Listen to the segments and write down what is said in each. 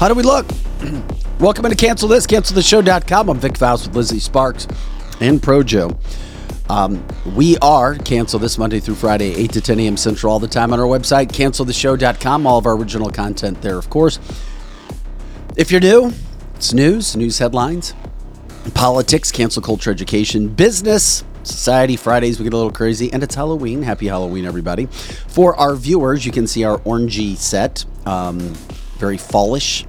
How do we look? Welcome into Cancel This, CancelTheShow.com. I'm Vic Faust with Lizzie Sparks and Pro Joe. Um, we are Cancel This Monday through Friday, 8 to 10 a.m. Central, all the time on our website, CancelTheShow.com. All of our original content there, of course. If you're new, it's news, news headlines, politics, cancel culture, education, business, society. Fridays, we get a little crazy, and it's Halloween. Happy Halloween, everybody. For our viewers, you can see our orangey set. Um, very fallish.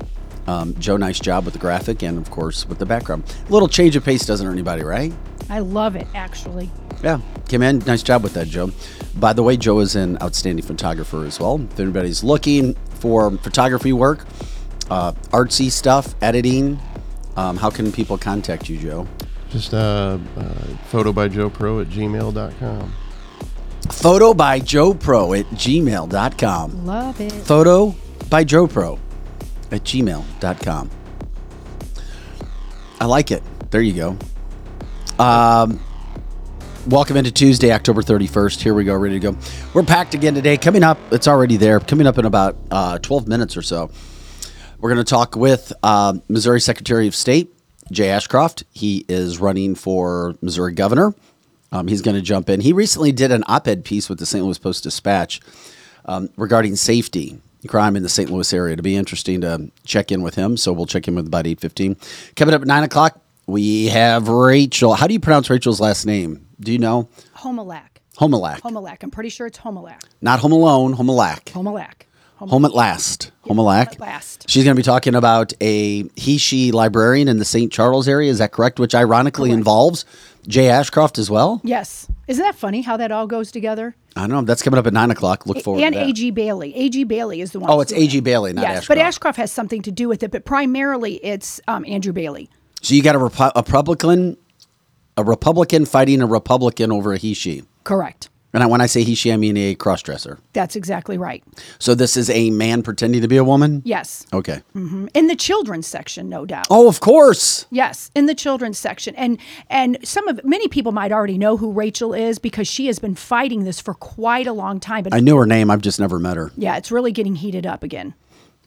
Um, Joe, nice job with the graphic and, of course, with the background. A little change of pace doesn't hurt anybody, right? I love it, actually. Yeah, came in. Nice job with that, Joe. By the way, Joe is an outstanding photographer as well. If anybody's looking for photography work, uh, artsy stuff, editing, um, how can people contact you, Joe? Just uh, uh, photo by Joe Pro at gmail.com. Photo by Joe Pro at gmail.com. Love it. Photo by Joe Pro at gmail.com. I like it. There you go. Um, welcome into Tuesday, October 31st. Here we go, ready to go. We're packed again today. Coming up, it's already there. Coming up in about uh, 12 minutes or so. We're going to talk with uh, Missouri Secretary of State, Jay Ashcroft. He is running for Missouri governor. Um, he's going to jump in. He recently did an op ed piece with the St. Louis Post Dispatch um, regarding safety crime in the St. Louis area. It'll be interesting to check in with him. So we'll check in with about 8.15. Coming up at 9 o'clock, we have Rachel. How do you pronounce Rachel's last name? Do you know? Homelac. Homelac. Homelac. I'm pretty sure it's Homelac. Not Home Alone, Homelac. Homelac. Home at Last. Home at Last. She's going to be talking about a he she librarian in the St. Charles area. Is that correct? Which ironically Correct. involves Jay Ashcroft as well. Yes. Isn't that funny how that all goes together? I don't know. That's coming up at 9 o'clock. Look forward and to that. A.G. Bailey. A.G. Bailey is the one. Oh, it's A.G. Bailey, not yes, Ashcroft. but Ashcroft has something to do with it. But primarily, it's um, Andrew Bailey. So you got a, Repu- a Republican, a Republican fighting a Republican over a he she. Correct. And I, when I say he she, I mean a crossdresser. That's exactly right. So this is a man pretending to be a woman. Yes. Okay. Mm-hmm. In the children's section, no doubt. Oh, of course. Yes, in the children's section, and and some of many people might already know who Rachel is because she has been fighting this for quite a long time. But I knew her name. I've just never met her. yeah, it's really getting heated up again.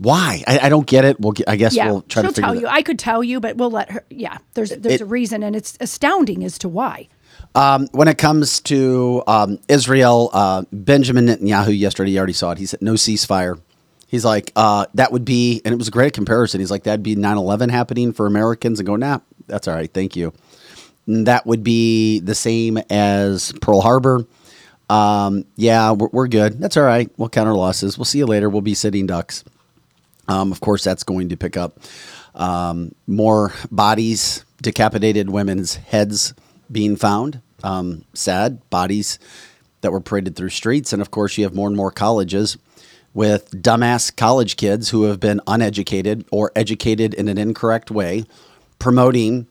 Why? I, I don't get it. We'll. Get, I guess Yeah, we'll try to figure tell you. I could tell you, but we'll let her. Yeah, there's there's It- a reason, and it's astounding as to why. Um, when it comes to um, Israel, uh, Benjamin Netanyahu yesterday, you already saw it. He said no ceasefire. He's like, uh, that would be, and it was a great comparison. He's like, that'd be 9 11 happening for Americans and go, nah, that's all right. Thank you. And that would be the same as Pearl Harbor. Um, yeah, we're, we're good. That's all right. We'll count our losses. We'll see you later. We'll be sitting ducks. Um, of course, that's going to pick up um, more bodies, decapitated women's heads being found. Um, sad bodies that were paraded through streets. And of course, you have more and more colleges with dumbass college kids who have been uneducated or educated in an incorrect way promoting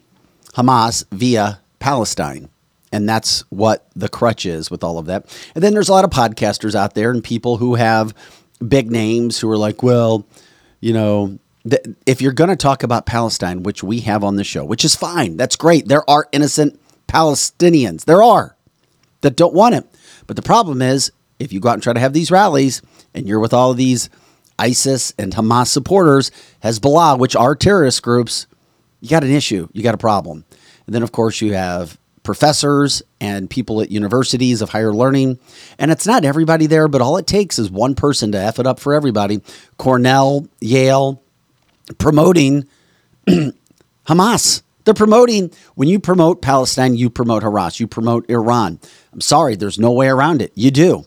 Hamas via Palestine. And that's what the crutch is with all of that. And then there's a lot of podcasters out there and people who have big names who are like, well, you know, th- if you're going to talk about Palestine, which we have on the show, which is fine, that's great. There are innocent Palestinians. There are that don't want it. But the problem is, if you go out and try to have these rallies and you're with all of these ISIS and Hamas supporters, Hezbollah, which are terrorist groups, you got an issue. You got a problem. And then, of course, you have professors and people at universities of higher learning. And it's not everybody there, but all it takes is one person to F it up for everybody. Cornell, Yale, promoting Hamas. They're promoting, when you promote Palestine, you promote Hamas, you promote Iran. I'm sorry, there's no way around it. You do.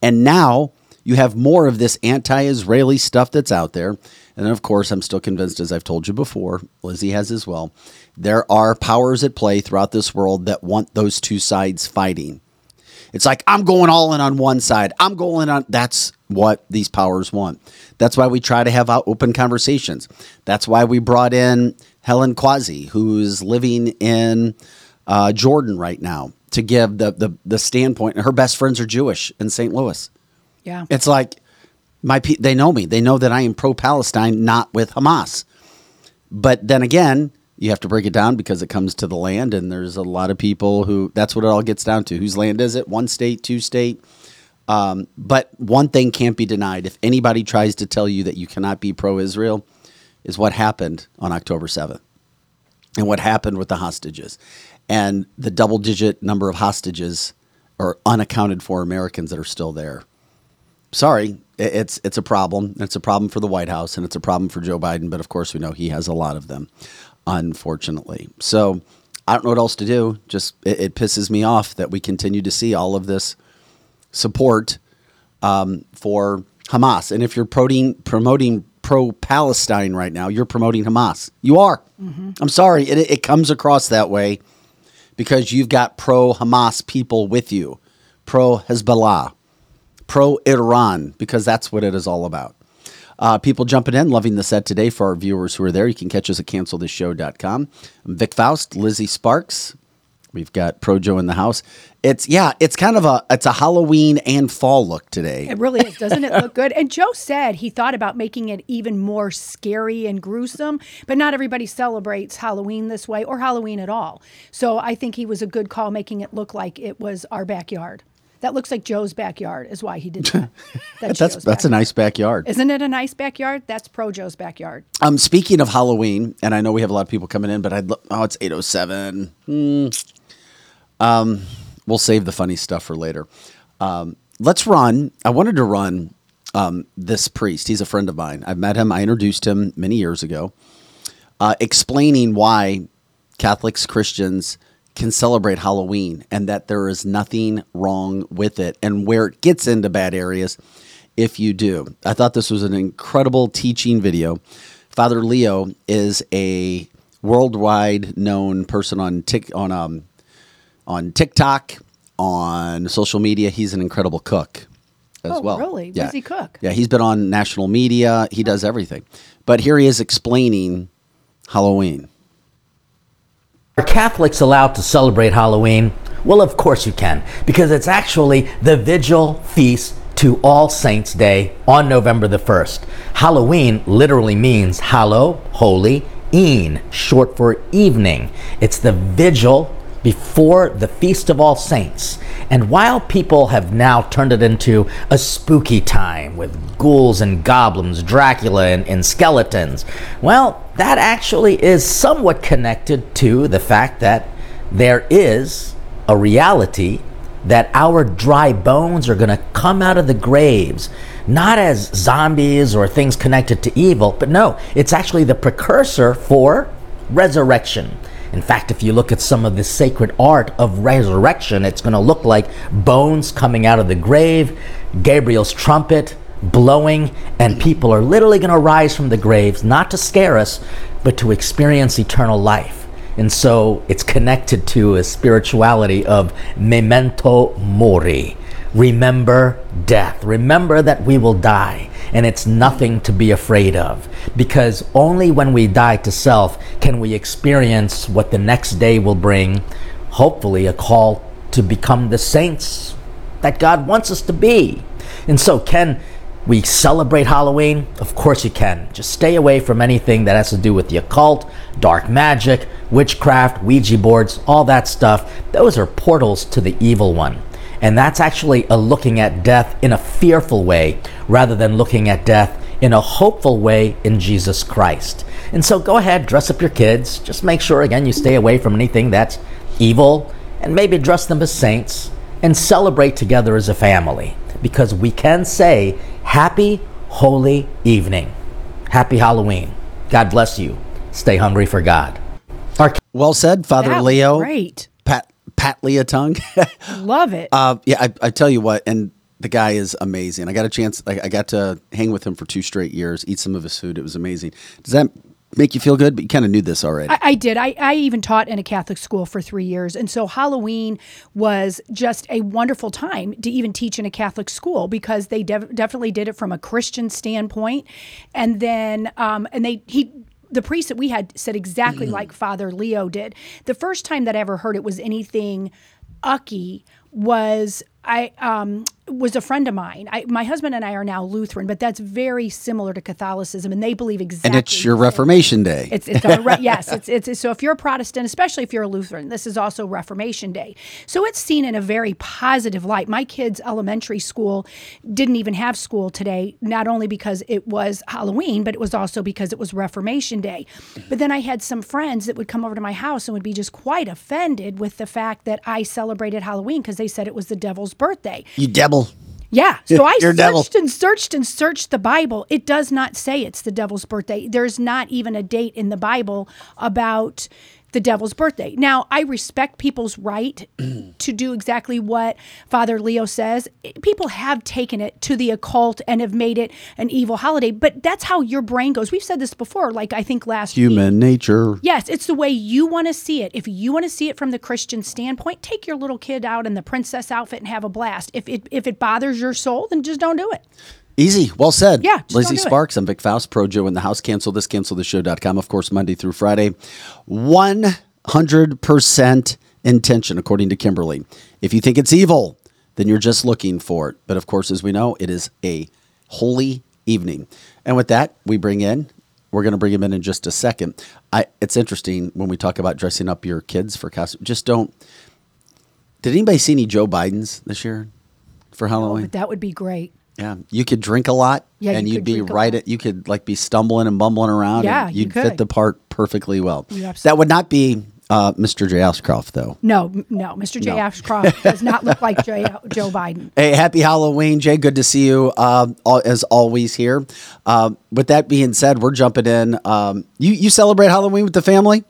And now you have more of this anti Israeli stuff that's out there. And of course, I'm still convinced, as I've told you before, Lizzie has as well, there are powers at play throughout this world that want those two sides fighting. It's like, I'm going all in on one side. I'm going on. That's what these powers want. That's why we try to have open conversations. That's why we brought in Helen Quasi, who's living in uh, Jordan right now, to give the the the standpoint. Her best friends are Jewish in St. Louis. Yeah. It's like my pe- they know me. They know that I am pro Palestine, not with Hamas. But then again, you have to break it down because it comes to the land, and there's a lot of people who that's what it all gets down to. Whose land is it? One state, two state. Um, but one thing can't be denied: if anybody tries to tell you that you cannot be pro-Israel, is what happened on October seventh, and what happened with the hostages, and the double-digit number of hostages or unaccounted for Americans that are still there sorry, it's it's a problem. It's a problem for the White House and it's a problem for Joe Biden. But of course, we know he has a lot of them, unfortunately. So I don't know what else to do. Just it, it pisses me off that we continue to see all of this support um, for Hamas. And if you're promoting promoting pro Palestine right now, you're promoting Hamas. You are. I'm sorry. It, it comes across that way because you've got pro Hamas people with you, pro Hezbollah pro Iran because that's what it is all about. Uh, people jumping in, loving the set today for our viewers who are there. You can catch us at cancelthisshow.com. I'm Vic Faust, Lizzie Sparks. We've got Pro Joe in the house. It's yeah, it's kind of a it's a Halloween and fall look today. It really is. Doesn't it look good? And Joe said he thought about making it even more scary and gruesome, but not everybody celebrates Halloween this way or Halloween at all. So I think he was a good call making it look like it was our backyard. That looks like Joe's backyard, is why he did that. That's Joe's that's a nice backyard. Isn't it a nice backyard? That's pro Joe's backyard. Um, speaking of Halloween, and I know we have a lot of people coming in, but I'd lo- oh, it's eight oh seven. Hmm. Um, we'll save the funny stuff for later. Um, let's run. I wanted to run um, this priest. He's a friend of mine. I've met him. I introduced him many years ago, uh, explaining why Catholics, Christians can celebrate Halloween and that there is nothing wrong with it, and where it gets into bad areas if you do. I thought this was an incredible teaching video. Father Leo is a worldwide known person on Tik on um on TikTok, on social media. He's an incredible cook as Oh, well. really? What does he cook? Yeah, he's been on national media. He does everything. But here he is explaining Halloween. Are Catholics allowed to celebrate Halloween? Well, of course you can, because it's actually the vigil feast to All Saints' Day on November the 1st. Halloween literally means hallow, holy, een, short for evening. It's the vigil before the Feast of All Saints. And while people have now turned it into a spooky time with ghouls and goblins, Dracula and, and skeletons, well, that actually is somewhat connected to the fact that there is a reality that our dry bones are going to come out of the graves, not as zombies or things connected to evil, but no, it's actually the precursor for resurrection. In fact, if you look at some of the sacred art of resurrection, it's going to look like bones coming out of the grave, Gabriel's trumpet blowing, and people are literally going to rise from the graves, not to scare us, but to experience eternal life. And so it's connected to a spirituality of memento mori. Remember death. Remember that we will die. And it's nothing to be afraid of. Because only when we die to self can we experience what the next day will bring. Hopefully, a call to become the saints that God wants us to be. And so, can we celebrate Halloween? Of course you can. Just stay away from anything that has to do with the occult, dark magic, witchcraft, Ouija boards, all that stuff. Those are portals to the evil one. And that's actually a looking at death in a fearful way rather than looking at death in a hopeful way in Jesus Christ. And so go ahead, dress up your kids. Just make sure, again, you stay away from anything that's evil and maybe dress them as saints and celebrate together as a family because we can say happy holy evening happy halloween god bless you stay hungry for god Our- Well said, Father That was Leo. Great. Pat Patalinghug. Love it. uh, yeah, I, I tell you what, and the guy is amazing. I got a chance. I, I got to hang with him for two straight years, eat some of his food. It was amazing. Does that make you feel good? But you kind of knew this already. I, I did. I, I even taught in a Catholic school for three years. And so Halloween was just a wonderful time to even teach in a Catholic school because they def- definitely did it from a Christian standpoint. And then, um, and they, he, the priest that we had said exactly like Father Leo did. The first time that I ever heard it was anything Ucky was I um, was a friend of mine. I, my husband and I are now Lutheran, but that's very similar to Catholicism, and they believe exactly. And it's your. Reformation Day. It's, it's re- yes, it's, it's so if you're a Protestant, especially if you're a Lutheran, this is also Reformation Day. So it's seen in a very positive light. My kids' elementary school didn't even have school today, not only because it was Halloween, but it was also because it was Reformation Day. But then I had some friends that would come over to my house and would be just quite offended with the fact that I celebrated Halloween because they said it was the devil's birthday. you devil. Yeah. So I You're devil. searched and searched and searched the Bible. It does not say it's the devil's birthday. There's not even a date in the Bible about the devil's birthday. Now, I respect people's right to do exactly what Father Leo says. People have taken it to the occult and have made it an evil holiday, but that's how your brain goes. We've said this before, like I think last week. Human nature. Yes, it's the way you want to see it. If you want to see it from the Christian standpoint, take your little kid out in the princess outfit and have a blast. If it if it bothers your soul, then just don't do it. Easy. Well said. Yeah, Lizzie do it. Sparks. I'm Vic Faust, Pro Joe in the house. Cancel this, cancel the show.com. Of course, Monday through Friday. 100% intention, according to Kimberly. If you think it's evil, then you're just looking for it. But of course, as we know, it is a holy evening. And with that, we bring in, we're going to bring him in in just a second. I, it's interesting when we talk about dressing up your kids for costume. Just don't. Did anybody see any Joe Bidens this year for oh, Halloween? But that would be great. Yeah, you could drink a lot, Yeah, and you you'd be right at. You could like be stumbling and bumbling around. Yeah, and you you'd fit the part perfectly well. That would not be uh, Mr. J. Ashcroft, though. No, no, Mr. J. No. Ashcroft does not look like J, Joe Biden. Hey, happy Halloween, Jay. Good to see you al- as always here. Um, with that being said, we're jumping in. Um, you you celebrate Halloween with the family?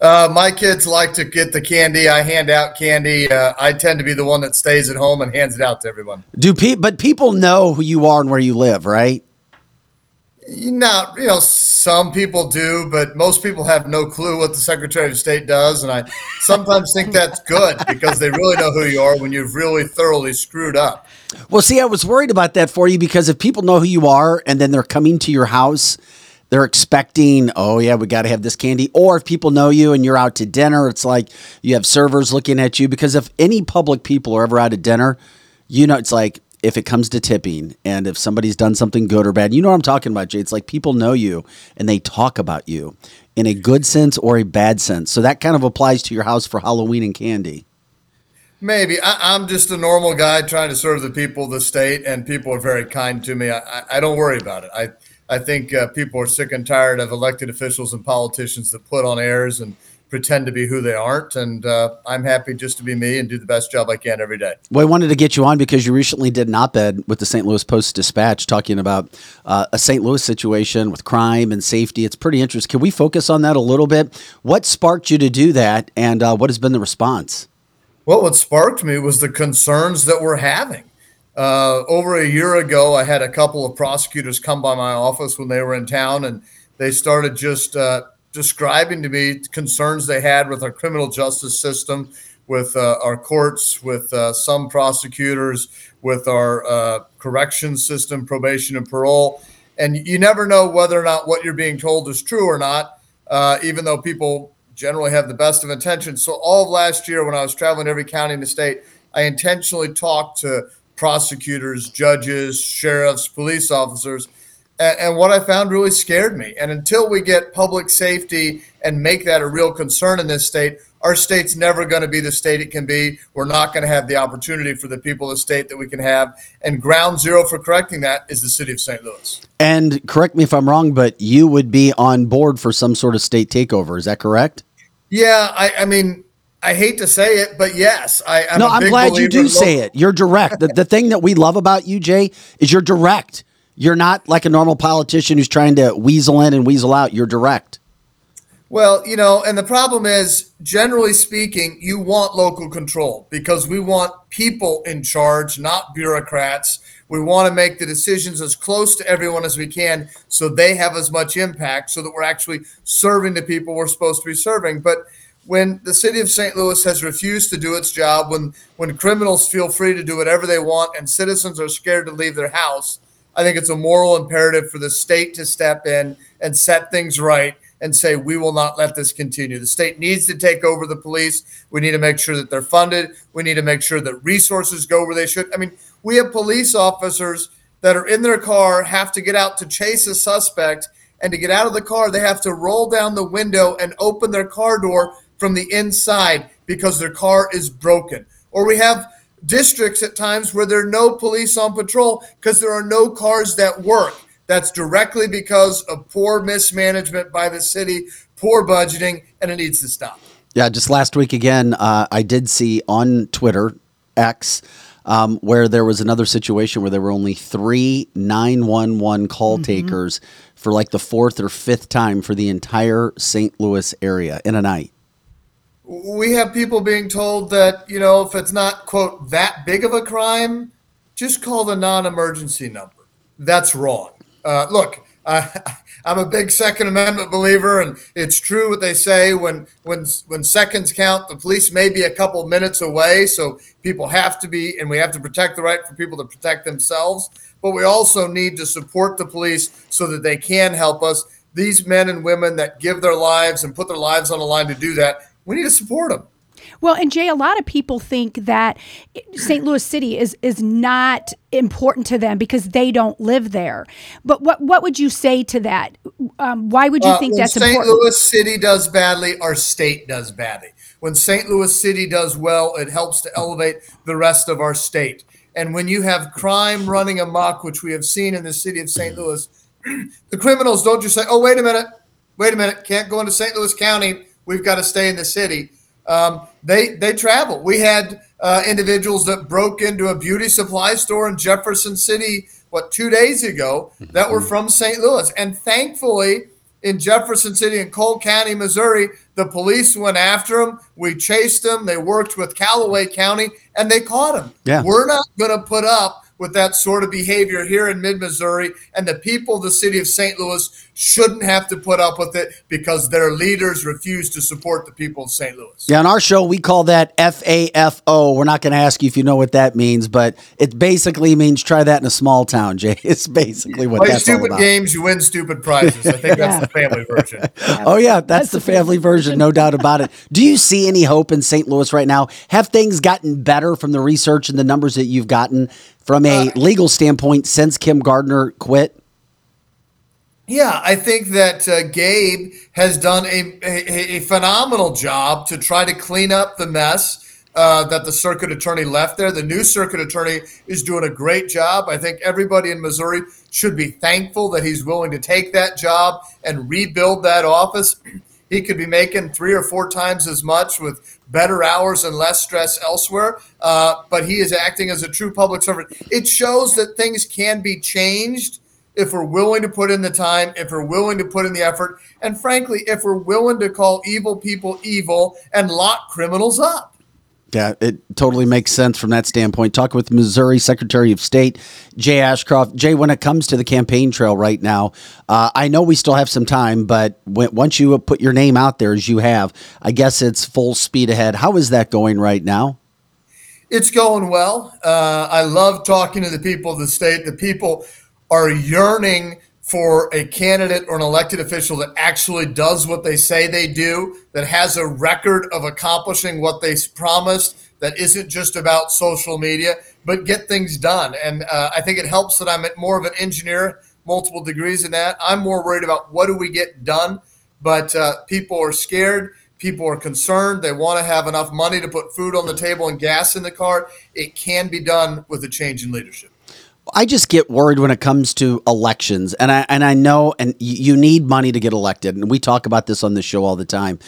Uh, my kids like to get the candy. I hand out candy. Uh, I tend to be the one that stays at home and hands it out to everyone. Do pe- but people know who you are and where you live, right? Know, you know, some people do, but most people have no clue what the Secretary of State does, and I sometimes think that's good because they really know who you are when you've really thoroughly screwed up. Well, see, I was worried about that for you because if people know who you are and then they're coming to your house, they're expecting, oh, yeah, we got to have this candy. Or if people know you and you're out to dinner, it's like you have servers looking at you. Because if any public people are ever out to dinner, you know, it's like if it comes to tipping and if somebody's done something good or bad, you know what I'm talking about, Jay. It's like people know you and they talk about you in a good sense or a bad sense. So that kind of applies to your house for Halloween and candy. Maybe I, I'm just a normal guy trying to serve the people of the state, and people are very kind to me. I, I, I don't worry about it. I I think uh, people are sick and tired of elected officials and politicians that put on airs and pretend to be who they aren't. And uh, I'm happy just to be me and do the best job I can every day. Well, I wanted to get you on because you recently did an op-ed with the St. Louis Post Dispatch talking about uh, a St. Louis situation with crime and safety. It's pretty interesting. Can we focus on that a little bit? What sparked you to do that, and uh, what has been the response? Well, what sparked me was the concerns that we're having. Uh, over a year ago, I had a couple of prosecutors come by my office when they were in town, and they started just uh, describing to me concerns they had with our criminal justice system, with uh, our courts, with uh, some prosecutors, with our uh, correction system, probation and parole. And you never know whether or not what you're being told is true or not, uh, even though people generally have the best of intentions. So all of last year, when I was traveling every county in the state, I intentionally talked to prosecutors, judges, sheriffs, police officers. And, and what I found really scared me. And until we get public safety and make that a real concern in this state, our state's never going to be the state it can be. We're not going to have the opportunity for the people of the state that we can have. And ground zero for correcting that is the city of St. Louis. And correct me if I'm wrong, but you would be on board for some sort of state takeover. Is that correct? Yeah, I, I mean, I hate to say it, but yes, I, I'm no, I'm glad you do say it. You're direct. the, the thing that we love about you, Jay, is you're direct. You're not like a normal politician who's trying to weasel in and weasel out. You're direct. Well, you know, and the problem is, generally speaking, you want local control because we want people in charge, not bureaucrats. We want to make the decisions as close to everyone as we can so they have as much impact so that we're actually serving the people we're supposed to be serving. But when the city of St. Louis has refused to do its job, when when criminals feel free to do whatever they want and citizens are scared to leave their house, I think it's a moral imperative for the state to step in and set things right and say, we will not let this continue. The state needs to take over the police. We need to make sure that they're funded. We need to make sure that resources go where they should. I mean, we have police officers that are in their car, have to get out to chase a suspect. And to get out of the car, they have to roll down the window and open their car door from the inside because their car is broken. Or we have districts at times where there are no police on patrol because there are no cars that work. That's directly because of poor mismanagement by the city, poor budgeting, and it needs to stop. Yeah, just last week again, uh, I did see on Twitter, X, um, where there was another situation where there were only three 911 call mm-hmm. takers for like the fourth or fifth time for the entire St. Louis area in a night. We have people being told that, you know, if it's not, quote, that big of a crime, just call the non emergency number. That's wrong. Uh, look, I'm a big Second Amendment believer, and it's true what they say when when when seconds count. The police may be a couple minutes away, so people have to be, and we have to protect the right for people to protect themselves. But we also need to support the police so that they can help us. These men and women that give their lives and put their lives on the line to do that, we need to support them. Well, and Jay, a lot of people think that St. Louis City is is not important to them because they don't live there. But what what would you say to that? Um, why would you uh, think that's St. important? St. Louis City does badly, our state does badly. When St. Louis City does well, it helps to elevate the rest of our state. And when you have crime running amok, which we have seen in the city of St. Louis, the criminals don't just say, "Oh, wait a minute, wait a minute, can't go into St. Louis County. We've got to stay in the city." um, they they travel. We had uh, individuals that broke into a beauty supply store in Jefferson City what two days ago that were from St. Louis, and thankfully in Jefferson City in Cole County, Missouri, the police went after them. We chased them. They worked with Callaway County, and they caught them. Yeah. We're not going to put up with that sort of behavior here in mid Missouri. And the people of the city of St. Louis shouldn't have to put up with it because their leaders refuse to support the people of St. Louis. Yeah, on our show, we call that FAFO. We're not going to ask you if you know what that means, but it basically means try that in a small town, Jay. It's basically what Play that's stupid games, you win stupid prizes. I think that's the family version. oh, yeah, that's, that's the family version, no doubt about it. Do you see any hope in St. Louis right now? Have things gotten better from the research and the numbers that you've gotten from a uh, legal standpoint since Kim Gardner quit? Yeah, I think that uh, Gabe has done a, a, a, phenomenal job to try to clean up the mess uh, that the circuit attorney left there. The new circuit attorney is doing a great job. I think everybody in Missouri should be thankful that he's willing to take that job and rebuild that office. He could be making three or four times as much with better hours and less stress elsewhere, uh, but he is acting as a true public servant. It shows that things can be changed if we're willing to put in the time, if we're willing to put in the effort, and frankly, if we're willing to call evil people evil and lock criminals up. Yeah, it totally makes sense from that standpoint. Talking with Missouri Secretary of State Jay Ashcroft. Jay, when it comes to the campaign trail right now, uh, I know we still have some time, but when, once you put your name out there as you have, I guess it's full speed ahead. How is that going right now? It's going well. Uh, I love talking to the people of the state. The people are yearning for a candidate or an elected official that actually does what they say they do, that has a record of accomplishing what they promised, that isn't just about social media, but get things done. And uh, I think it helps that I'm more of an engineer, multiple degrees in that. I'm more worried about what do we get done, but uh, people are scared. People are concerned. They want to have enough money to put food on the table and gas in the car. It can be done with a change in leadership. I just get worried when it comes to elections, and I and I know, and you need money to get elected, and we talk about this on the show all the time.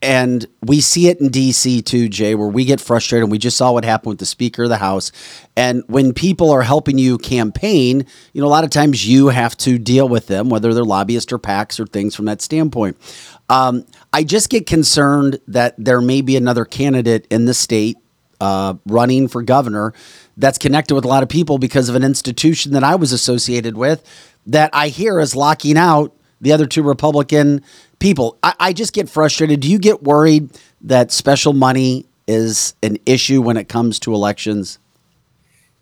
And we see it in DC too, Jay, where we get frustrated. And we just saw what happened with the Speaker of the House. And when people are helping you campaign, you know, a lot of times you have to deal with them, whether they're lobbyists or PACs or things from that standpoint. Um, I just get concerned that there may be another candidate in the state uh, running for governor that's connected with a lot of people because of an institution that I was associated with that I hear is locking out the other two Republican people. I, I just get frustrated. Do you get worried that special money is an issue when it comes to elections?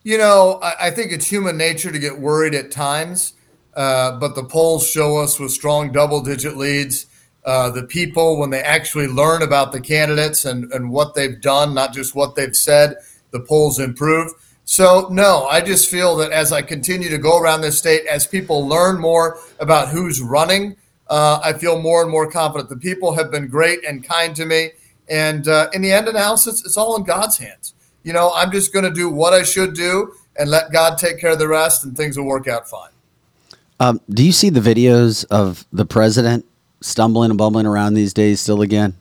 You know, I, I think it's human nature to get worried at times, uh, but the polls show us with strong double digit leads uh, the people, when they actually learn about the candidates and, and what they've done, not just what they've said, the polls improve. So, no, I just feel that as I continue to go around this state, as people learn more about who's running, uh, I feel more and more confident. The people have been great and kind to me. And uh, in the end analysis, it's all in God's hands. You know, I'm just going to do what I should do and let God take care of the rest, and things will work out fine. Um, do you see the videos of the president stumbling and bumbling around these days still again?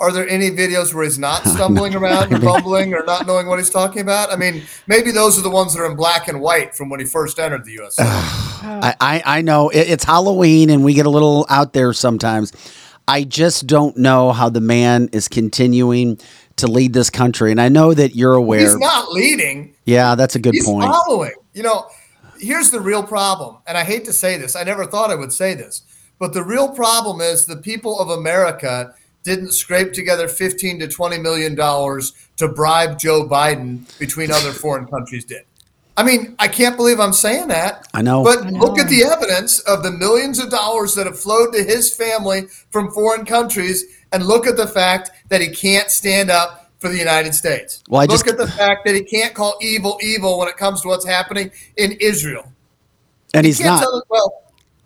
Are there any videos where he's not stumbling around or bumbling or not knowing what he's talking about? I mean, maybe those are the ones that are in black and white from when he first entered the U.S. Oh. I, I, I know it, it's Halloween and we get a little out there sometimes. I just don't know how the man is continuing to lead this country. And I know that you're aware. He's not leading. Yeah, that's a good He's point. following. You know, here's the real problem. And I hate to say this. I never thought I would say this. But the real problem is the people of America didn't scrape together 15 to 20 million dollars to bribe Joe Biden between other foreign countries did. I mean, I can't believe I'm saying that. I know. But I know. look at the evidence of the millions of dollars that have flowed to his family from foreign countries and look at the fact that he can't stand up for the United States. Well, I look just- at the fact that he can't call evil evil when it comes to what's happening in Israel. and he's Can't not. well,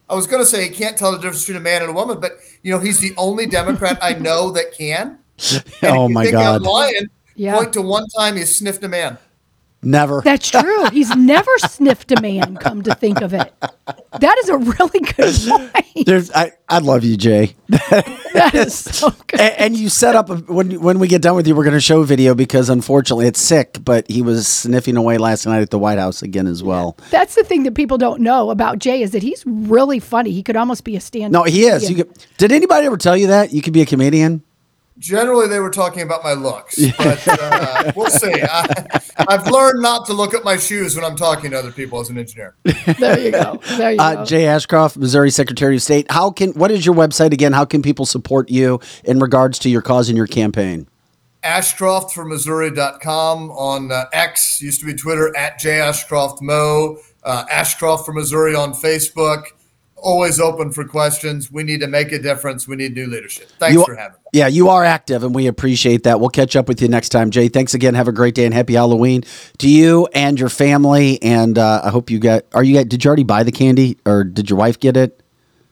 I was going to say he can't tell the difference between a man and a woman, but you know he's the only Democrat I know that can. Oh and oh if you my think I'm God. lying, Yeah. point to one time he sniffed a man. Never. That's true. He's never sniffed a man, come to think of it. That is a really good point. There's, I, I love you, Jay. That is so good. and, and you set up a, when when we get done with you, we're going to show a video because unfortunately it's sick, but he was sniffing away last night at the White House again as well. That's the thing that people don't know about Jay is that he's really funny. He could almost be a stand No, he is. You could, did anybody ever tell you that you could be a comedian? Generally, they were talking about my looks, but uh, we'll see. I, I've learned not to look at my shoes when I'm talking to other people as an engineer. There you go. There you Uh, go. Jay Ashcroft, Missouri Secretary of State. How can what is your website again? How can people support you in regards to your cause and your campaign? Ashcroft for Missouri.com on uh, X, used to be Twitter, at Jay Ashcroft Mo, uh, Ashcroft for Missouri on Facebook. Always open for questions. We need to make a difference. We need new leadership. Thanks You- for having me. Yeah, you are active, and we appreciate that. We'll catch up with you next time, Jay. Thanks again. Have a great day and happy Halloween to you and your family. And uh, I hope you got. Are you? Did you already buy the candy, or did your wife get it?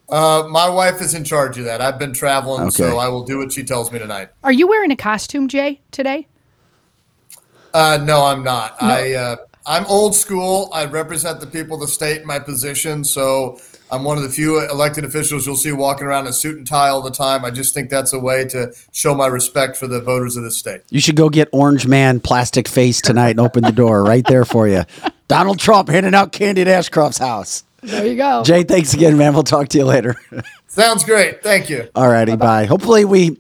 Uh, my wife is in charge of that. I've been traveling, Okay. so I will do what she tells me tonight. Are you wearing a costume, Jay, today? Uh, no, I'm not. I uh, I'm old school. I represent the people of the state in my position, so I'm one of the few elected officials you'll see walking around in a suit and tie all the time. I just think that's a way to show my respect for the voters of the state. You should go get Orange Man plastic face tonight and open the door right there for you. Donald Trump handing out candy at Ashcroft's house. There you go. Jay, thanks again, man. We'll talk to you later. Sounds great. Thank you. All righty, bye. Hopefully, we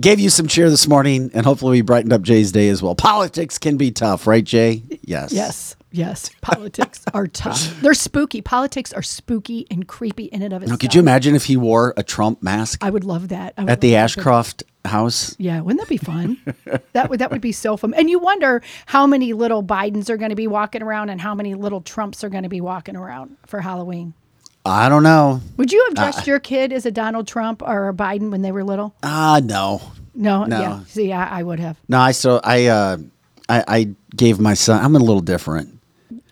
gave you some cheer this morning, and hopefully, we brightened up Jay's day as well. Politics can be tough, right, Jay? Yes. Yes, yes. Politics are tough. They're spooky. Politics are spooky and creepy in and of itself. Now, could you imagine if he wore a Trump mask I would love that. Would at the love that. Ashcroft house? Yeah, wouldn't that be fun? that would that would be so fun. And you wonder how many little Bidens are going to be walking around and how many little Trumps are going to be walking around for Halloween. I don't know. Would you have dressed your kid as a Donald Trump or a Biden when they were little? Ah, no. No, No. yeah. See, I, I would have. No, I still, I, uh, I, I gave my son, I'm a little different.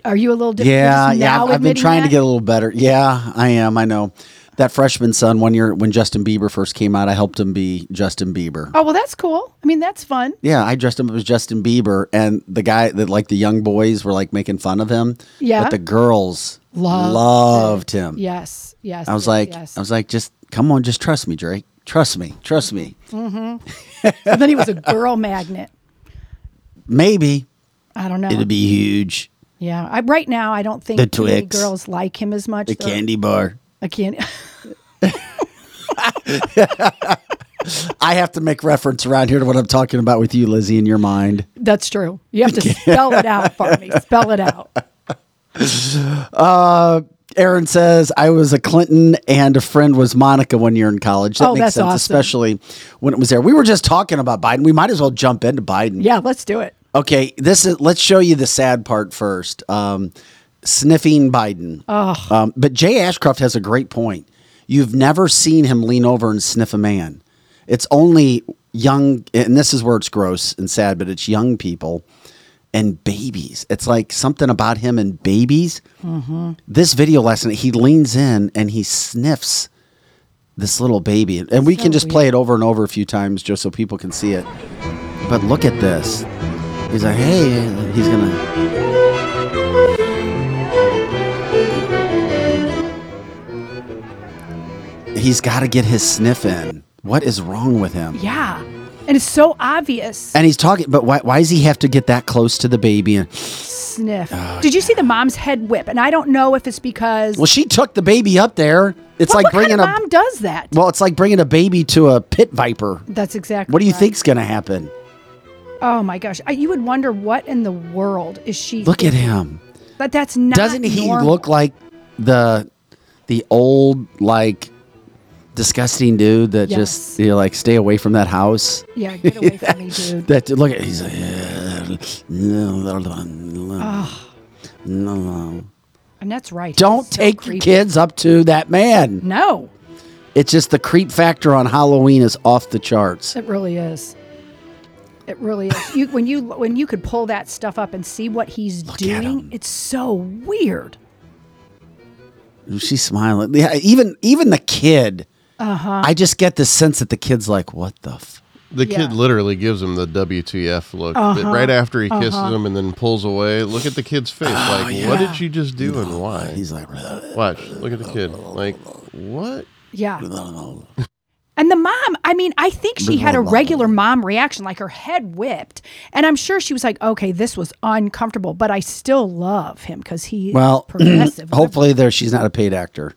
Are you a little different? Yeah, yeah. I've, been trying to get a little better. Yeah, I am. I know. That freshman son, one year when Justin Bieber first came out, I helped him be Justin Bieber. Oh well, that's cool. I mean, that's fun. Yeah, I dressed him up as Justin Bieber, and the guy that like the young boys were like making fun of him. Yeah. but the girls Loved loved him. Yes, yes. I was yes, like, yes. I was like, just come on, just trust me, Drake. Trust me, trust me. Mm-hmm. and then he was a girl magnet. Maybe I don't know. It'd be huge. Yeah, I, right now I don't think The Twix. girls like him as much. The though. candy bar. I can't. I have to make reference around here to what I'm talking about with you, Lizzie, in your mind. That's true. You have to spell it out for me. Spell it out. Uh, Aaron says, I was a Clinton and a friend was Monica one year in college. That Oh, makes that's sense, awesome. especially when it was there. We were just talking about Biden. We might as well jump into Biden. Yeah, let's do it. Okay, this is let's show you the sad part first. Um, sniffing Biden. Um, but Jay Ashcroft has a great point. You've never seen him lean over and sniff a man. It's only young, and this is where it's gross and sad, but it's young people and babies. It's like something about him and babies. This video last night, he leans in and he sniffs this little baby, and we So can just weird. play it over and over a few times just so people can see it. But look at this. He's like, hey, he's gonna. He's got to get his sniff in. What is wrong with him? Yeah. And it's so obvious. And he's talking, but why, why does he have to get that close to the baby? And Sniff. Oh, Did you see the mom's head whip? And I don't know if it's because. well, she took the baby up there. It's What- like what bringing kind of a mom does that? well, it's like bringing a baby to a pit viper. That's exactly. What do you right. think's going to happen? Oh my gosh! I, you would wonder what in the world is she? Look at him. But that's not. Doesn't he normal. look like the the old like disgusting dude that Yes. just you know, like stay away from that house? Yeah, get away from me, dude. That look at he's like "Yeah, no, no, no, no." And that's right. Don't so take your creepy. kids up to that man. No, It's just the creep factor on Halloween is off the charts. it really is. It really is. You, when you when you could pull that stuff up and see what he's at doing, it's so weird. She's smiling. Yeah, even even the kid. Uh-huh. I just get the sense that the kid's like, "What the?" F-? The Yeah. kid literally gives him the WTF look Uh-huh. Right after he kisses him and then pulls away. Look at the kid's face. like, what did you just do and why? He's like, Watch. Look at the kid. Like, what? Yeah. And the mom, I mean, I think she had a regular mom reaction, like her head whipped. And I'm sure she was like, okay, this was uncomfortable, but I still love him because he Well, progressive. hopefully, there she's not a paid actor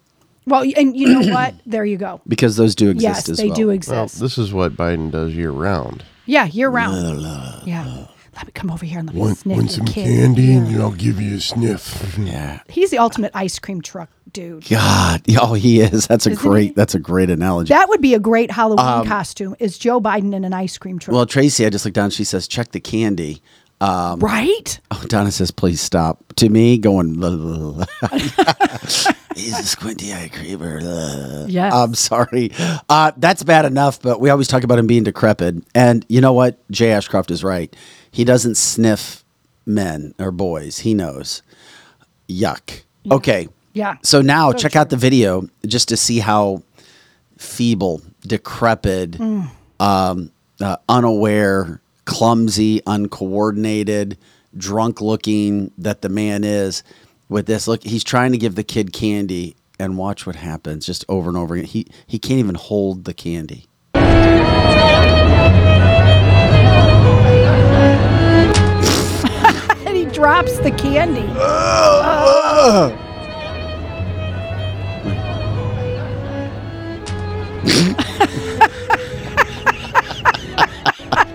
Well, and you know what? There you go. because those do exist Yes, as they well. do Well, exist. this is what Biden does year round. yeah, year round. Yeah. Let me come over here and let me Want, sniff want your some kid. candy and I'll give you a sniff. Yeah. He's the ultimate ice cream truck dude. God, oh, he is. That's a Isn't great. he? That's a great analogy. That would be a great Halloween costume. Is Joe Biden in an ice cream truck? Um, well, Tracy, I just looked down. She says, "Check the candy." right? Oh, Donna says, "Please stop." To me, going. He's a squinty eye creeper. Yeah. I'm sorry. Uh, that's bad enough, but we always talk about him being decrepit. And you know what? Jay Ashcroft is right. He doesn't sniff men or boys. He knows. Yuck. Okay. Yeah. So now So check out the video just to see how feeble, decrepit, Mm. um, uh, unaware, clumsy, uncoordinated, drunk looking that the man is with this. Look, he's trying to give the kid candy and watch what happens just over and over again. He he can't even hold the candy. And he drops the candy.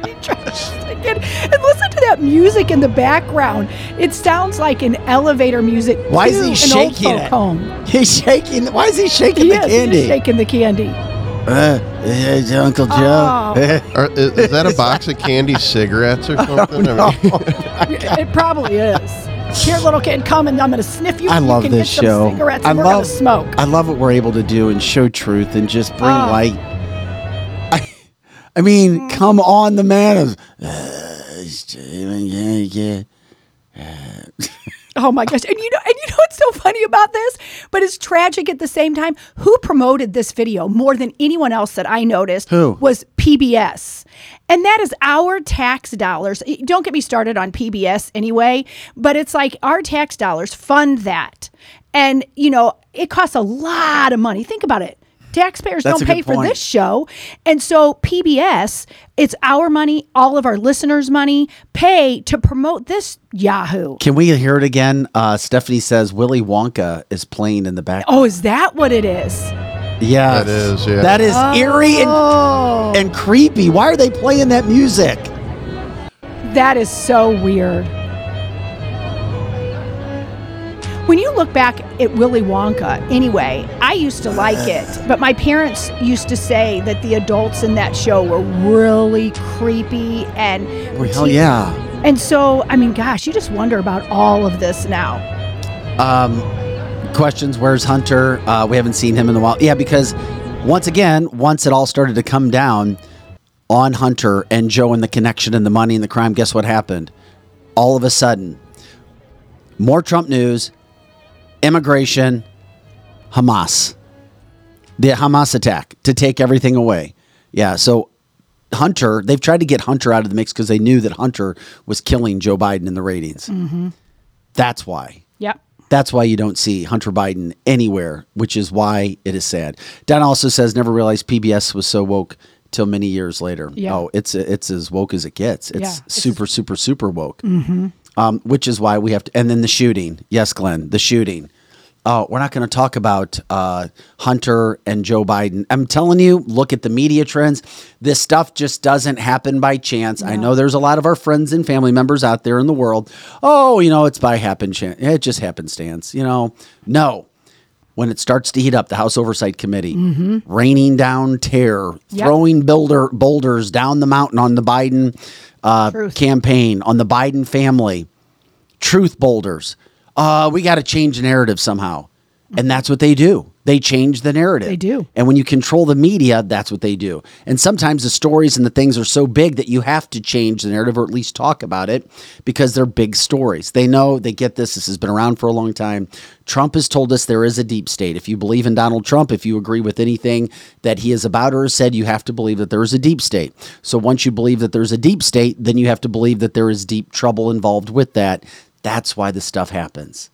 He drops the candy. And listen to that music in the background. It sounds like an elevator music. Why is he shaking it? home. He's shaking. Why is he shaking He the is, candy? is shaking the candy. Uh, it's Uncle Joe. Oh. Are, is, is that a box of candy cigarettes or something? I mean, It probably is. Here, little kid, come and I'm going to sniff you. I and love you can this get some show. Cigarettes I and we're love going to smoke. I love what we're able to do and show truth and just bring Oh. light. I, I mean, come on, the man is. Uh, yeah, yeah. Oh my gosh. And you know and you know what's so funny about this? But it's tragic at the same time. Who promoted this video more than anyone else that I noticed Who? was PBS. And that is our tax dollars. Don't get me started on PBS anyway, but it's like our tax dollars fund that. And you know, it costs a lot of money. Think about it. Taxpayers That's don't pay for point. this show. And so PBS, it's our money, all of our listeners' money, pay to promote this Yahoo. Can we hear it again? Uh, Stephanie says Willy Wonka is playing in the back. Oh, is that what it is? yeah, That is, yeah. That is eerie and, Oh, and creepy. Why are they playing that music? that is so weird. When you look back at Willy Wonka, anyway, I used to like it, but my parents used to say that the adults in that show were really creepy and Well, hell yeah. And so, I mean, gosh, you just wonder about all of this now. Um, questions. Where's Hunter? Uh, we haven't seen him in a while. Yeah, because once again, once it all started to come down on Hunter and Joe and the connection and the money and the crime, guess what happened? All of a sudden, more Trump news, immigration, Hamas, the Hamas attack to take everything away. Yeah, so Hunter, they've tried to get Hunter out of the mix because they knew that Hunter was killing Joe Biden in the ratings. That's why. Yep. That's why you don't see Hunter Biden anywhere, which is why it is sad. Don also says never realized PBS was so woke till many years later. Yeah. Oh, it's it's as woke as it gets. It's Yeah, it's- Mm-hmm. super super super woke. Um, which is why we have to. And then the shooting. Yes, Glenn, the shooting. Oh, we're not going to talk about uh, Hunter and Joe Biden. I'm telling you, look at the media trends. This stuff just doesn't happen by chance. I know there's a lot of our friends and family members out there in the world. Oh, you know, it's by happen chance. It just happenstance. You know, no. When it starts to heat up, the House Oversight Committee raining down terror, Yep. throwing builder boulders down the mountain on the Biden uh, campaign, on the Biden family truth boulders. Uh, we got to change the narrative somehow. And that's what they do. They change the narrative. They do. And when you control the media, that's what they do. And sometimes the stories and the things are so big that you have to change the narrative or at least talk about it because they're big stories. They know, they get this. This has been around for a long time. Trump has told us there is a deep state. If you believe in Donald Trump, if you agree with anything that he is about or has said, you have to believe that there is a deep state. So once you believe that there's a deep state, then you have to believe that there is deep trouble involved with that. That's why this stuff happens.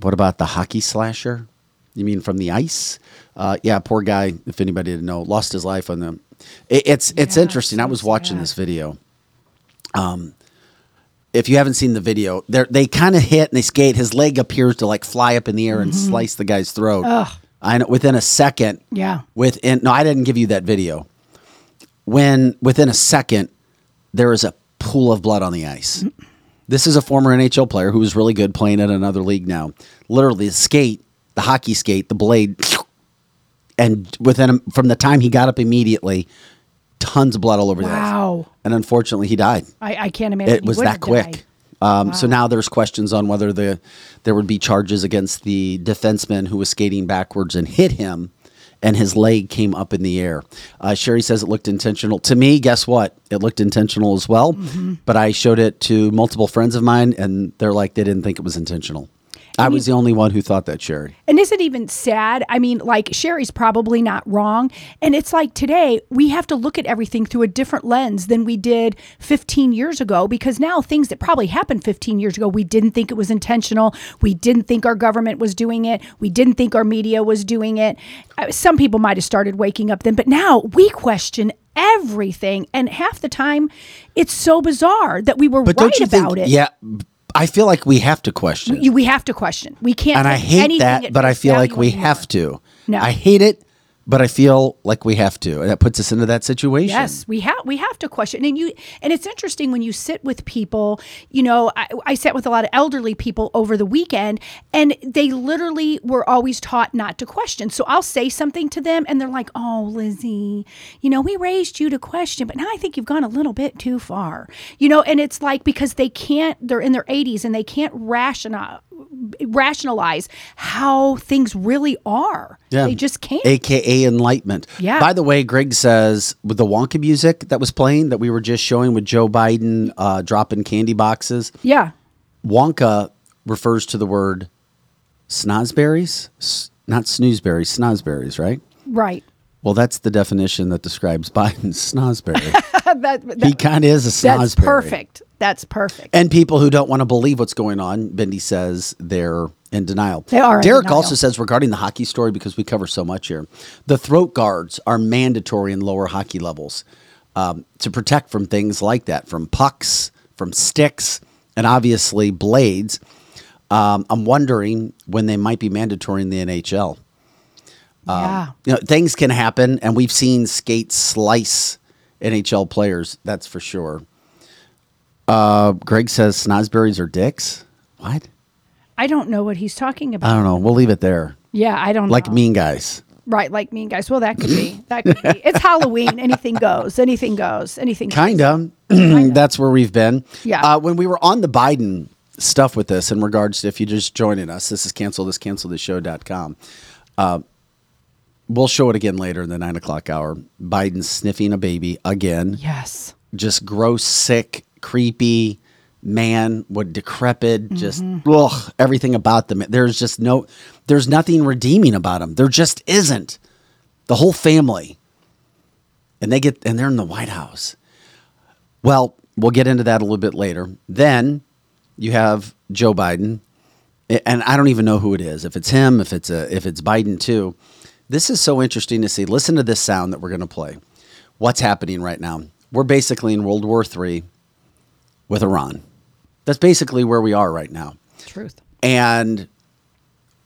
What about the hockey slasher? You mean from the ice? Uh, yeah, poor guy. If anybody didn't know, lost his life on them. It, it's it's Yeah, interesting. I was watching sad. this video. Um, if you haven't seen the video, they they kind of hit and they skate. His leg appears to like fly up in the air and slice the guy's throat. Mm-hmm. Ugh. I know. Within a second. Yeah. Within no, I didn't give you that video. When within a second, there is a pool of blood on the ice. This is a former NHL player who was really good playing at another league now. Literally, the skate, the hockey skate, the blade, and within a, from the time he got up immediately, tons of blood all over the. Wow. And unfortunately, he died. I, I can't imagine. It was that quick. Um, So now there's questions on whether the there would be charges against the defenseman who was skating backwards and hit him, and his leg came up in the air. Uh, Sherry says it looked intentional. To me, guess what? It looked intentional as well. Mm-hmm. But I showed it to multiple friends of mine, and they're like they didn't think it was intentional. I was the only one who thought that, Sherry. And is it even sad? I mean, like Sherry's probably not wrong. And it's like today, we have to look at everything through a different lens than we did 15 years ago because now things that probably happened 15 years ago, we didn't think it was intentional. We didn't think our government was doing it. We didn't think our media was doing it. Uh, Some people might have started waking up then, but now we question everything. And half the time, it's so bizarre that we were But right don't you about think? it. Yeah, I feel like we have to question. You- We have to question. We can't. and I hate anything that, but I feel like we have to. No. I hate it, but I feel like we have to, and that puts us into that situation. Yes, we have we have to question, and you and it's interesting when you sit with people. You know, I, I sat with a lot of elderly people over the weekend, and they literally were always taught not to question. So I'll say something to them, and they're like, "Oh, Lizzie, you know, we raised you to question, but now I think you've gone a little bit too far." You know, and it's like because they can't, they're in their 80s, and they can't rationalize rationalize how things really are. Yeah. They just can't. AKA enlightenment. Yeah. By the way, Greg says with the Wonka music that was playing that we were just showing with Joe Biden uh, dropping candy boxes, yeah. Wonka refers to the word snozberries, S- not snoozeberries, snozberries, right? Right. Well, that's the definition that describes Biden's snozberry. that, that, he kind of is a snozberry. That's perfect. That's perfect. And people who don't want to believe what's going on, Bendy says they're in denial. They are Derek denial. also says regarding the hockey story, because we cover so much here, the throat guards are mandatory in lower hockey levels um, to protect from things like that, from pucks, from sticks, and obviously blades. Um, I'm wondering when they might be mandatory in the NHL. yeah. You know, things can happen, and we've seen skates slice NHL players. That's for sure. Uh, Greg says snozberries are dicks. What? I don't know what he's talking about. I don't know. We'll leave it there. yeah, I don't Like know. mean guys. Right, like mean guys. Well, that could be. That could be. It's Halloween. Anything goes. Anything goes. Anything. Kind of. That's where we've been. Yeah. Uh, when we were on the Biden stuff with this in regards to if you're just joining us. This is cancel this cancel this show.com. Uh, we'll show it again later in the nine o'clock hour. Biden sniffing a baby again. Yes. Just gross, sick, creepy man, what decrepit, mm-hmm. just ugh, everything about them. There's just no, there's nothing redeeming about them. There just isn't. The whole family, and they get, and they're in the White House. Well, we'll get into that a little bit later. Then you have Joe Biden, and I don't even know who it is. If it's him, if it's a, if it's Biden too. This is so interesting to see. Listen to this sound that we're going to play. What's happening right now? We're basically in World War III with Iran. That's basically where we are right now. Truth. And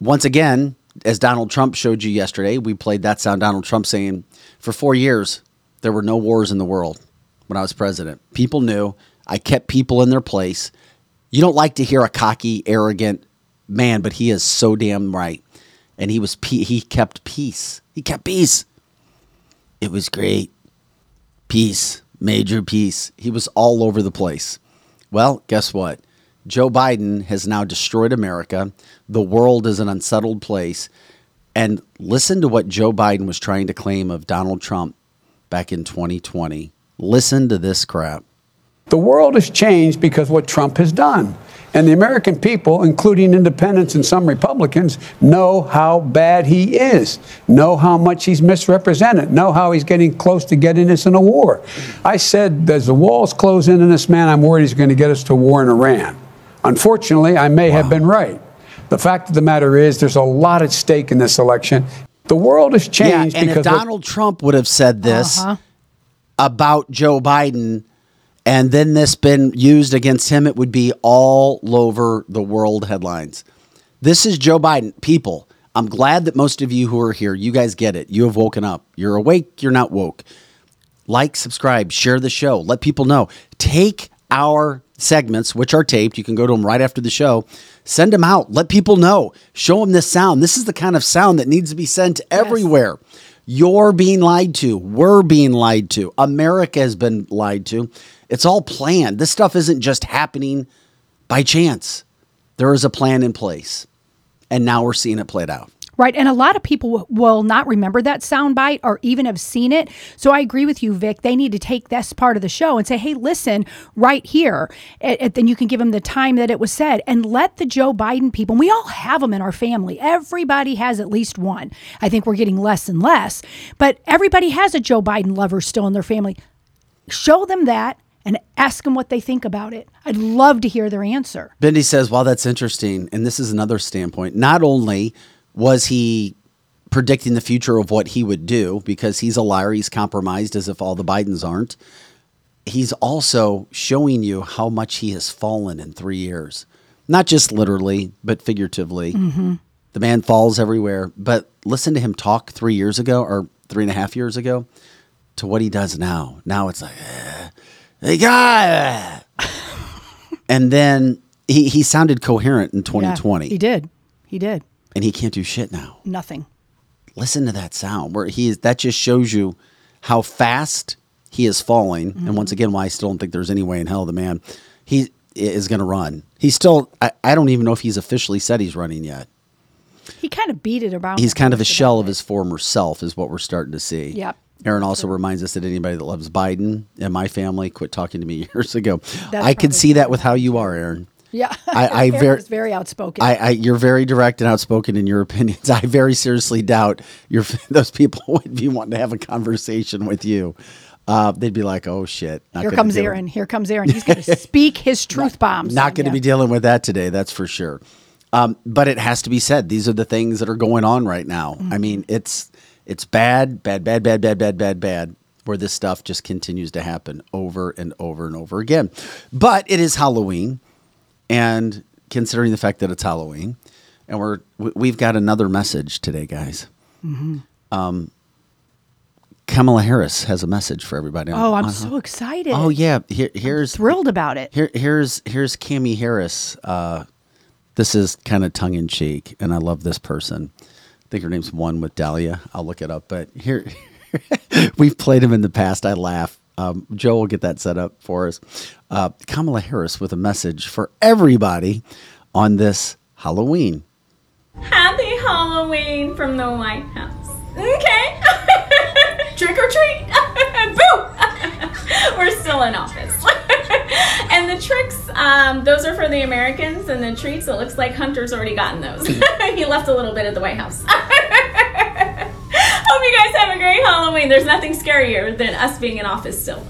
once again, as Donald Trump showed you yesterday, we played that sound. Donald Trump saying, for four years, there were no wars in the world when I was president. People knew I kept people in their place. You don't like to hear a cocky, arrogant man, but he is so damn right. And he was he kept peace. He kept peace. It was great. Peace, major peace. He was all over the place. Well, guess what? Joe Biden has now destroyed America. The world is an unsettled place. And listen to what Joe Biden was trying to claim of Donald Trump back in 2020. Listen to this crap. The world has changed because what Trump has done. And the American people, including independents and some Republicans, know how bad he is, know how much he's misrepresented, know how he's getting close to getting us in a war. I said, as the walls close in on this man, I'm worried he's going to get us to war in Iran. Unfortunately, I may have been right. The fact of the matter is, there's a lot at stake in this election. The world has changed yeah, and because what- Donald Trump would have said this Uh-huh. about Joe Biden and then this been used against him, it would be all over the world headlines. This is Joe Biden. People, I'm glad that most of you who are here, you guys get it. You have woken up. You're awake, you're not woke. Like, subscribe, share the show, let people know. Take our segments, which are taped. You can go to them right after the show. Send them out. Let people know. Show them this sound. This is the kind of sound that needs to be sent everywhere. You're being lied to. We're being lied to. America has been lied to. It's all planned. This stuff isn't just happening by chance. There is a plan in place. And now we're seeing it played out. Right. And a lot of people will not remember that soundbite or even have seen it. So I agree with you, Vic. They need to take this part of the show and say, hey, listen, right here. And, then you can give them the time that it was said and let the Joe Biden people, we all have them in our family. Everybody has at least one. I think we're getting less and less, but everybody has a Joe Biden lover still in their family. Show them that and ask them what they think about it. I'd love to hear their answer. Bendy says, "Well, that's interesting." And this is another standpoint. Not only was he predicting the future of what he would do because he's a liar, he's compromised as if all the Bidens aren't. He's also showing you how much he has fallen in three years, not just literally, but figuratively. The man falls everywhere. But listen to him talk three years ago or three and a half years ago to what he does now. Now it's like, eh, hey, guy. and then he, he sounded coherent in Yeah, 2020 he did. He did. and he can't do shit now. Nothing. Listen to that sound where he is, that just shows you how fast he is falling. And once mm-hmm. again, why I still don't think there's any way in hell the man he is going to run. He's still, I, I don't even know if he's officially said he's running yet. He kind of beat it around. He's kind of a shell of his former self, is what we're starting to see. Yep. Aaron also reminds us that anybody that loves Biden and my family quit talking to me years ago. That's I can see that with how you are, Aaron. Yeah, I- I Aaron ver- is very outspoken. I, I you're very direct and outspoken in your opinions. I very seriously doubt your those people would be wanting to have a conversation with you. Uh, they'd be like, "Oh shit!" Here comes. Aaron. Here comes Aaron. He's going to speak his truth bombs. Not going to be dealing with that today. That's for sure. Um, but it has to be said. These are the things that are going on right now. Mm-hmm. I mean, it's it's bad, bad, bad, bad, bad, bad, bad, bad. Where this stuff just continues to happen over and over and over again. But it is Halloween, and considering the fact that it's Halloween, and we're we- we've got another message today, guys. Mm-hmm. Um, Kamala Harris has a message for everybody. Oh, I'm on- so excited. Oh yeah, Here, here's thrilled about it. here, here's here's Cami Harris. Uh, this is kind of tongue in cheek, and I love this person. I think her name's one with Dahlia. I'll look it up, but here we've played him in the past. I laugh. Um, Joe will get that set up for us. Uh, Kamala Harris with a message for everybody on this Halloween. Happy Halloween from the White House. Okay. Trick or treat. Boo! We're still in office. and the tricks, um, those are for the Americans, and the treats, it looks like Hunter's already gotten those. he left a little bit at the White House. Hope you guys have a great Halloween. There's nothing scarier than us being in office still.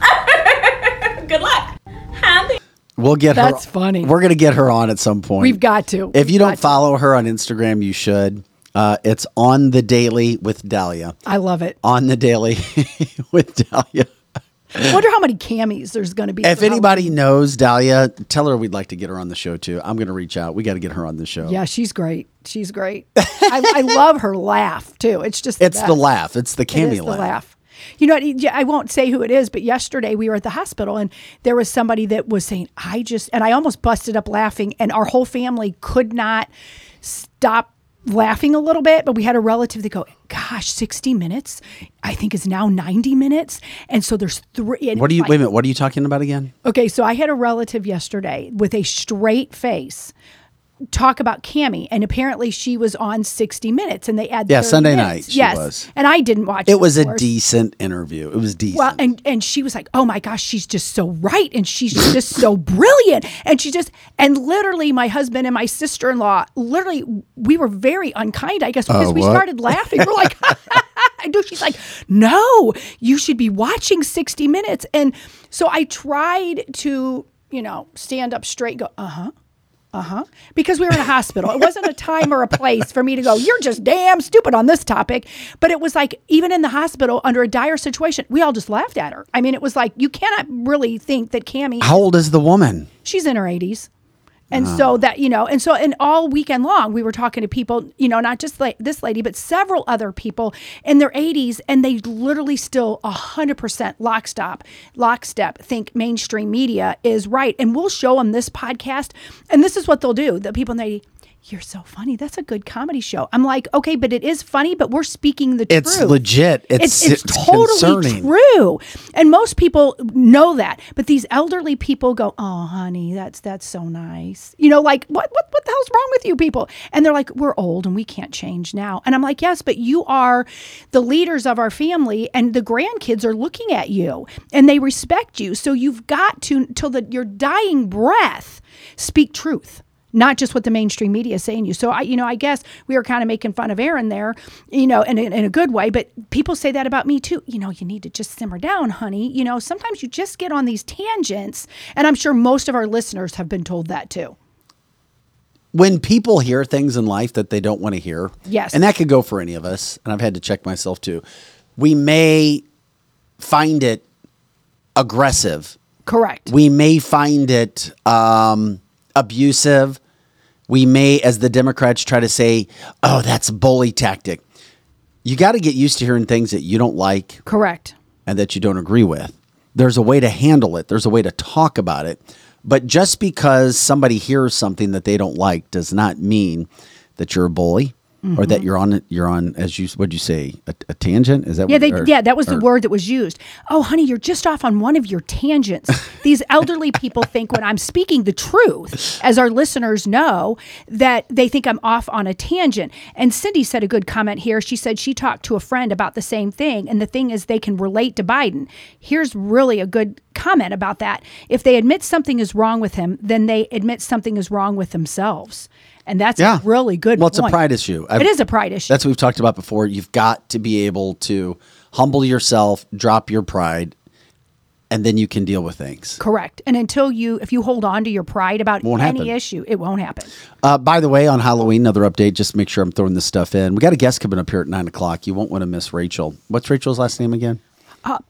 Good luck. Happy. We'll get her. That's funny. We're gonna get her on at some point. We've got to. If you We've don't got to. follow her on Instagram, you should. Uh, it's on the daily with Dahlia. I love it. On the daily with Dahlia. I wonder how many camis there's going to be. If anybody knows Dahlia, tell her we'd like to get her on the show too. I'm going to reach out. We got to get her on the show. Yeah, she's great. She's great. I, I love her laugh too. It's just It's the laugh. It's the It Cammy is the laugh. laugh. You know, what, I won't say who it is, but yesterday we were at the hospital and there was somebody that was saying, I just, and I almost busted up laughing, and our whole family could not stop laughing a little bit. But we had a relative that go, Gosh, 60 minutes, I think is now 90 minutes. And so there's three. What are you? my- Wait a minute. What are you talking about again? Okay, so I had a relative yesterday with a straight face talk about Cami, and apparently she was on 60 Minutes, and they had Yeah, Sunday minutes. night she yes, was. and I didn't watch. It was a course. decent interview. It was decent. Well, and and she was like, "Oh my gosh, she's just so right, and she's just so brilliant." And she just and literally, my husband and my sister in law, literally, we were very unkind, I guess, because we started laughing. We're like, I do. She's like, "No, you should be watching 60 Minutes." And so I tried to, you know, stand up straight, go, "Uh huh." Uh huh. Because we were in a hospital. It wasn't a time or a place for me to go, you're just damn stupid on this topic. But it was like, even in the hospital under a dire situation, we all just laughed at her. I mean, it was like, you cannot really think that Cami, How old is the woman? she's in her 80s. And so that, you know, and so, and all weekend long, we were talking to people, you know, not just like this lady, but several other people in their 80s, and they literally still 100% lockstep, lockstep think mainstream media is right. And we'll show them this podcast. And this is what they'll do. The people, and they, you're so funny. That's a good comedy show. I'm like, okay, but it is funny, but we're speaking the truth." It's truth. legit. It's, It's, it's totally concerning. true, and most people know that. But these elderly people go, "Oh, honey, that's that's so nice." You know, like what what what the hell's wrong with you people? And they're like, "We're old and we can't change now." And I'm like, "Yes, but you are the leaders of our family, and the grandkids are looking at you, and they respect you. So you've got to till the your dying breath speak truth." Not just what the mainstream media is saying to you. So I, you know, I guess we were kind of making fun of Aaron there, you know, in, in, in a good way. But people say that about me too. You know, you need to just simmer down, honey. You know, sometimes you just get on these tangents, and I'm sure most of our listeners have been told that too. when people hear things in life that they don't want to hear, Yes. and that could go for any of us, and I've had to check myself too. We may find it aggressive. Correct. We may find it um, abusive. We may, as the Democrats try to say, "Oh, that's bully tactic." You got to get used to hearing things that you don't like Correct. and that you don't agree with. There's a way to handle it. There's a way to talk about it. But just because somebody hears something that they don't like does not mean that you're a bully or Mm-hmm. that you're on you're on as you what'd you say a, a tangent is that Yeah, what, they, or- yeah, that was the word that was used. Oh, honey, you're just off on one of your tangents. These elderly people think when I'm speaking the truth, as our listeners know, that they think I'm off on a tangent. And Cindy said a good comment here. She said she talked to a friend about the same thing. And the thing is, they can relate to Biden. Here's really a good comment about that. If they admit something is wrong with him, then they admit something is wrong with themselves. And that's yeah a really good well it's point. a pride issue It is a pride issue. that's what we've talked about before you've got to be able to humble yourself drop your pride and then you can deal with things Correct. And until you, if you hold on to your pride about Won't any happen. issue, it won't happen. Uh, by the way, on Halloween, another update. Just make sure I'm throwing this stuff in. We got a guest coming up here at nine o'clock. You won't want to miss Rachel. What's Rachel's last name again?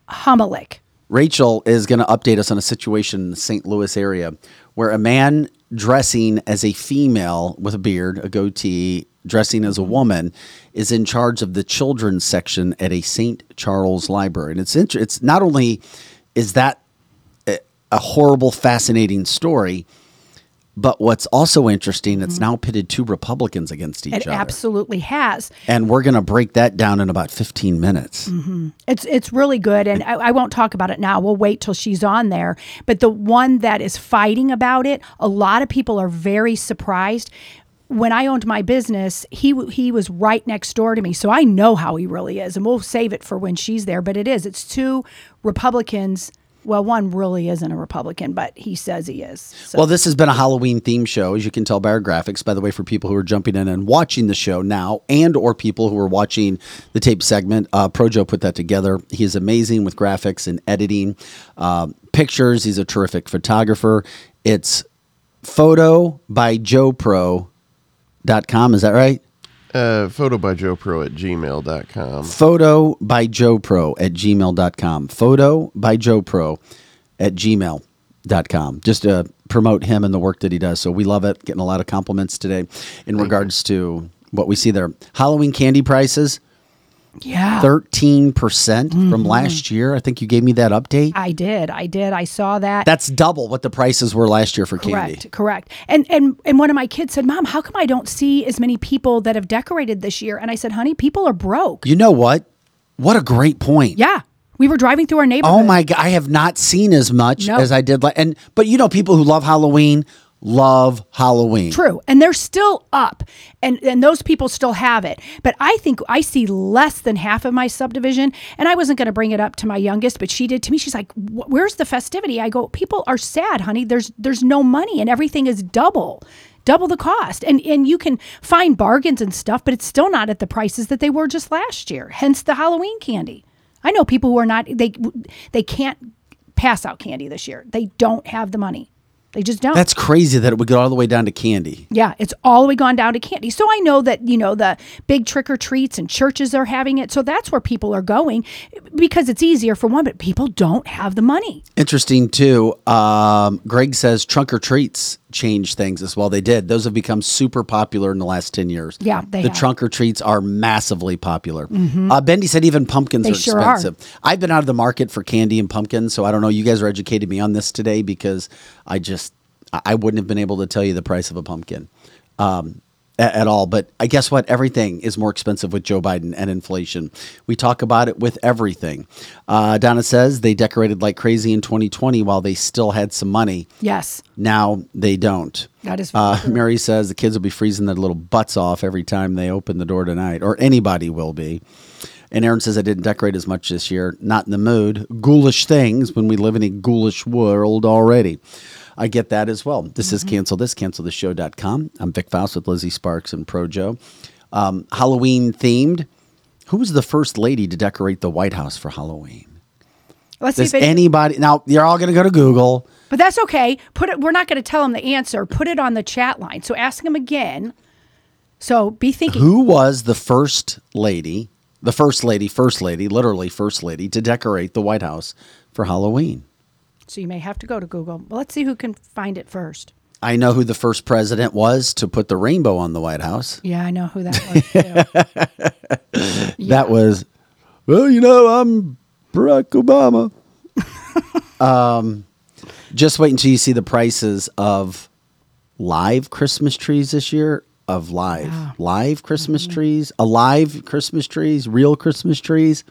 Homilick. Rachel is going to update us on a situation in the St. Louis area where a man dressing as a female with a beard, a goatee, dressing as a mm-hmm. woman, is in charge of the children's section at a St. Charles library. And it's inter- it's not only is that a, a horrible, fascinating story, But what's also interesting, it's now pitted two Republicans against each Mm-hmm. It other. absolutely has. And we're going to break that down in about 15 minutes. It's it's really good, and I, I won't talk about it now. We'll wait till she's on there. But the one that is fighting about it, a lot of people are very surprised. When I owned my business, he he was right next door to me, so I know how he really is, and we'll save it for when she's there. But it is it's two Republicans. Well, one really isn't a Republican, but he says he is. So. Well, this has been a Halloween themed show, as you can tell by our graphics. By the way, for people who are jumping in and watching the show now, and or people who are watching the tape segment, uh, Projo put that together. He is amazing with graphics and editing, uh, pictures. He's a terrific photographer. It's photo by JoePro.com. Is that right? Uh, photo by Joe Pro at gmail.com. Photo by Joe Pro at gmail.com. Photo by Joe Pro at gmail.com. Just to promote him and the work that he does. So we love it. Getting a lot of compliments today in regards to what we see there. Halloween candy prices, yeah, 13% from mm-hmm. last year. I think you gave me that update. I did. I did. I saw that. That's double what the prices were last year for Correct, candy. correct. And and and one of my kids said, "Mom, how come I don't see as many people that have decorated this year?" And I said, "Honey, people are broke." You know what? What a great point. Yeah, we were driving through our neighborhood. Oh my god, I have not seen as much No. as I did. like And but you know, people who love Halloween love Halloween. True, and they're still up, and and those people still have it. But I think I see less than half of my subdivision. And I wasn't going to bring it up to my youngest, but she did to me. She's like, "Where's the festivity?" I go, "People are sad, honey. There's there's no money, and everything is double." Double the cost, and and you can find bargains and stuff, but it's still not at the prices that they were just last year. Hence the Halloween candy. I know people who are not they they can't pass out candy this year. They don't have the money. They just don't. That's crazy that it would go all the way down to candy. Yeah, it's all the way gone down to candy. So I know that, you know, the big trick or treats and churches are having it. So that's where people are going because it's easier for one, but people don't have the money. Interesting too. Um, Greg says trunk or treats changed things as well. They did. Those have become super popular in the last ten years. Yeah, they the have. Mm-hmm. trunk or treats are massively popular. Uh, Bendy said even pumpkins They are sure are. expensive. I've been out of the market for candy and pumpkins, so I don't know. You guys are educating me on this today because I just I wouldn't have been able to tell you the price of a pumpkin. Um, at all. But I guess what? Everything is more expensive with Joe Biden and inflation. We talk about it with everything. Uh, Donna says they decorated like crazy in 2020 while they still had some money. Yes. Now they don't. That is Uh. Mary says the kids will be freezing their little butts off every time they open the door tonight, or anybody will be. And Aaron says I didn't decorate as much this year. Not in the mood. Ghoulish things when we live in a ghoulish world already. I get that as well. This is cancel this, cancel the show.com. I'm Vic Faust with Lizzie Sparks and Projo. Um, Halloween themed. Who was the first lady to decorate the White House for Halloween? Let's Does see if it, anybody now you're all gonna go to Google. but that's okay. Put it, we're not going to tell them the answer. Put it on the chat line. So ask them again. So be thinking. Who was the first lady, the first lady, first lady, literally first lady, to decorate the White House for Halloween? So you may have to go to Google. Well, let's see who can find it first. I know who the first president was to put the rainbow on the White House. Yeah, I know who that was. Too. That was, well, you know, I'm Barack Obama. um, just wait until you see the prices of live Christmas trees this year. Of live, live Christmas trees, alive Christmas trees, real Christmas trees.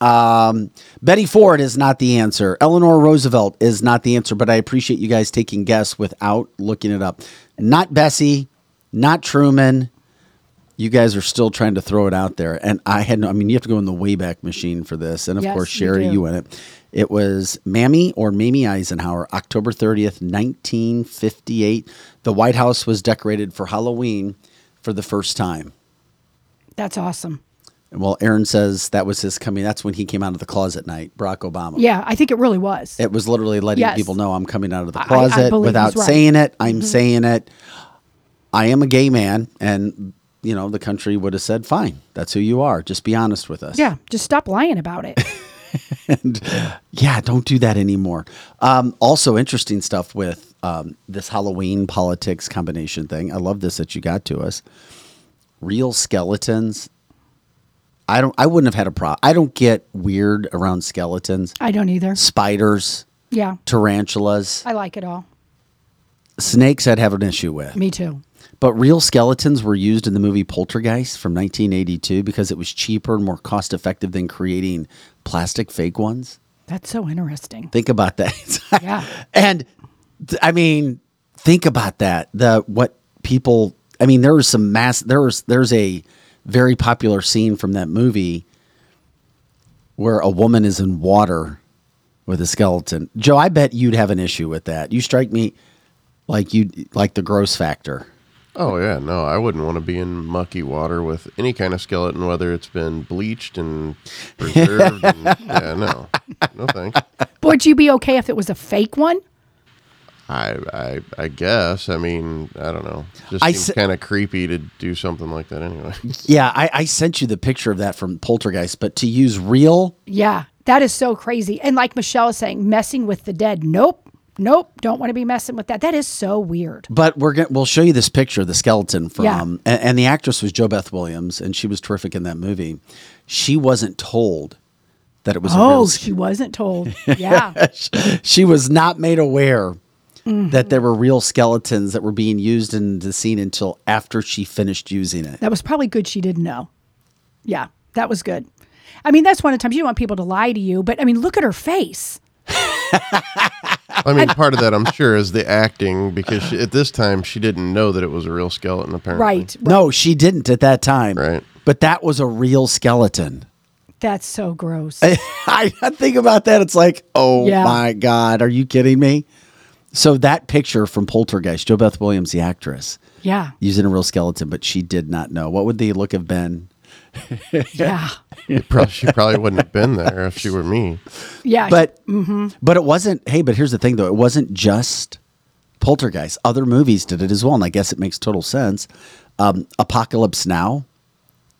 Um, Betty Ford is not the answer. Eleanor Roosevelt is not the answer, but I appreciate you guys taking guess without looking it up. Not Bessie, not Truman. You guys are still trying to throw it out there. And I had no, I mean, you have to go in the Wayback Machine for this. And of Yes, course, Sherry, do. you win it. It was Mammy or Mamie Eisenhower, October 30th, 1958. The White House was decorated for Halloween for the first time. That's awesome. Well, Aaron says that was his coming. That's when he came out of the closet night, Barack Obama. Yeah, I think it really was. It was literally letting Yes. people know I'm coming out of the I- I closet without right. Mm-hmm. saying it. I'm saying it. I am a gay man, and you know the country would have said, "Fine, that's who you are. Just be honest with us." yeah, just stop lying about it. and yeah, don't do that anymore. Um, also, interesting stuff with um, this Halloween politics combination thing. I love this that you got to us. Real skeletons. I don't. I wouldn't have had a problem. I don't get weird around skeletons, I don't either. spiders, Yeah, tarantulas. I like it all. Snakes, I'd have an issue with. Me too. But real skeletons were used in the movie Poltergeist from 1982 because it was cheaper and more cost effective than creating plastic fake ones. That's so interesting. Think about that. Yeah. and th- I mean, think about that. The what people I mean, there was some mass there was there's a very popular scene from that movie where a woman is in water with a skeleton. Joe, I bet you'd have an issue with that. You strike me like you like the gross factor. Oh yeah, no, I wouldn't want to be in mucky water with any kind of skeleton, whether it's been bleached and preserved. and, yeah, no, no thanks. Would you be okay if it was a fake one? I, I, I guess. I mean, I don't know. Just I seems s- kind of creepy to do something like that anyway. Yeah, I, I sent you the picture of that from Poltergeist, but to use real Yeah, that is so crazy. And like Michelle is saying, messing with the dead. Nope. Nope. Don't want to be messing with that. That is so weird. But we're gonna we'll show you this picture of the skeleton from Yeah. and, and the actress was JoBeth Williams and she was terrific in that movie. She wasn't told that it was a real Oh, she wasn't told. Yeah. she was not made aware Mm-hmm. that there were real skeletons that were being used in the scene until after she finished using it. that was probably good she didn't know. Yeah, that was good. I mean, that's one of the times you don't want people to lie to you, but I mean, look at her face. I mean, part of that, I'm sure, is the acting because she, at this time she didn't know that it was a real skeleton. Apparently, Right. No, she didn't at that time. Right. But that was a real skeleton. That's so gross. I think about that. It's like, oh Yeah. my God, are you kidding me? So that picture from Poltergeist, JoBeth Williams, the actress, Yeah. using a real skeleton, but she did not know. What would the look have been? Yeah. It prob- she probably wouldn't have been there if she were me. Yeah. But Mm-hmm. but it wasn't. Hey, but here's the thing, though. It wasn't just Poltergeist. Other movies did it as well, and I guess it makes total sense. Um, Apocalypse Now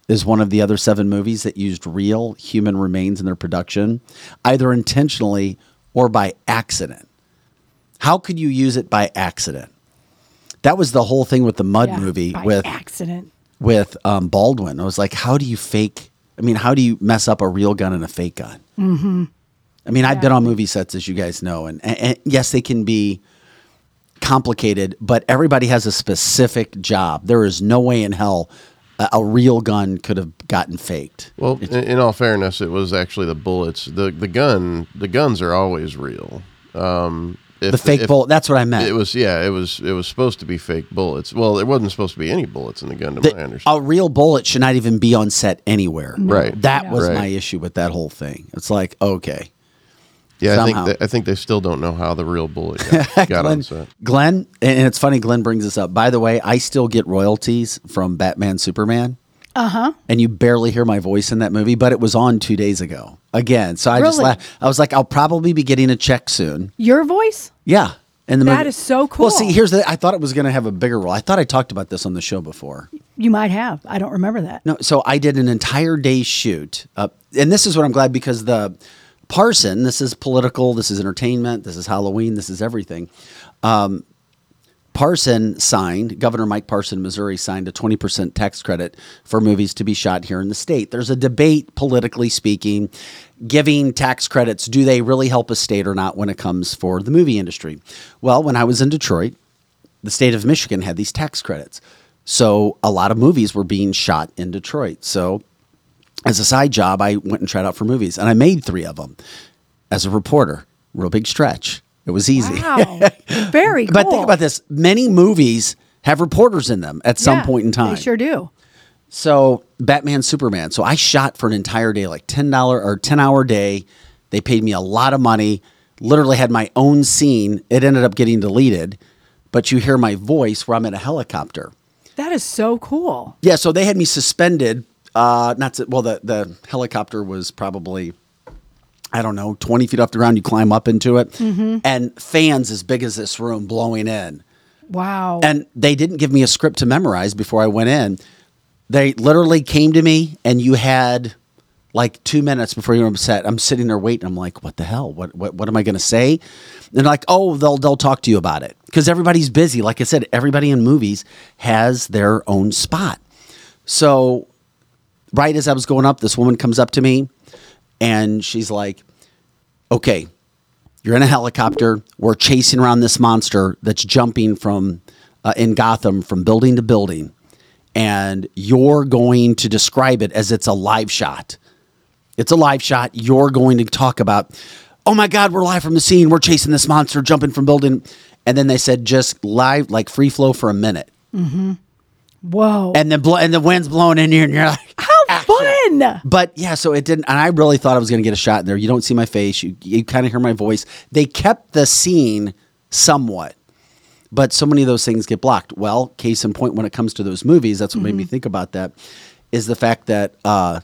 is one of the other seven movies that used real human remains in their production, either intentionally or by accident. How could you use it by accident? That was the whole thing with the Mud yeah, movie by with accident. with um, Baldwin. I was like, how do you fake? I mean, how do you mess up a real gun and a fake gun? Mm-hmm. I mean, I've been on movie sets, as you guys know, and, and, and yes, they can be complicated, but everybody has a specific job. There is no way in hell a, a real gun could have gotten faked. Well, in, in all fairness, it was actually the bullets. the The gun, the guns are always real. Um, if, The fake if- bullet. That's what I meant. It was yeah. It was it was supposed to be fake bullets. Well, there wasn't supposed to be any bullets in the gun, to The- my understanding. a real bullet should not even be on set anywhere. Right. That was Right. my issue with that whole thing. It's like, okay. yeah, I think they, I think they still don't know how the real bullet got, got on set. Glenn, and it's funny, Glenn brings this up. By the way, I still get royalties from Batman Superman. Uh Uh-huh. And you barely hear my voice in that movie, but it was on two days ago again. So I just Really? laughed. I was like, I'll probably be getting a check soon. Your voice? Yeah. And the That movie- is so cool. Well, see, here's the. I thought it was going to have a bigger role. I thought I talked about this on the show before. You might have. I don't remember that. No, so I did an entire day shoot, and this is what I'm glad because the Parson. This is political. This is entertainment. This is Halloween. This is everything. Um, Parson signed, Governor Mike Parson, Missouri, signed a 20% tax credit for movies to be shot here in the state. There's a debate, politically speaking, giving tax credits, do they really help a state or not when it comes for the movie industry? Well, when I was in Detroit, the state of Michigan had these tax credits. So a lot of movies were being shot in Detroit. So as a side job, I went and tried out for movies and I made three of them as a reporter. Real big stretch. It was easy. Wow. Very cool. But think about this: many movies have reporters in them at some Yeah, point in time. They sure do. So Batman, Superman. So I shot for an entire day, like ten dollar or ten hour day. They paid me a lot of money. Literally had my own scene. It ended up getting deleted, but you hear my voice where I'm in a helicopter. That is so cool. Yeah, so they had me suspended. Uh, not to, well, the the helicopter was probably, I don't know, twenty feet off the ground. You climb up into it, Mm-hmm. and fans as big as this room blowing in. Wow. And they didn't give me a script to memorize before I went in. They literally came to me, and you had like two minutes before you were set. I'm sitting there waiting. I'm like, what the hell? What what, what am I going to say? And they're like, oh, they'll they'll talk to you about it because everybody's busy. Like I said, everybody in movies has their own spot. So, right as I was going up, this woman comes up to me, and she's like, okay, You're in a helicopter. We're chasing around this monster that's jumping from uh, in Gotham from building to building, and you're going to describe it as it's a live shot. It's a live shot. You're going to talk about, oh my God, we're live from the scene. We're chasing this monster, jumping from building. And then they said just live, like free flow for a minute. Whoa. And then blow, and the wind's blowing in here, and you're like, Fun. but yeah, so it didn't, and I really thought I was going to get a shot in there. You don't see my face, you you kind of hear my voice. They kept the scene somewhat, but so many of those things get blocked. Well, case in point, when it comes to those movies, that's what made me think about that. Is the fact that uh,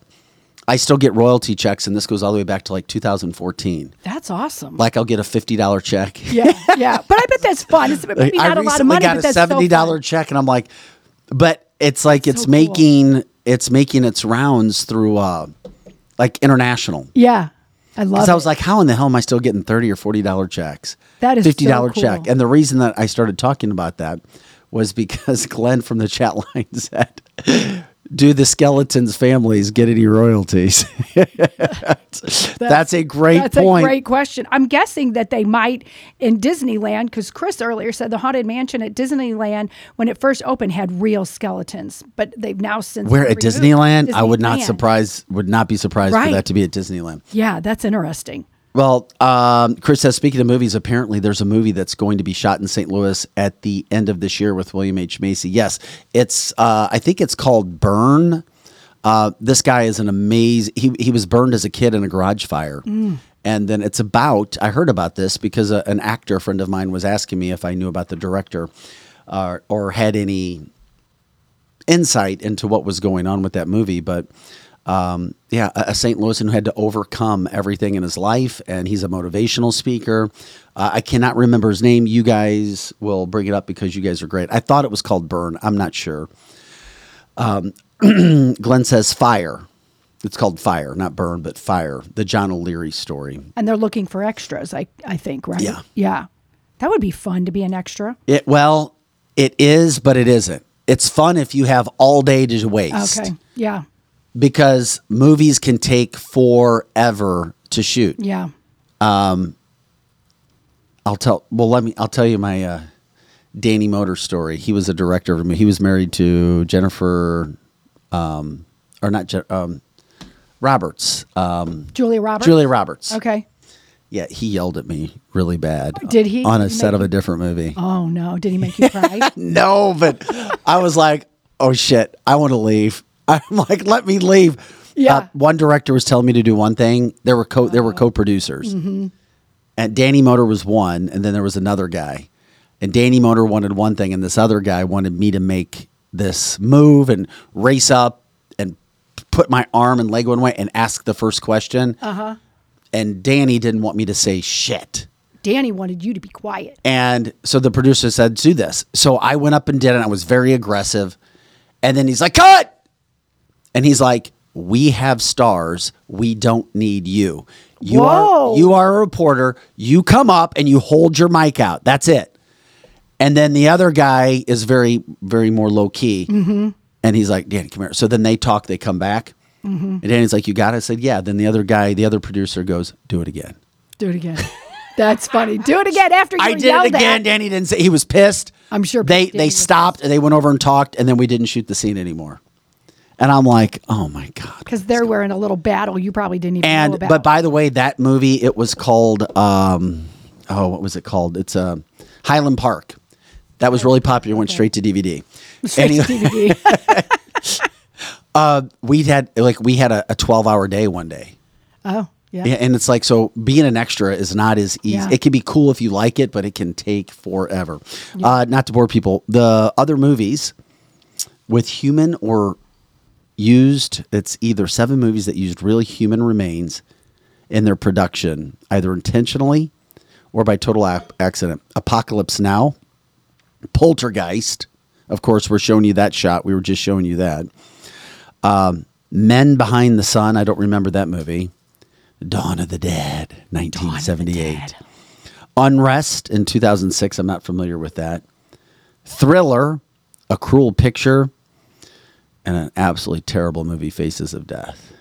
I still get royalty checks, and this goes all the way back to like 2014. That's awesome. Like I'll get a fifty dollar check. yeah, yeah. But I bet that's fun. It's maybe I not a lot of recently money, got but a that's seventy dollar fun. check, and I'm like, but it's like it's cool. making it's making its rounds through uh, like international. Yeah. I love Because it. I was like, how in the hell am I still getting thirty or forty dollar checks? That is so fifty dollar check. cool. And the reason that I started talking about that was because Glenn from the chat line said, "Do the skeletons' families get any royalties?" That's, a great That's point. a great question. I'm guessing that they might in Disneyland, because Chris earlier said the Haunted Mansion at Disneyland, when it first opened, had real skeletons, but they've now since Where at removed- Disneyland, I would not surprise would not be surprised for that to be at Disneyland. Yeah, that's interesting. Well, um, Chris says, speaking of movies, apparently there's a movie that's going to be shot in St. Louis at the end of this year with William H. Macy. Yes, it's, uh, I think it's called Burn. Uh, this guy is an amazing, he, he was burned as a kid in a garage fire. And then it's about, I heard about this because a, an actor friend of mine was asking me if I knew about the director uh, or had any insight into what was going on with that movie. But um, yeah, a, a St. Louisan who had to overcome everything in his life, and he's a motivational speaker. Uh, I cannot remember his name. You guys will bring it up because you guys are great. I thought it was called Burn. I'm not sure. Um, Glenn says Fire. It's called Fire, not Burn, but Fire. The John O'Leary story. And they're looking for extras, I, I think, right? Yeah. Yeah. That would be fun to be an extra. It well, it is, but it isn't. It's fun if you have all day to waste. Okay. Yeah. Because movies can take forever to shoot. Yeah. I'll tell. Well, let me. I'll tell you my uh, Danny Moder story. He was a director of a movie. He was married to Jennifer, um, or not um, Roberts. Um, Julia Roberts. Julia Roberts. Okay. Yeah, he yelled at me really bad. Did he? on a set of a different movie? Oh no! Did he make you cry? No, but I was like, oh shit, I want to leave. I'm like, let me leave. Yeah. Uh, one director was telling me to do one thing. There were co there were co-producers, Mm-hmm. and Danny Moder was one, and then there was another guy, and Danny Moder wanted one thing, and this other guy wanted me to make this move and race up and put my arm and leg one way and ask the first question. Uh huh. And Danny didn't want me to say shit. Danny wanted you to be quiet. And so the producer said, do this. So I went up and did it. I was very aggressive. And then he's like, cut. And he's like, we have stars. We don't need you. You Whoa. are you are a reporter. You come up and you hold your mic out. That's it. And then the other guy is very, very more low key. Mm-hmm. And he's like, Danny, come here. So then they talk, they come back. Mm-hmm. And Danny's like, You got it? I said, Yeah. Then the other guy, the other producer goes, Do it again. Do it again. That's funny. Do it again after you I did it again. At. Danny didn't say he was pissed. I'm sure they Danny they stopped and they went over and talked and then we didn't shoot the scene anymore. And I'm like, oh my god. Because they're wearing a little battle you probably didn't even know And about. but by the way, that movie it was called um oh what was it called? It's uh, Highland Park. That was really popular. Went straight to DVD. Straight to DVD. we had like we had a, a 12 hour day one day. oh, yeah. Yeah, and it's like so being an extra is not as easy. Yeah. It can be cool if you like it, but it can take forever. Uh, not to bore people, the other movies with human or used, it's either seven movies that used real human remains in their production, either intentionally or by total accident. Apocalypse Now, Poltergeist. Of course, we're showing you that shot. We were just showing you that. Um, Men Behind the Sun. I don't remember that movie. Dawn of the Dead, 1978. Unrest in 2006. I'm not familiar with that. Thriller, A Cruel Picture, and an absolutely terrible movie, Faces of Death.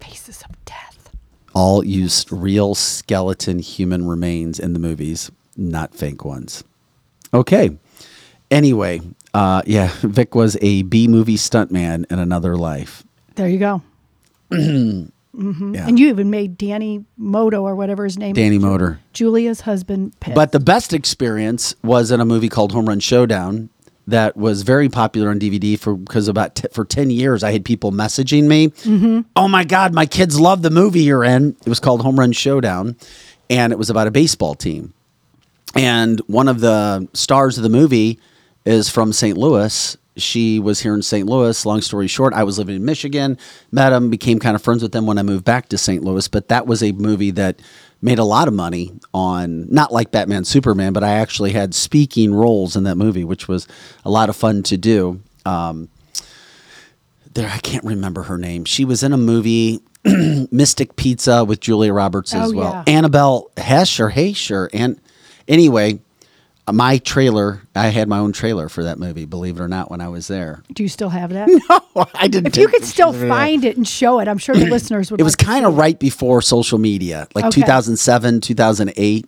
Faces of Death. all used real skeleton human remains in the movies, not fake ones. Okay. Anyway, uh, yeah, Vic was a B movie stuntman in another life. There you go. Yeah. And you even made Danny Moto or whatever his name Danny is. Ju- Motor. Julia's husband pissed. But the best experience was in a movie called Home Run Showdown that was very popular on DVD for because about t- for 10 years I had people messaging me, mm-hmm. "Oh my god, my kids love the movie you're in." It was called Home Run Showdown and it was about a baseball team. And one of the stars of the movie is from St. Louis. She was here in St. Louis. Long story short, I was living in Michigan, met him, became kind of friends with them when I moved back to St. Louis. But that was a movie that made a lot of money on, not like Batman Superman, but I actually had speaking roles in that movie, which was a lot of fun to do. Um, there, I can't remember her name. She was in a movie, Mystic Pizza, with Julia Roberts as Oh, well. yeah. Annabelle Hesh or Hesh or and anyway, my trailer. I had my own trailer for that movie. Believe it or not, when I was there, Do you still have that? No, I didn't. If you could still pictures of that. find it and show it, I'm sure the listeners would. it was like to kind of right before social media, like Okay. 2007, 2008.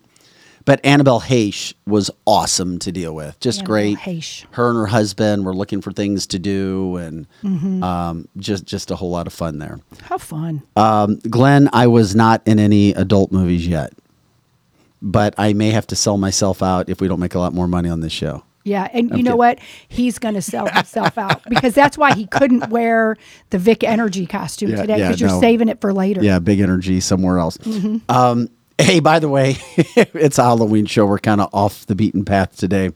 But Annabelle Hesh was awesome to deal with. Just Annabelle great. Heche. Her and her husband were looking for things to do, and Mm-hmm. um, just just a whole lot of fun there. How fun. Um, Glenn, I was not in any adult movies yet, but I may have to sell myself out if we don't make a lot more money on this show. Yeah, and you know kidding. what? He's going to sell himself out because that's why he couldn't wear the Vic Energy costume Yeah, today yeah, because you're no. saving it for later. Yeah, big energy somewhere else. Mm-hmm. Um, hey, by the way, it's a Halloween show. We're kind of off the beaten path today.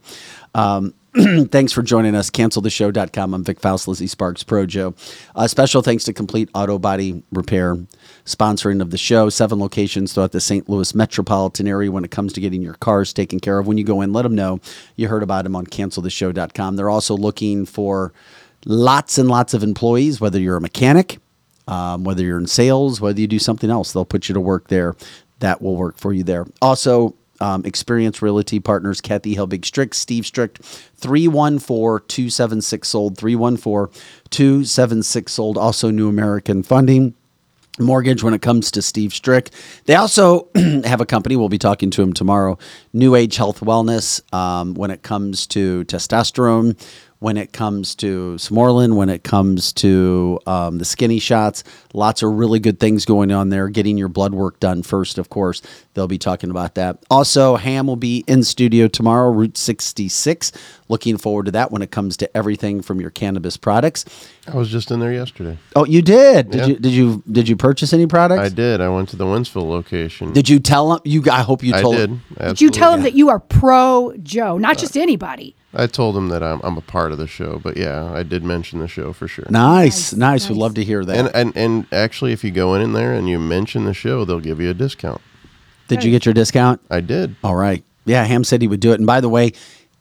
Um, thanks for joining us. CancelTheShow.com. I'm Vic Faust, Lizzie Sparks, Projo. Uh, special thanks to Complete Auto Body Repair, sponsoring of the show. Seven locations throughout the St. Louis metropolitan area when it comes to getting your cars taken care of. When you go in, let them know you heard about them on CancelTheShow.com. They're also looking for lots and lots of employees, whether you're a mechanic, um, whether you're in sales, whether you do something else, they'll put you to work there. That will work for you there. Also, um, Experience Realty Partners, Kathy Helbig Strick, Steve Strick, 314 276 sold, 314 276 sold. Also, New American Funding mortgage when it comes to Steve Strick. They also have a company. We'll be talking to him tomorrow. New Age Health Wellness. Um, when it comes to testosterone, when it comes to Sermorelin, when it comes to um, the skinny shots, lots of really good things going on there. Getting your blood work done first, of course. They'll be talking about that. Also, Ham will be in studio tomorrow, Route 66. Looking forward to that when it comes to everything from your cannabis products. I was just in there yesterday. Oh, you did? Did Yeah. you did you did you purchase any products? I did. I went to the Wentzville location. Did you tell him? You, I hope you I told. did. Did you tell him absolutely. that you are pro Joe, not just anybody? I told him that I'm, I'm a part of the show, but yeah, I did mention the show for sure. Nice, nice. Nice, We'd love to hear that. And, and and actually, if you go in there and you mention the show, they'll give you a discount. did you get your discount? I did. All right. Yeah, Ham said he would do it. And by the way,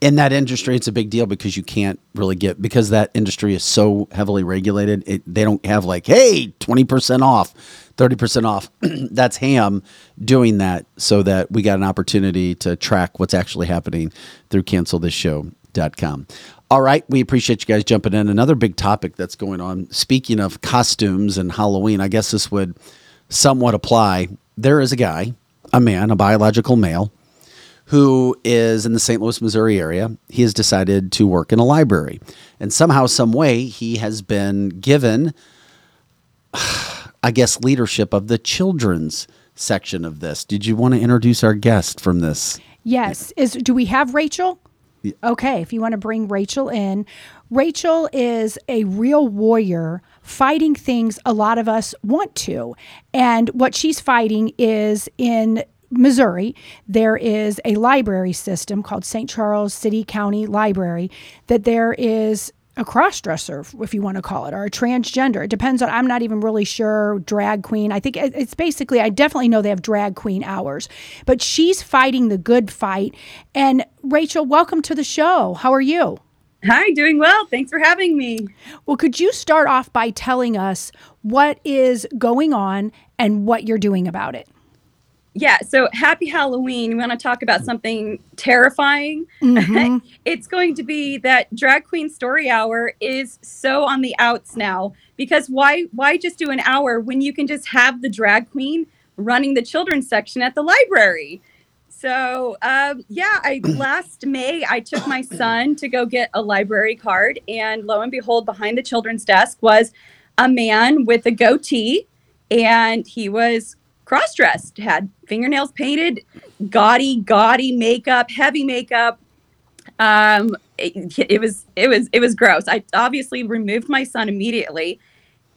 in that industry, it's a big deal because you can't really get because that industry is so heavily regulated. It, they don't have like, hey, twenty percent off, thirty percent off. That's Ham doing that so that we got an opportunity to track what's actually happening through cancelthisshow.com. All right, we appreciate you guys jumping in. Another big topic that's going on. Speaking of costumes and Halloween, I guess this would somewhat apply. There is a guy, a man, a biological male who is in the St. Louis, Missouri area. He has decided to work in a library. And somehow, some way, he has been given, I guess, leadership of the children's section of this. Did you want to introduce our guest from this? Yes. Is do we have Rachel? Okay, if you want to bring Rachel in. Rachel is a real warrior fighting things a lot of us want to. And what she's fighting is in Missouri, there is a library system called St. Charles City County Library that there is a cross dresser, if you want to call it, or a transgender. It depends on, I'm not even really sure, drag queen. I think it's basically, I definitely know they have drag queen hours, but she's fighting the good fight. And Rachel, welcome to the show. How are you? Hi, doing well. Thanks for having me. Well, could you start off by telling us what is going on and what you're doing about it? Yeah, so happy Halloween. We want to talk about something terrifying. it's going to be that drag queen story hour is so on the outs now because why why just do an hour when you can just have the drag queen running the children's section at the library. So um, yeah, I last May I took my son to go get a library card, and lo and behold, behind the children's desk was a man with a goatee, and he was cross-dressed, had fingernails painted, gaudy, gaudy makeup, heavy makeup. Um, it, it was it was it was gross. I obviously removed my son immediately.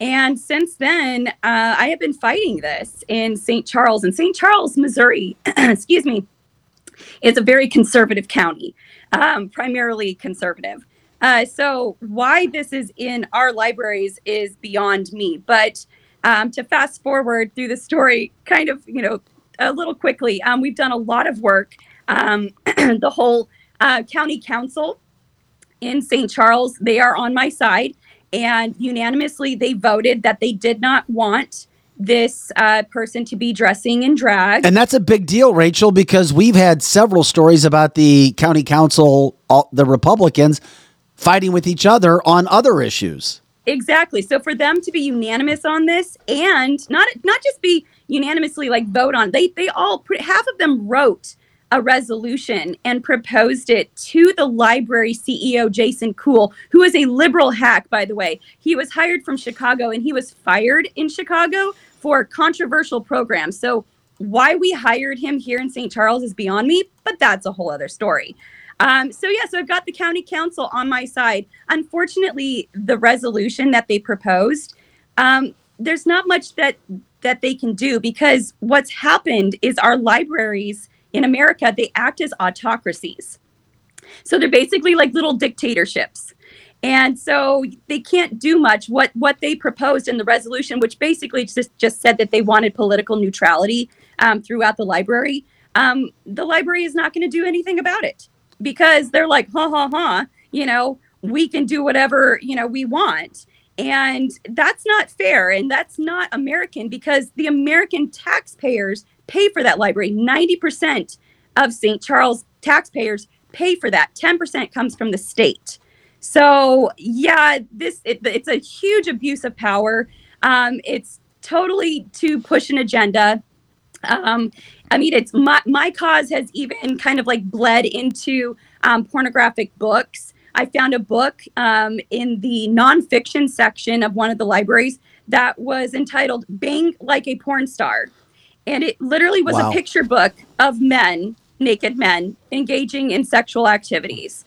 And since then, uh, I have been fighting this in St. Charles. And St. Charles, Missouri, excuse me, is a very conservative county, um, primarily conservative. Uh, so why this is in our libraries is beyond me. But um, to fast forward through the story, kind of, you know, a little quickly, um, we've done a lot of work. Um, the whole uh, county council in St. Charles, they are on my side and unanimously they voted that they did not want this uh, person to be dressing in drag. And that's a big deal, Rachel, because we've had several stories about the county council, all, the Republicans, fighting with each other on other issues. Exactly. So for them to be unanimous on this and not not just be unanimously like vote on, they they all half of them wrote a resolution and proposed it to the library CEO, Jason Kuhl, who is a liberal hack, by the way. He was hired from Chicago and he was fired in Chicago for controversial programs. So, why we hired him here in St. Charles is beyond me, but that's a whole other story. Um, so, yeah, so I've got the county council on my side. Unfortunately, the resolution that they proposed, um, there's not much that that they can do because what's happened is our libraries in America, they act as autocracies. So they're basically like little dictatorships. And so they can't do much. What what they proposed in the resolution, which basically just, just said that they wanted political neutrality um, throughout the library, um, the library is not going to do anything about it because they're like, ha ha ha, you know, we can do whatever you know we want, and that's not fair and that's not American because the American taxpayers pay for that library. 90% of St. Charles taxpayers pay for that. 10% comes from the state. So, yeah, this it, it's a huge abuse of power. Um, it's totally to push an agenda. Um, I mean, it's my, my cause has even kind of like bled into um, pornographic books. I found a book um, in the nonfiction section of one of the libraries that was entitled Bang Like a Porn Star and it literally was wow. a picture book of men, naked men, engaging in sexual activities.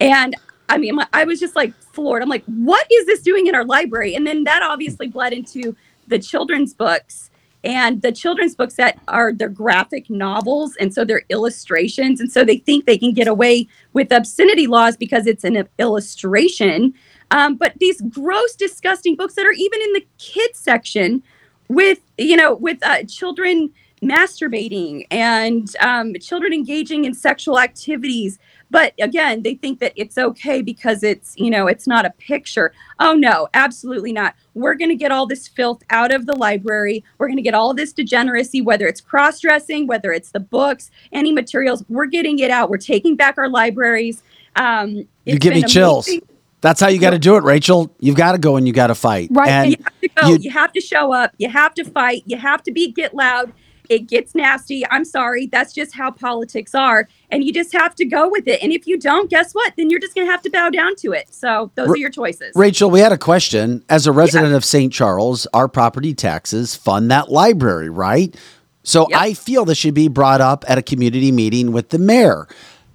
And I mean, I was just like floored. I'm like, what is this doing in our library? And then that obviously bled into the children's books and the children's books that are their graphic novels and so they're illustrations and so they think they can get away with obscenity laws because it's an illustration. Um, but these gross disgusting books that are even in the kids section with you know with uh, children masturbating and um, children engaging in sexual activities but again they think that it's okay because it's you know it's not a picture oh no absolutely not we're going to get all this filth out of the library we're going to get all this degeneracy whether it's cross-dressing whether it's the books any materials we're getting it out we're taking back our libraries um, you give me chills amazing. That's how you got to do it, Rachel. You've got to go and you got to fight. Right. And you have to go. You, you have to show up. You have to fight. You have to be get loud. It gets nasty. I'm sorry. That's just how politics are. And you just have to go with it. And if you don't, guess what? Then you're just going to have to bow down to it. So those Ra- are your choices. Rachel, we had a question. As a resident yeah. of St. Charles, our property taxes fund that library, right? So yep. I feel this should be brought up at a community meeting with the mayor.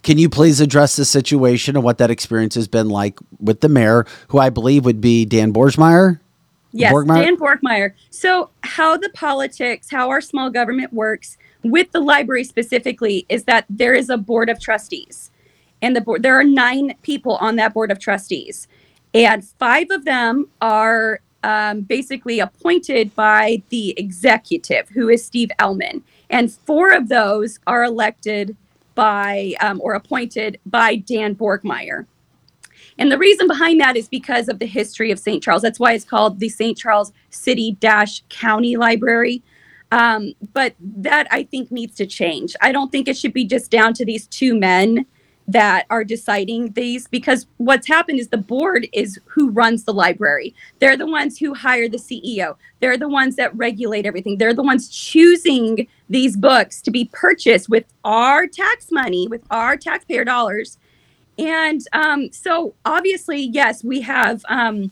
Can you please address the situation and what that experience has been like with the mayor, who I believe would be Dan Borgmeyer? Yes? Dan Borgmeyer. So, how the politics, how our small government works with the library specifically is that there is a board of trustees. And the board there are 9 people on that board of trustees. And 5 of them are um, basically appointed by the executive, who is Steve Ehlmann. And four of those are elected by um, or appointed by Dan Borgmeyer. And the reason behind that is because of the history of St. Charles. That's why it's called the St. Charles City County Library. Um, but that I think needs to change. I don't think it should be just down to these two men that are deciding these because what's happened is the board is who runs the library. They're the ones who hire the CEO. They're the ones that regulate everything. They're the ones choosing these books to be purchased with our tax money, with our taxpayer dollars. And um, so, obviously, yes, we have um,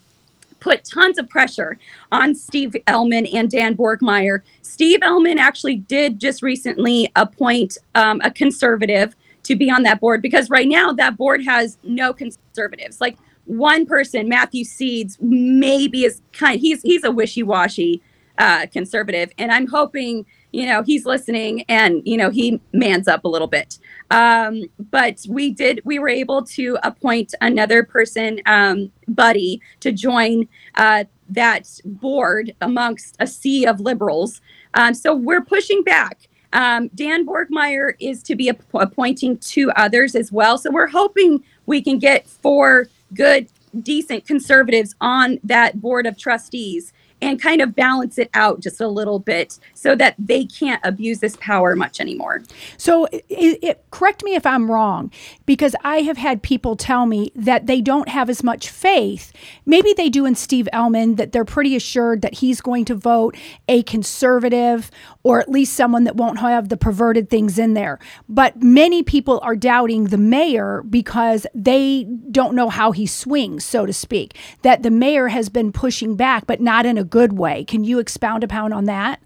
put tons of pressure on Steve Ehlmann and Dan Borgmeyer. Steve Ehlmann actually did just recently appoint um, a conservative to be on that board because right now that board has no conservatives. Like one person, Matthew Seeds, maybe is kind. He's he's a wishy washy uh, conservative, and I'm hoping you know he's listening and you know he mans up a little bit. Um, but we did we were able to appoint another person, um, Buddy, to join uh, that board amongst a sea of liberals. Um, so we're pushing back. Um, Dan Borgmeyer is to be app- appointing two others as well. So we're hoping we can get four good, decent conservatives on that board of trustees and kind of balance it out just a little bit so that they can't abuse this power much anymore. So, it, it, correct me if I'm wrong, because I have had people tell me that they don't have as much faith. Maybe they do in Steve Ehlmann, that they're pretty assured that he's going to vote a conservative or at least someone that won't have the perverted things in there. But many people are doubting the mayor because they don't know how he swings, so to speak. That the mayor has been pushing back, but not in a good way. Can you expound upon on that?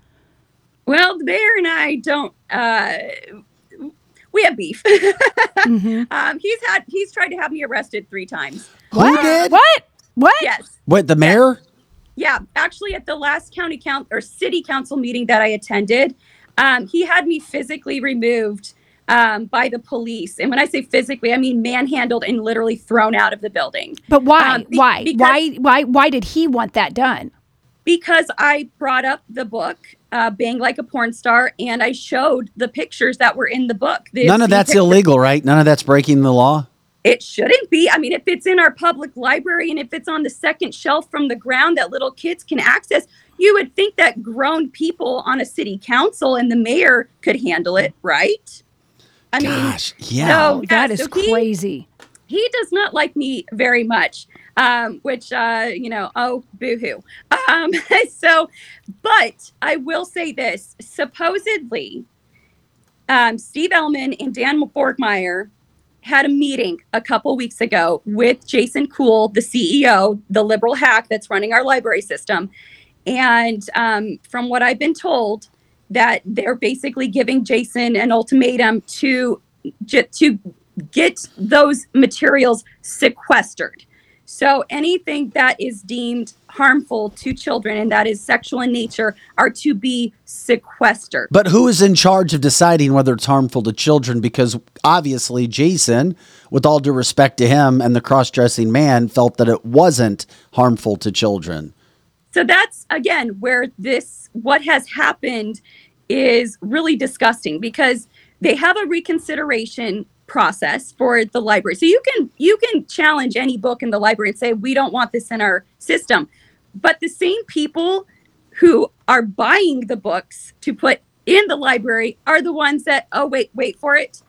Well, the mayor and I don't. Uh, we have beef. Mm-hmm. um, he's had he's tried to have me arrested three times. Who did? What? What? Yes. What, the mayor? Yeah, actually, at the last county count or city council meeting that I attended, um, he had me physically removed um, by the police. And when I say physically, I mean manhandled and literally thrown out of the building. But why? Um, be- why? why? Why? Why did he want that done? Because I brought up the book, uh, Bang Like a Porn Star, and I showed the pictures that were in the book. The- None of that's pictures- illegal, right? None of that's breaking the law. It shouldn't be. I mean, if it's in our public library and if it's on the second shelf from the ground that little kids can access, you would think that grown people on a city council and the mayor could handle it, right? I Gosh, mean, yeah. so, Oh, that yeah, is so he- crazy. he does not like me very much um, which uh, you know oh boo-hoo. Um, so but i will say this. Supposedly um, Steve Ehlmann and dan borgmeyer had a meeting a couple weeks ago with Jason Kuhl the ceo the liberal hack that's running our library system. And um, from what i've been told that they're basically giving jason an ultimatum to to get those materials sequestered. So anything that is deemed harmful to children and that is sexual in nature are to be sequestered. But who is in charge of deciding whether it's harmful to children? Because obviously, Jason, with all due respect to him and the cross dressing man, felt that it wasn't harmful to children. So that's again where this what has happened is really disgusting because they have a reconsideration process for the library. So you can you can challenge any book in the library and say we don't want this in our system. But the same people who are buying the books to put in the library are the ones that oh wait wait for it.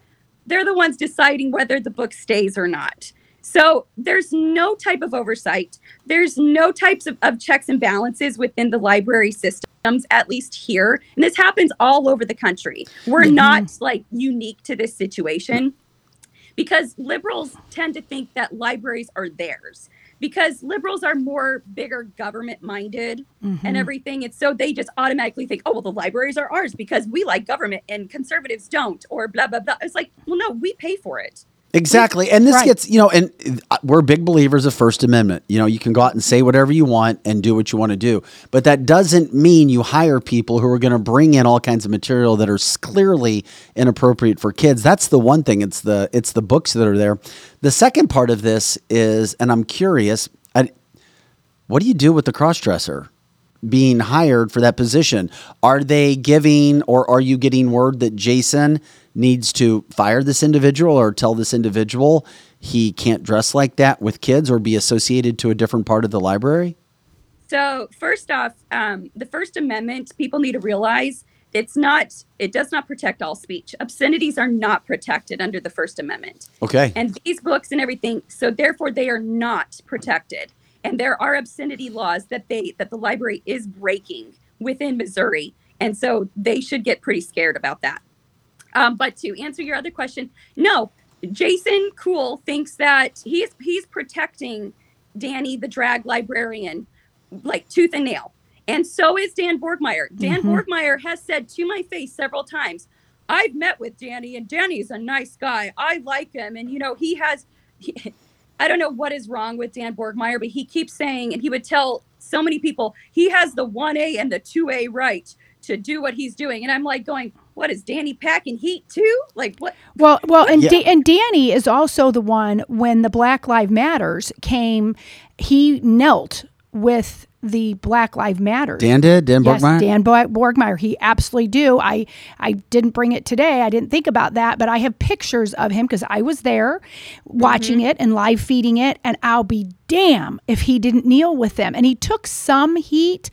They're the ones deciding whether the book stays or not. So there's no type of oversight. There's no types of, of checks and balances within the library systems, at least here. And this happens all over the country. We're mm-hmm. not like unique to this situation because liberals tend to think that libraries are theirs. Because liberals are more bigger government minded and mm-hmm. everything and so they just automatically think oh well the libraries are ours because we like government and conservatives don't or blah blah blah. It's like well no we pay for it Exactly. And this Right. gets, you know, and uh, we're big believers of First Amendment. You know, you can go out and say whatever you want and do what you want to do. But that doesn't mean you hire people who are going to bring in all kinds of material that are clearly inappropriate for kids. That's the one thing. It's the it's the books that are there. The second part of this is, and I'm curious, I, what do you do with the crossdresser being hired for that position? Are they giving or are you getting word that Jason needs to fire this individual or tell this individual he can't dress like that with kids or be associated to a different part of the library? So, first off, um, the First Amendment, people need to realize it's not it does not protect all speech. Obscenities are not protected under the first amendment. Okay. and these books and everything so therefore they are not protected. And there are obscenity laws that they that the library is breaking within missouri. And so they should get pretty scared about that um, but to answer your other question no Jason Kuhl thinks that he's he's protecting danny the drag librarian like tooth and nail. And so is dan borgmeyer dan borgmeyer has said to my face several times i've met with danny and danny's a nice guy. I like him. And you know he has he, i don't know what is wrong with dan borgmeyer but he keeps saying and he would tell so many people he has the 1a and the 2a right to do what he's doing. And i'm like going what is danny packing heat too like what Well, well, and Yeah. Da- and Danny is also the one when the Black Lives Matters came, he knelt with the Black Lives Matters. Dan did? Dan yes, Borgmeyer? Dan Bo- Borgmeyer. He absolutely do. I I didn't bring it today. I didn't think about that, but I have pictures of him because I was there mm-hmm. watching it and live feeding it, and I'll be damn if he didn't kneel with them. And he took some heat,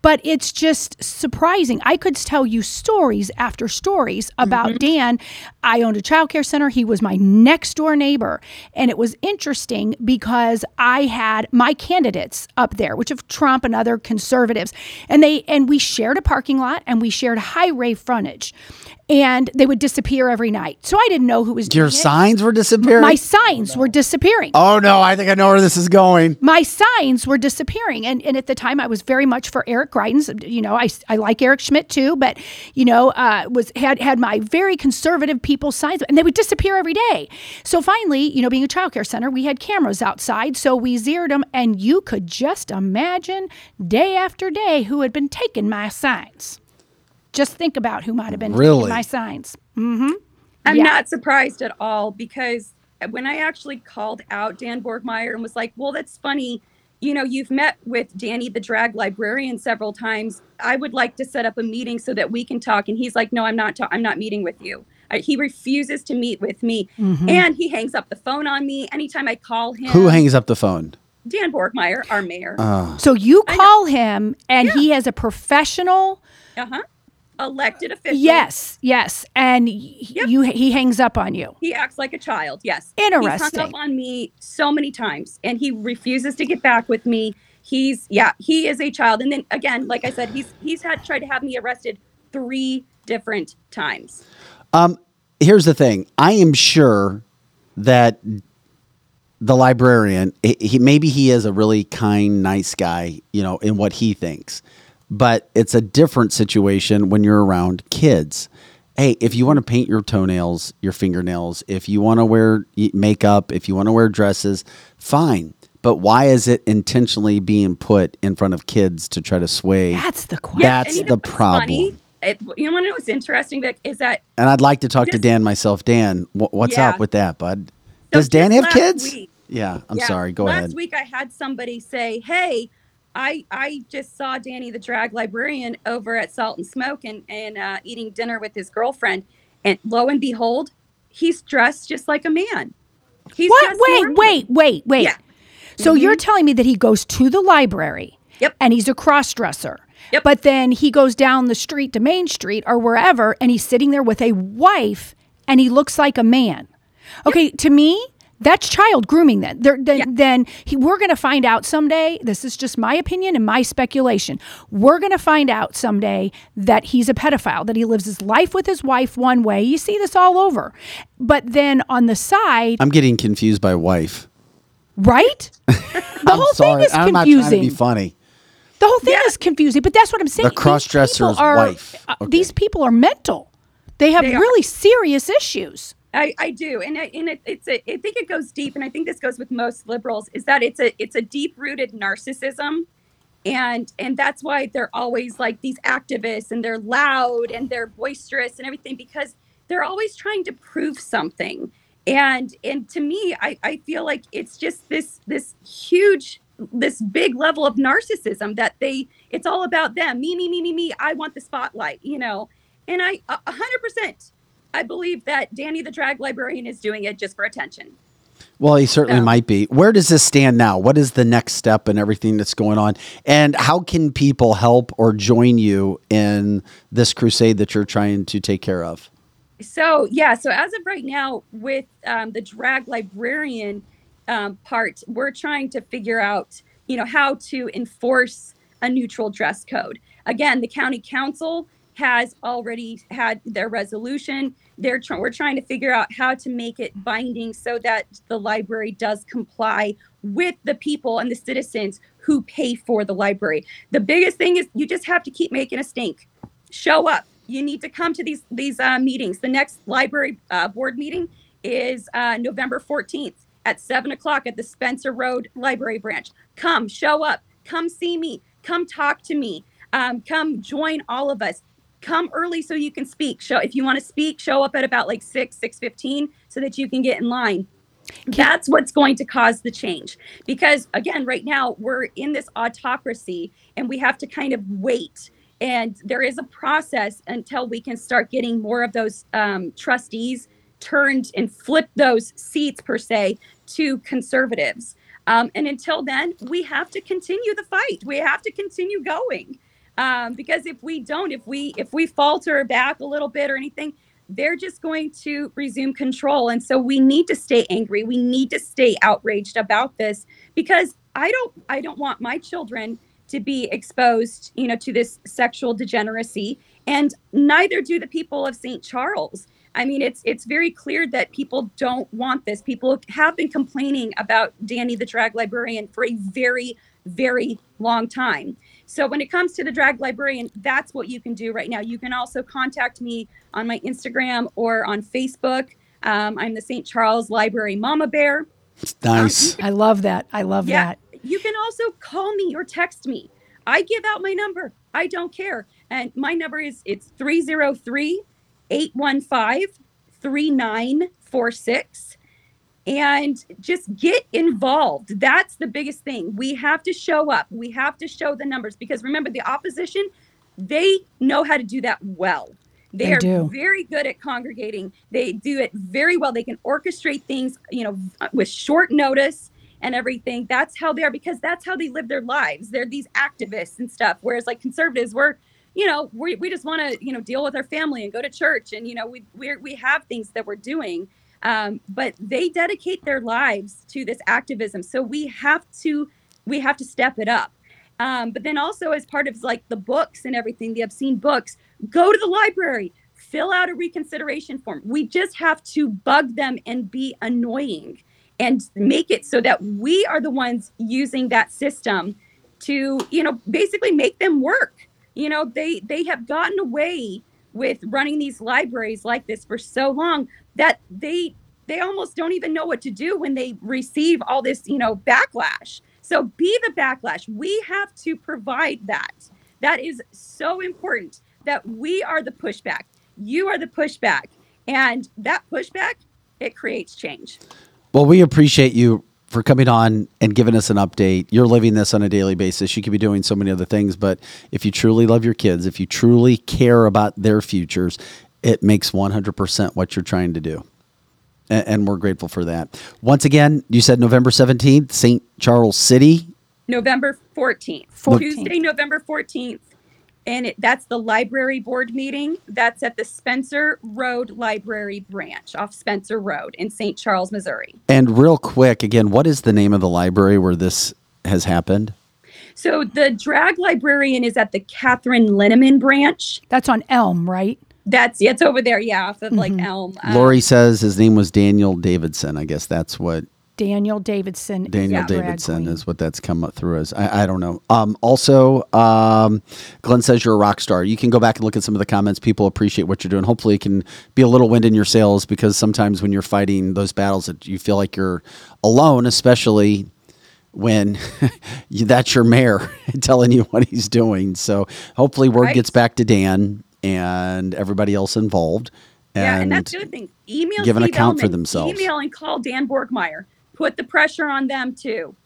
but it's just surprising. I could tell you stories after stories about mm-hmm. Dan. I owned a child care center. He was my next door neighbor. And it was interesting because I had my candidates up there, which of Trump and other conservatives. And they and we shared a parking lot and we shared high highway frontage. And they would disappear every night. So I didn't know who was Your it. signs were disappearing? My signs were disappearing oh, no. I think I know where this is going. my signs were disappearing and, and at the time i was very much for eric greitens you know i, I like Eric Schmitt too but you know uh, was had had my very conservative people signs and they would disappear every day so finally you know being a child care center we had cameras outside so we zeroed them and you could just imagine day after day who had been taking my signs just think about who might have been Really? taking my signs mm-hmm I'm Yeah. not surprised at all because when I actually called out Dan Borgmeyer and was like, well, that's funny. You know, you've met with Danny, the drag librarian, several times. I would like to set up a meeting so that we can talk. And he's like, no, I'm not. Ta- I'm not meeting with you. Uh, he refuses to meet with me, and he hangs up the phone on me anytime I call him. Who hangs up the phone? Dan Borgmeyer, our mayor. Uh, so you call him and he has a professional Uh huh. Elected official. Yes, yes, and y- you he hangs up on you. He acts like a child. Yes. He's Interesting. hung up on me so many times and he refuses to get back with me. He's yeah, he is a child. And then again, like I said, he's he's had tried to have me arrested three different times. Um, here's the thing. I am sure that the librarian, he, he maybe he is a really kind, nice guy, you know, in what he thinks, but it's a different situation when you're around kids. Hey, if you want to paint your toenails, your fingernails, if you want to wear makeup, if you want to wear dresses, fine. But why is it intentionally being put in front of kids to try to sway? That's the question. That's and you know the problem. funny? It, you know what? know what's interesting, Vic, is that And I'd like to talk to Dan myself. Dan, wh- what's Yeah. up with that, bud? So Does Dan have kids? week- yeah, I'm Yeah, sorry. Go last ahead. Last week I had somebody say, "Hey, I I just saw Danny the drag librarian over at Salt and Smoke and and uh, eating dinner with his girlfriend, and lo and behold, he's dressed just like a man. He's What? Wait, normally. wait, wait, wait. Yeah. So you're telling me that he goes to the library Yep. and he's a cross dresser. Yep. But then he goes down the street to Main Street or wherever and he's sitting there with a wife and he looks like a man. Okay, to me, that's child grooming then. There, then Yeah. then he, we're going to find out someday. This is just my opinion and my speculation. We're going to find out someday that he's a pedophile, that he lives his life with his wife one way. You see this all over. But then on the side, I'm getting confused by wife. right? The I'm whole sorry. thing is confusing. I'm not trying to confusing. be funny. The whole thing Yeah. is confusing, but that's what I'm saying. The cross-dresser's These are- wife. uh, These people are mental. They have They are. really serious issues. I, I do, and I, and it, it's a, I think it goes deep, and I think this goes with most liberals is that it's a it's a deep rooted narcissism, and and that's why they're always like these activists, and they're loud and they're boisterous and everything because they're always trying to prove something, and and to me, I I feel like it's just this this huge this big level of narcissism that they it's all about them. Me me me me me I want the spotlight you know and I a a hundred percent I believe that Danny the drag librarian is doing it just for attention. Well, he certainly So- might be. Where does this stand now? What is the next step and everything that's going on? And how can people help or join you in this crusade that you're trying to take care of? So yeah, so as of right now, with um, the drag librarian um, part, we're trying to figure out, you know, how to enforce a neutral dress code. Again, the county council has already had their resolution. They're tr- we're trying to figure out how to make it binding so that the library does comply with the people and the citizens who pay for the library. The biggest thing is you just have to keep making a stink show up. You need to come to these these uh, meetings. The next library uh, board meeting is uh, November 14th at seven o'clock at the Spencer Road Library Branch. Come, show up. Come see me. Come talk to me. Um, come join all of us. Come early so you can speak. Show if you want to speak, show up at about like six six fifteen so that you can get in line. That's what's going to cause the change. Because again, right now we're in this autocracy and we have to kind of wait. And there is a process until we can start getting more of those um, trustees turned and flip those seats, per se, to conservatives. Um, and until then, we have to continue the fight. We have to continue going. Um, because if we don't, if we if we falter back a little bit or anything, they're just going to resume control. And so we need to stay angry. We need to stay outraged about this because i don't i don't want my children to be exposed you know to this sexual degeneracy. And neither do the people of st charles. I mean it's it's very clear that people don't want this. People have been complaining about danny the drag librarian for a very very long time so when it comes to the drag librarian, that's what you can do right now. You can also contact me on my Instagram or on Facebook. Um, I'm the St. Charles Library Mama Bear. Nice. I love that. I love Yeah. that. You can also call me or text me. I give out my number. I don't care. And my number is it's 303 815 3946 and just get involved. That's the biggest thing. We have to show up. We have to show the numbers because remember the opposition, they know how to do that well. They, They are do. very good at congregating. They do it very well. They can orchestrate things, you know, with short notice and everything. That's how they are because that's how they live their lives. They're these activists and stuff. Whereas like conservatives, we're, you know, we, we just want to, you know, deal with our family and go to church and, you know, we we we have things that we're doing. Um, but they dedicate their lives to this activism. So we have to we have to step it up. Um, but then also as part of like the books and everything, the obscene books, go to the library, fill out a reconsideration form. We just have to bug them and be annoying and make it so that we are the ones using that system to, you know, basically make them work. You know, they they have gotten away with running these libraries like this for so long that they they almost don't even know what to do when they receive all this, you know, backlash. So be the backlash. We have to provide that. That is so important that we are the pushback. You are the pushback. And that pushback, it creates change. Well, we appreciate you for coming on and giving us an update. You're living this on a daily basis. You could be doing so many other things, but if you truly love your kids, if you truly care about their futures, it makes 100% what you're trying to do. A- And we're grateful for that. Once again, you said November 17th, St. Charles City. November 14th, 14th. Tuesday, November 14th. And it, that's the library board meeting. That's at the Spencer Road Library Branch off Spencer Road in St. Charles, Missouri. And real quick, again, what is the name of the library where this has happened? So the drag librarian is at the Kathryn Linnemann branch. That's on Elm, right? That's it's over there, yeah, off of like Elm. Um, Lori says his name was Daniel Davidson. I guess that's what Daniel Davidson. Daniel drag Davidson is what that's come up through as. I, I don't know. Um, also, um, Glenn says you're a rock star. You can go back and look at some of the comments. People appreciate what you're doing. Hopefully, it can be a little wind in your sails because sometimes when you're fighting those battles, that you feel like you're alone, especially when you, that's your mayor telling you what he's doing. So hopefully, word Right. gets back to Dan and everybody else involved. yeah, and that's the other thing. Email give an account for themselves. Email and call Dan Borgmeyer. Put the pressure on them too.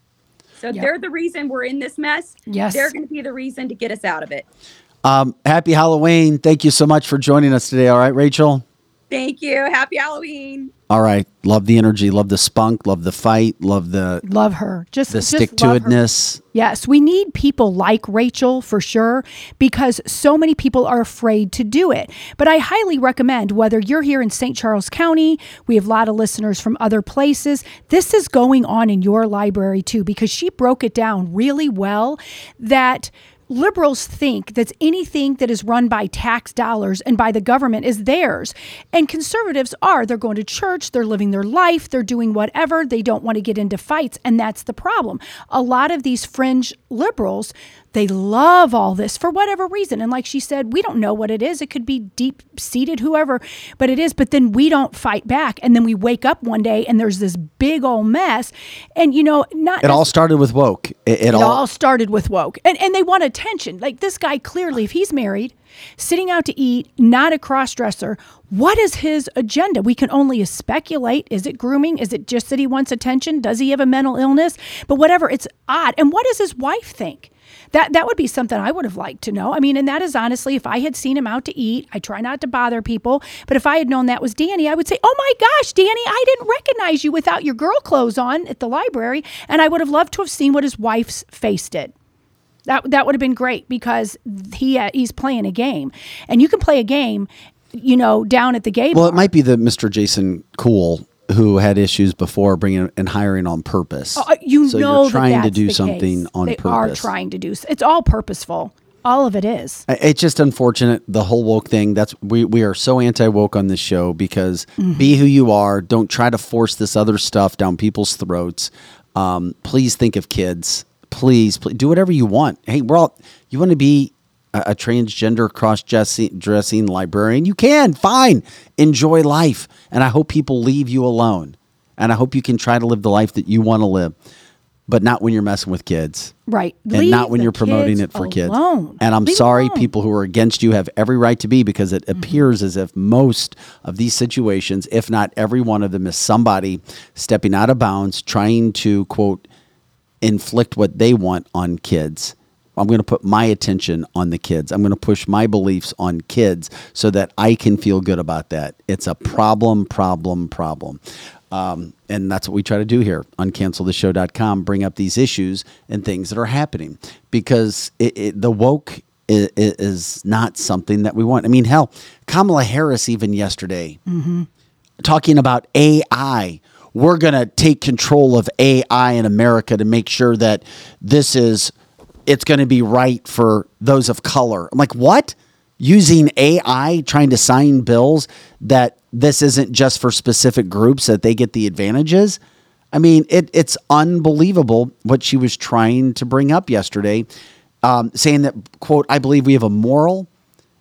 So Yep. they're the reason we're in this mess. Yes. They're going to be the reason to get us out of it. Um, happy Halloween. Thank you so much for joining us today. All right, Rachel. Thank you. Happy Halloween. All right. Love the energy. Love the spunk. Love the fight. Love the Love her. Just the stick to love her. itness. Yes, we need people like Rachel for sure because so many people are afraid to do it. But I highly recommend whether you're here in St. Charles County, we have a lot of listeners from other places. This is going on in your library too because she broke it down really well that liberals think that anything that is run by tax dollars and by the government is theirs. And conservatives are. They're going to church, they're living their life, they're doing whatever. They don't want to get into fights. And that's the problem. A lot of these fringe liberals, they love all this for whatever reason. And like she said, we don't know what it is. It could be deep seated, whoever, but it is. But then we don't fight back. And then we wake up one day and there's this big old mess. And, you know, not It all started with woke. It, it it all, all started with woke. And and they want attention. Like this guy clearly, if he's married, sitting out to eat, not a cross dresser, what is his agenda? We can only speculate. Is it grooming? Is it just that he wants attention? Does he have a mental illness? But whatever, it's odd. And what does his wife think? That that would be something I would have liked to know. I mean, and that is honestly, if I had seen him out to eat, I try not to bother people, but if I had known that was Danny, I would say, "Oh my gosh, Danny, I didn't recognize you without your girl clothes on at the library," and I would have loved to have seen what his wife's face did. That that would have been great because he uh, he's playing a game, and you can play a game, you know, down at the gay well, bar. it might be the Mr. Jason Kuhl who had issues before bringing and hiring on purpose. Uh, you so know you're trying that to do something case. on they purpose. are trying to do. It's all purposeful. All of it is. It's just unfortunate the whole woke thing. That's we we are so anti woke on this show because Mm-hmm. be who you are. Don't try to force this other stuff down people's throats. Um, please think of kids. Please, please do whatever you want. Hey, we're all. You want to be a, a transgender cross dressing librarian? You can. Fine. Enjoy life, and I hope people leave you alone. And I hope you can try to live the life that you want to live, but not when you're messing with kids Right. and Leave not when you're promoting it for kids. And I'm Leave sorry, alone. people who are against you have every right to be because it Mm-hmm. appears as if most of these situations, if not every one of them, is somebody stepping out of bounds, trying to quote inflict what they want on kids. I'm going to put my attention on the kids. I'm going to push my beliefs on kids so that I can feel good about that. It's a problem, problem, problem. Um, and that's what we try to do here on canceltheshow.com bring up these issues and things that are happening because it, it, the woke is, is not something that we want. I mean, hell, Kamala Harris, even yesterday, talking about AI. We're going to take control of AI in America to make sure that this is it's going to be right for those of color. I'm like, "What? Using AI trying to sign bills that this isn't just for specific groups that they get the advantages?" I mean, it, it's unbelievable what she was trying to bring up yesterday, um, saying that, quote, I believe we have a moral,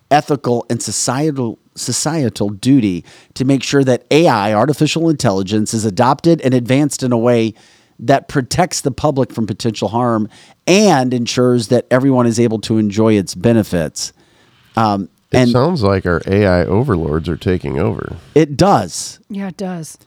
ethical and societal societal duty to make sure that AI, artificial intelligence, is adopted and advanced in a way that protects the public from potential harm and ensures that everyone is able to enjoy its benefits. Um, It and sounds like our AI overlords are taking over. it does. Yeah, it does.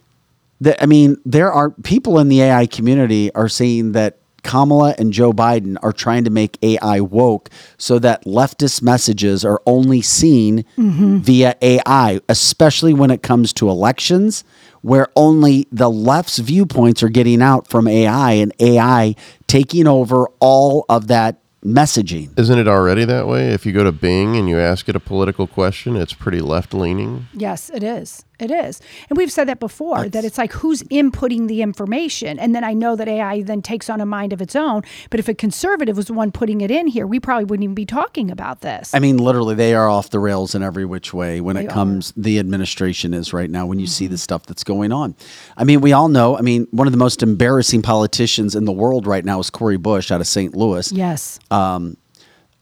The- I mean, there are people in the AI community are saying that Kamala and Joe Biden are trying to make AI woke so that leftist messages are only seen via AI, especially when it comes to elections, where only the left's viewpoints are getting out from AI and AI taking over all of that messaging. Isn't it already that way? If you go to Bing and you ask it a political question, it's pretty left leaning. Yes, it is. It is. And we've said that before that it's like who's inputting the information. And then I know that AI then takes on a mind of its own. But if a conservative was the one putting it in here, we probably wouldn't even be talking about this. I mean, literally, they are off the rails in every which way when They it are. Mm-hmm. comes. The administration is right now when you see the stuff that's going on. I mean, we all know. I mean, one of the most embarrassing politicians in the world right now is Cori Bush out of St. Louis, yes.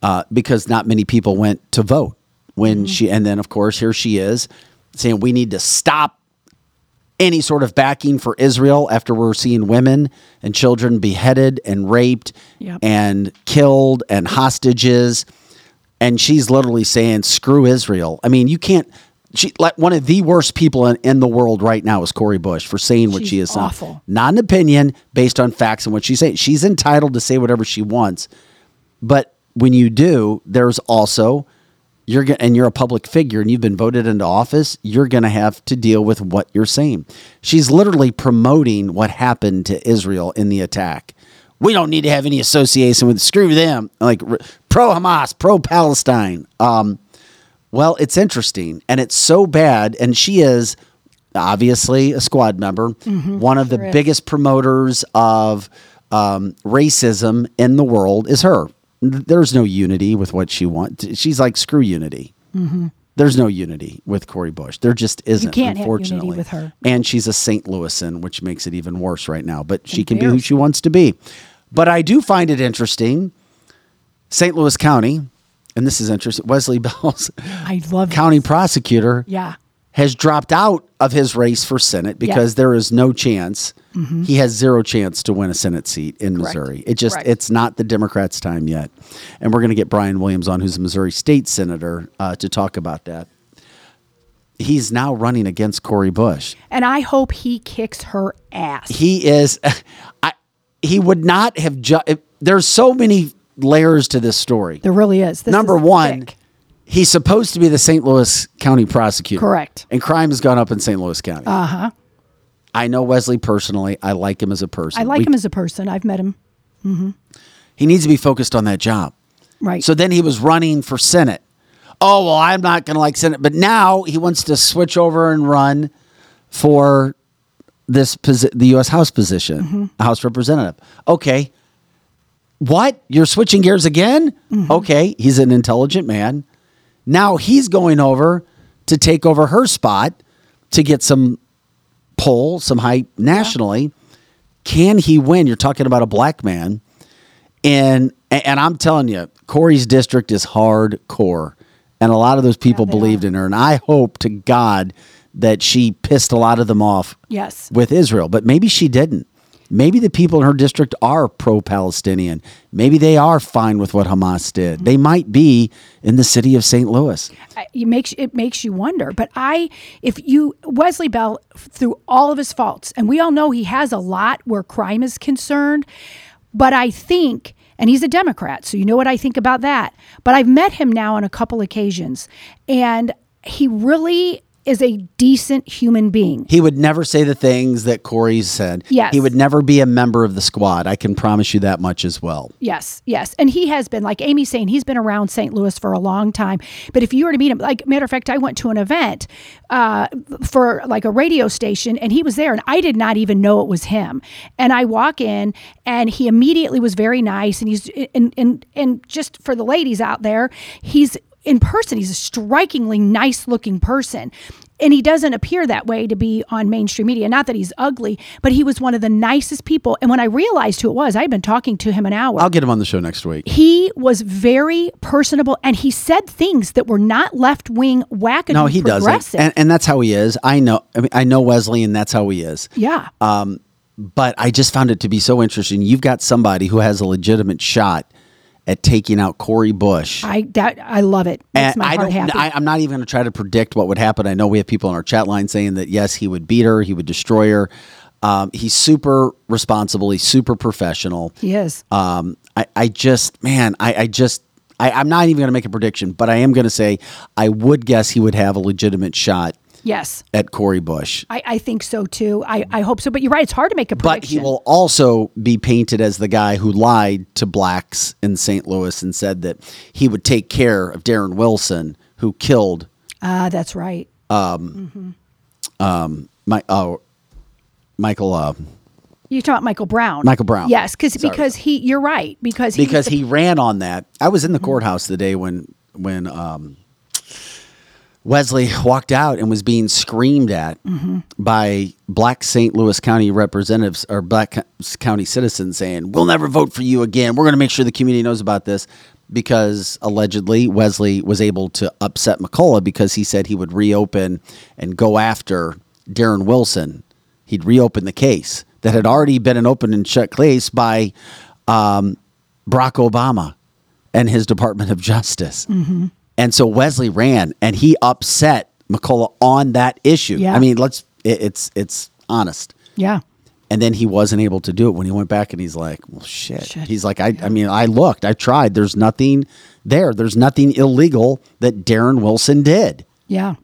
uh, because not many people went to vote when she. And then, of course, here she is saying we need to stop any sort of backing for Israel after we're seeing women and children beheaded and raped Yep. and killed and hostages. And she's literally saying, screw Israel. I mean, you can't. She, like one of the worst people in, in the world right now is Cori Bush for saying what She's she is saying. awful. Not an opinion based on facts and what she's saying. She's entitled to say whatever she wants. But when you do, there's also you're going and you're a public figure and you've been voted into office, you're going to have to deal with what you're saying. She's literally promoting what happened to Israel in the attack. We don't need to have any association with screw them, like pro Hamas, pro Palestine. Um, well, it's interesting and it's so bad. And she is obviously a squad member, one of the sure is. biggest promoters of um, racism in the world is her. There's no unity with what she wants. She's like, screw unity. Mm-hmm. There's no unity with Cori Bush. There just isn't, You can't have unity unfortunately. with her. And she's a St. Louisan, which makes it even worse right now. But she can be who she wants to be. But I do find it interesting. St. Louis County, and this is interesting. Wesley Bell's I love county this. prosecutor Yeah. Has dropped out of his race for Senate because there is no chance. He has zero chance to win a Senate seat in Correct. Missouri. It just Correct. it's not the Democrats' time yet, and we're going to get Brian Williams on, who's a Missouri state senator, uh, to talk about that. He's now running against Cori Bush. And I hope he kicks her ass. He is. I, he would not have. Ju- there's so many layers to this story. there really is. This Number is one, thick. He's supposed to be the St. Louis County prosecutor. Correct. And crime has gone up in St. Louis County. Uh huh. I know Wesley personally. I like him as a person. I like We- him as a person. I've met him. He needs to be focused on that job. Right. So then he was running for Senate. Oh, well, I'm not going to like Senate. But now he wants to switch over and run for this posi- the U.S. House position, Mm-hmm. House Representative. Okay. What? You're switching gears again? Mm-hmm. Okay. He's an intelligent man. Now he's going over to take over her spot to get some pull, some hype nationally. Can he win? You're talking about a black man. And and I'm telling you, Cori's district is hardcore. And a lot of those people they believed are. in her. And I hope to God that she pissed a lot of them off Yes. with Israel. But maybe she didn't. Maybe the people in her district are pro Palestinian. Maybe they are fine with what Hamas did. They mm-hmm. might be in the city of St. Louis. It makes it makes you wonder. But I, if you Wesley Bell, through all of his faults, and we all know he has a lot where crime is concerned, but I think, and he's a Democrat, so you know what I think about that. But I've met him now on a couple occasions, and he really is a decent human being. He would never say the things that Cori said. Yes. He would never be a member of the squad. I can promise you that much as well. Yes, yes. And he has been, like Amy's saying, he's been around St. Louis for a long time. But if you were to meet him, like, matter of fact, I went to an event uh, for like a radio station and he was there and I did not even know it was him. And I walk in and he immediately was very nice. And he's, and, and, and just for the ladies out there, he's, in person, he's a strikingly nice looking person. And he doesn't appear that way to be on mainstream media. Not that he's ugly, but he was one of the nicest people. And when I realized who it was, I had been talking to him an hour I'll get him on the show next week. he was very personable and he said things that were not left wing wackadoo No, he doesn't, and, and that's how he is. I know. I mean, I know Wesley, and that's how he is. yeah. Um, but I just found it to be so interesting. You've got somebody who has a legitimate shot at taking out Cori Bush. I that I love it. Makes and my I heart don't. happy. I, I'm not even going to try to predict what would happen. I know we have people on our chat line saying that yes, he would beat her, he would destroy her. Um, he's super responsible. He's super professional. he is. Um, I, I just, man, I, I just, I, I'm not even going to make a prediction, but I am going to say I would guess he would have a legitimate shot yes. at Cori Bush. I, I think so too. I, I hope so. But you're right, it's hard to make a prediction. But he will also be painted as the guy who lied to blacks in St. Louis and said that he would take care of Darren Wilson, who killed Ah, that's right. Um, um, my oh, Michael uh, You're talking about Michael Brown. Michael Brown. Yes, because because he you're right. Because he because the- he ran on that. I was in the courthouse the day when when um, Wesley walked out and was being screamed at Mm-hmm. by black St. Louis County representatives or black co- county citizens saying, "We'll never vote for you again. We're going to make sure the community knows about this." Because allegedly Wesley was able to upset McCulloch because he said he would reopen and go after Darren Wilson. He'd reopen the case that had already been an open and shut case by um, Barack Obama and his Department of Justice. Mm-hmm. And so Wesley ran and he upset McCulloch on that issue. Yeah. I mean, let's it, it's it's honest. yeah. And then he wasn't able to do it when he went back and he's like, well, shit. Shit. He's like, I, I mean, I looked, I tried. There's nothing there. There's nothing illegal that Darren Wilson did. Yeah.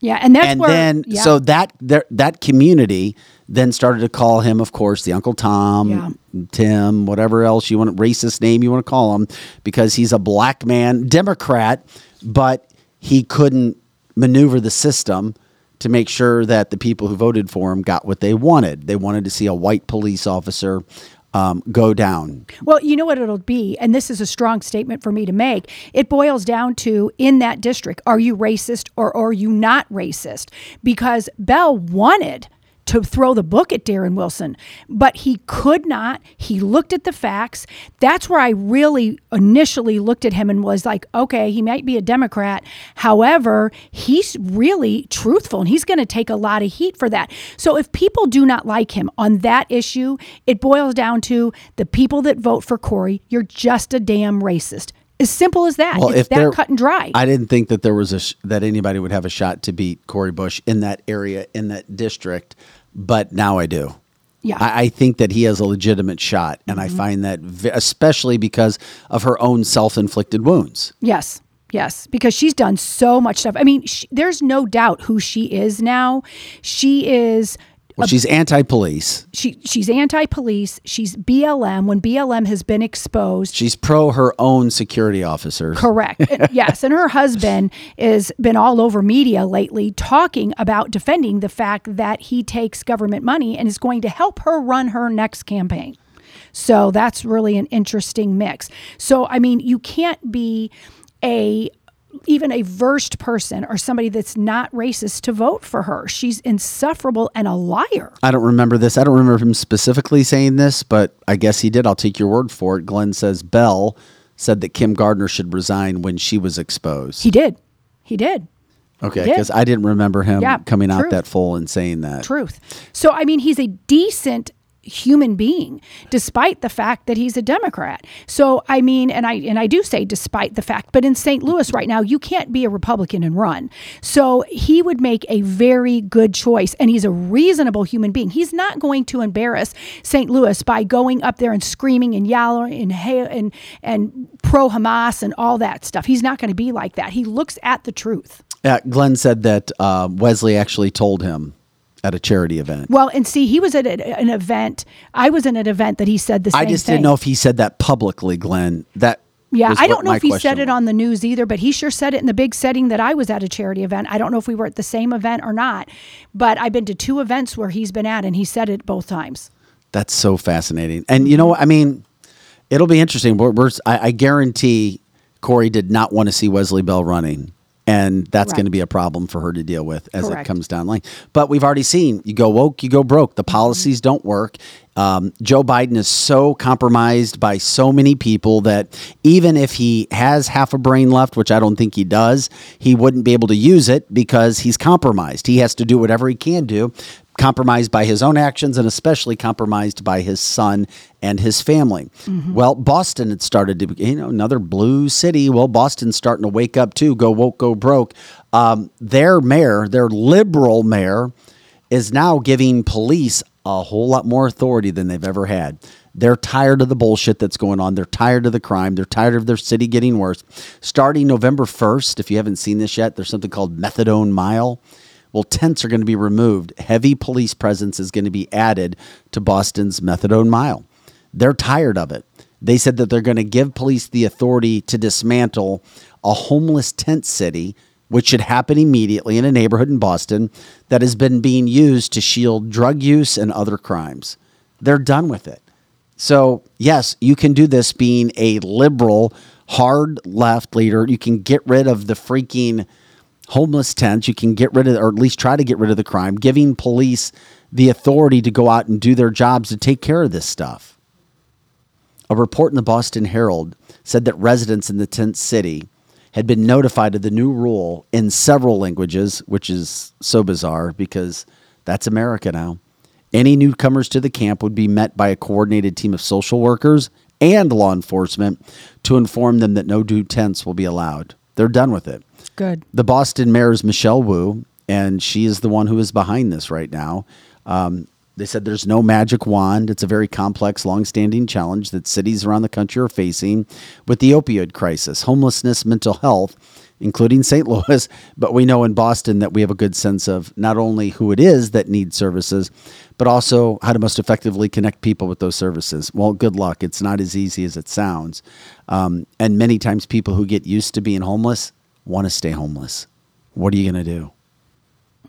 Yeah. And that's and where. then, yeah. so that, there, that community then started to call him, of course, the Uncle Tom, Yeah. Tim, whatever else you want, racist name you want to call him, because he's a black man, Democrat, but he couldn't maneuver the system to make sure that the people who voted for him got what they wanted. They wanted to see a white police officer um, go down. Well, you know what it'll be, and this is a strong statement for me to make. It boils down to in that district, are you racist or are you not racist? Because Bell wanted to throw the book at Darren Wilson, but he could not. He looked at the facts. That's where I really initially looked at him and was like, okay, he might be a Democrat. However, he's really truthful and he's going to take a lot of heat for that. So if people do not like him on that issue, it boils down to the people that vote for Cori, you're just a damn racist. As simple as that. Well, it's if that there- cut and dry. I didn't think that there was a sh- that anybody would have a shot to beat Cori Bush in that area in that district, but now I do. Yeah. Mm-hmm. I, I think that he has a legitimate shot, and I find that v- especially because of her own self-inflicted wounds. Yes. Yes, because she's done so much stuff. I mean, sh there's no doubt who she is now. She is Well, she's anti-police. she she's anti-police. She's BLM when BLM has been exposed. She's pro her own security officers. Correct. Yes, and her husband has been all over media lately talking about defending the fact that he takes government money and is going to help her run her next campaign. So that's really an interesting mix. So I mean, you can't be a even a versed person or somebody that's not racist to vote for her. She's insufferable and a liar. I don't remember this. I don't remember him specifically saying this, but I guess he did. I'll take your word for it. Glenn says Bell said that Kim Gardner should resign when she was exposed. He did. He did. okay, because I didn't remember him Yeah, coming out that full and saying that. truth. So, I mean, he's a decent human being despite the fact that he's a democrat. So i mean and i and i do say despite the fact but in st louis right now you can't be a republican and run. So he would make a very good choice and he's a reasonable human being. He's not going to embarrass st louis by going up there and screaming and yelling and and and pro hamas and all that stuff. He's not going to be like that. He looks at the truth. Uh, Glenn said that uh, Wesley actually told him at a charity event. Well, and see, he was at a- an event. I was in an event that he said the same thing. I just thing. didn't know if he said that publicly, Glenn. That Yeah, I don't know if he said it was. on the news either, but he sure said it in the big setting that I was at a charity event. I don't know if we were at the same event or not, but I've been to two events where he's been at, and he said it both times. That's so fascinating. And you know what? I mean, it'll be interesting. We're, we're, I, I guarantee Cori did not want to see Wesley Bell running. And that's Correct. going to be a problem for her to deal with as Correct. it comes down the line. But we've already seen you go woke, you go broke. The policies don't work. Um, Joe Biden is so compromised by so many people that even if he has half a brain left, which I don't think he does, he wouldn't be able to use it because he's compromised. He has to do whatever he can do compromised by his own actions and especially compromised by his son and his family. Well, Boston had started to, be- you know, another blue city. Well, Boston's starting to wake up too. Go woke, go broke. Um, their mayor, their liberal mayor, is now giving police a whole lot more authority than they've ever had. They're tired of the bullshit that's going on. They're tired of the crime. They're tired of their city getting worse. Starting November 1st, if you haven't seen this yet, there's something called Methadone Mile. Well, tents are going to be removed. Heavy police presence is going to be added to Boston's Methadone Mile. They're tired of it. They said that they're going to give police the authority to dismantle a homeless tent city, which should happen immediately in a neighborhood in Boston that has been being used to shield drug use and other crimes. They're done with it. So, yes, you can do this being a liberal, hard left leader. You can get rid of the freaking homeless tents. You can get rid of, or at least try to get rid of the crime, giving police the authority to go out and do their jobs to take care of this stuff. A report in the Boston Herald said that residents in the tent city had been notified of the new rule in several languages, which is so bizarre because that's America now. Any newcomers to the camp would be met by a coordinated team of social workers and law enforcement to inform them that no new tents will be allowed. They're done with it. Good. The Boston mayor is Michelle Wu, and she is the one who is behind this right now. Um, They said there's no magic wand. It's a very complex, long-standing challenge that cities around the country are facing with the opioid crisis, homelessness, mental health, including St. Louis. But we know in Boston that we have a good sense of not only who it is that needs services, but also how to most effectively connect people with those services. Well, good luck. It's not as easy as it sounds. Um, and many times, people who get used to being homeless want to stay homeless. What are you going to do?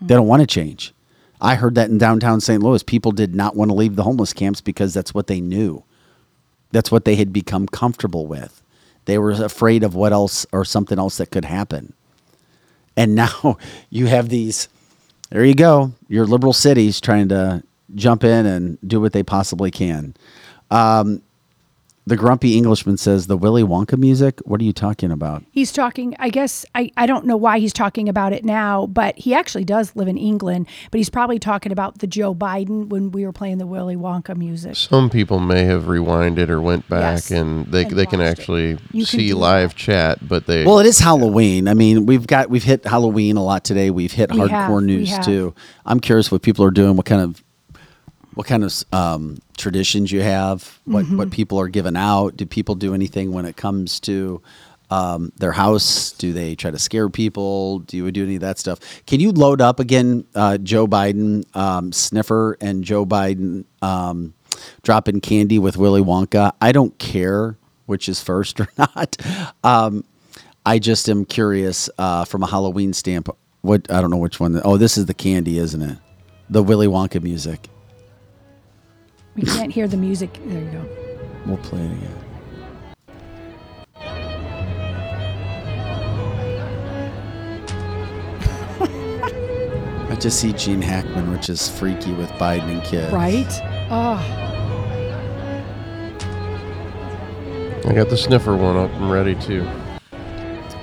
They don't want to change. I heard that in downtown St. Louis. People did not want to leave the homeless camps because that's what they knew. That's what they had become comfortable with. They were afraid of what else or something else that could happen. And now you have these, there you go, your liberal cities trying to jump in and do what they possibly can. Um, the grumpy Englishman says the Willy Wonka music. What are you talking about? He's talking, I guess, I, I don't know why he's talking about it now, but he actually does live in England. But he's probably talking about the Joe Biden when we were playing the Willy Wonka music. Some people may have rewinded or went back Yes, and they and they can actually can see do live chat, but they Well, it is Halloween. I mean, we've got we've hit Halloween a lot today. We've hit We hardcore have, news have. too. I'm curious what people are doing. What kind of what kind of um, traditions you have? What Mm-hmm. what people are giving out? Do people do anything when it comes to um, their house? Do they try to scare people? Do you do any of that stuff? Can you load up again uh, Joe Biden um, sniffer and Joe Biden um, dropping candy with Willy Wonka? I don't care which is first or not. Um, I just am curious uh, from a Halloween stamp. What I don't know which one. Oh, this is the candy, isn't it? The Willy Wonka music. We can't hear the music. There you go. We'll play it again. I just see Gene Hackman, which is freaky with Biden and kids. Right? Oh, I got the sniffer one up and ready too.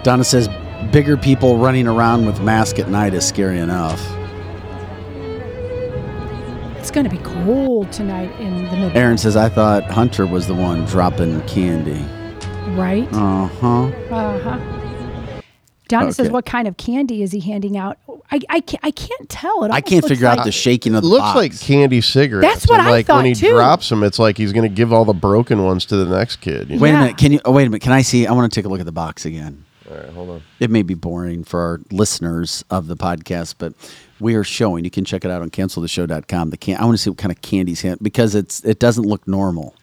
Donna says bigger people running around with masks at night is scary enough. It's going to be cold tonight in the middle. Aaron says I thought Hunter was the one dropping candy. Right? Uh huh. Uh huh. Donna says, "What kind of candy is he handing out?" I, I, can't, I can't tell. It I can't looks figure out like- the shaking of It the looks box. like candy cigarettes. That's what and I like thought, when he too. drops them, it's like he's going to give all the broken ones to the next kid. you know? Wait Yeah. a minute. Can you? Oh, wait a minute. Can I see? I want to take a look at the box again. All right, hold on. It may be boring for our listeners of the podcast, but we are showing. You can check it out on canceltheshow.com. The can. I want to see what kind of candies hand because it's it doesn't look normal.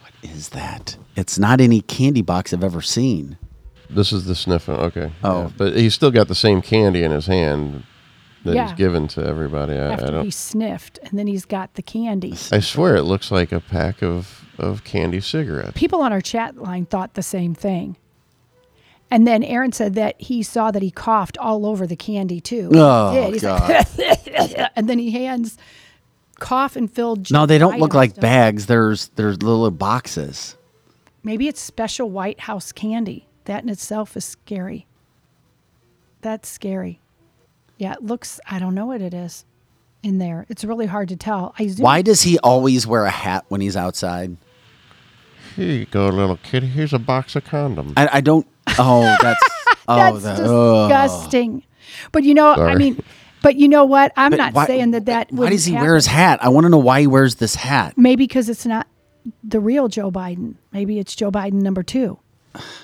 What is that? It's not any candy box I've ever seen. This is the sniffer. Oh, okay. Oh. yeah. but he's still got the same candy in his hand that Yeah. he's given to everybody. I, I after he don't. sniffed, and then he's got the candy. I swear it looks like a pack of of candy cigarettes. People on our chat line thought the same thing. And then Aaron said that he saw that he coughed all over the candy too. Oh, He did. He's like, and then he hands coffin filled. No, they don't look like stuff. bags. There's there's little boxes. Maybe it's special White House candy. That in itself is scary. That's scary. Yeah, it looks. I don't know what it is in there. It's really hard to tell. I Why does he always wear a hat when he's outside? Here you go, little kid. Here's a box of condoms. I, I don't. Oh, that's. oh, That's that, ugh. disgusting. But you know, I mean, but you know what? I'm But not why- saying that that. Why does he happen. wear his hat? I want to know why he wears this hat. Maybe because it's not the real Joe Biden. Maybe it's Joe Biden number two.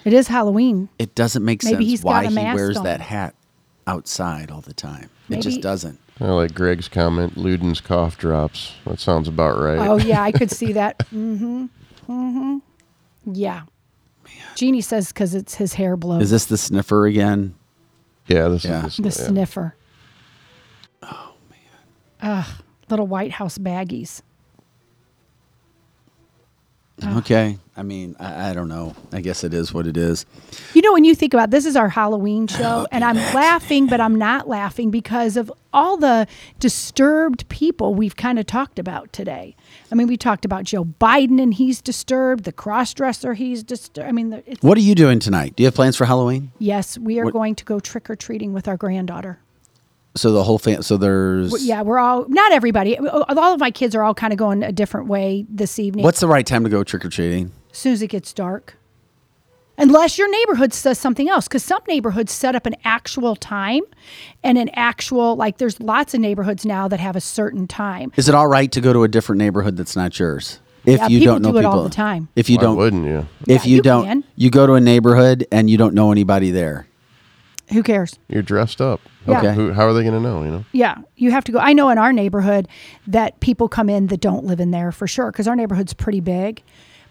It is Halloween. It doesn't make Maybe sense he's got why a he wears on. that hat outside all the time. It just doesn't. I like Greg's comment. Luden's cough drops. That sounds about right. Oh yeah, I could see that. Mm-hmm. Mm-hmm. Yeah. Jeannie says because it's his hair blows. Is this the sniffer again? yeah, this Yeah. is the yeah. sniffer? Oh man. Ugh, little White House baggies. Okay. I mean, I, I don't know. I guess it is what it is. You know, when you think about this is our Halloween show, and I'm laughing, but I'm not laughing because of all the disturbed people we've kind of talked about today. I mean, we talked about Joe Biden and he's disturbed, the crossdresser he's disturbed. I mean, the- What are you doing tonight? Do you have plans for Halloween? yes, we are What- going to go trick or treating with our granddaughter. So the whole fam. So there's. Yeah, we're all not everybody. Uh, uh, all of my kids are all kind of going a different way this evening. What's the right time to go trick or treating? as soon as it gets dark? Unless your neighborhood says something else, because some neighborhoods set up an actual time and an actual, like, there's lots of neighborhoods now that have a certain time. Is it all right to go to a different neighborhood that's not yours? If Yeah, you people don't know do it people all the time. If you Why don't, wouldn't you? if Yeah, you, you don't, can. you go to a neighborhood and you don't know anybody there. Who cares? You're dressed up. Yeah. Okay. Who, how are they going to know? You know. Yeah, you have to go. I know in our neighborhood that people come in that don't live in there for sure because our neighborhood's pretty big.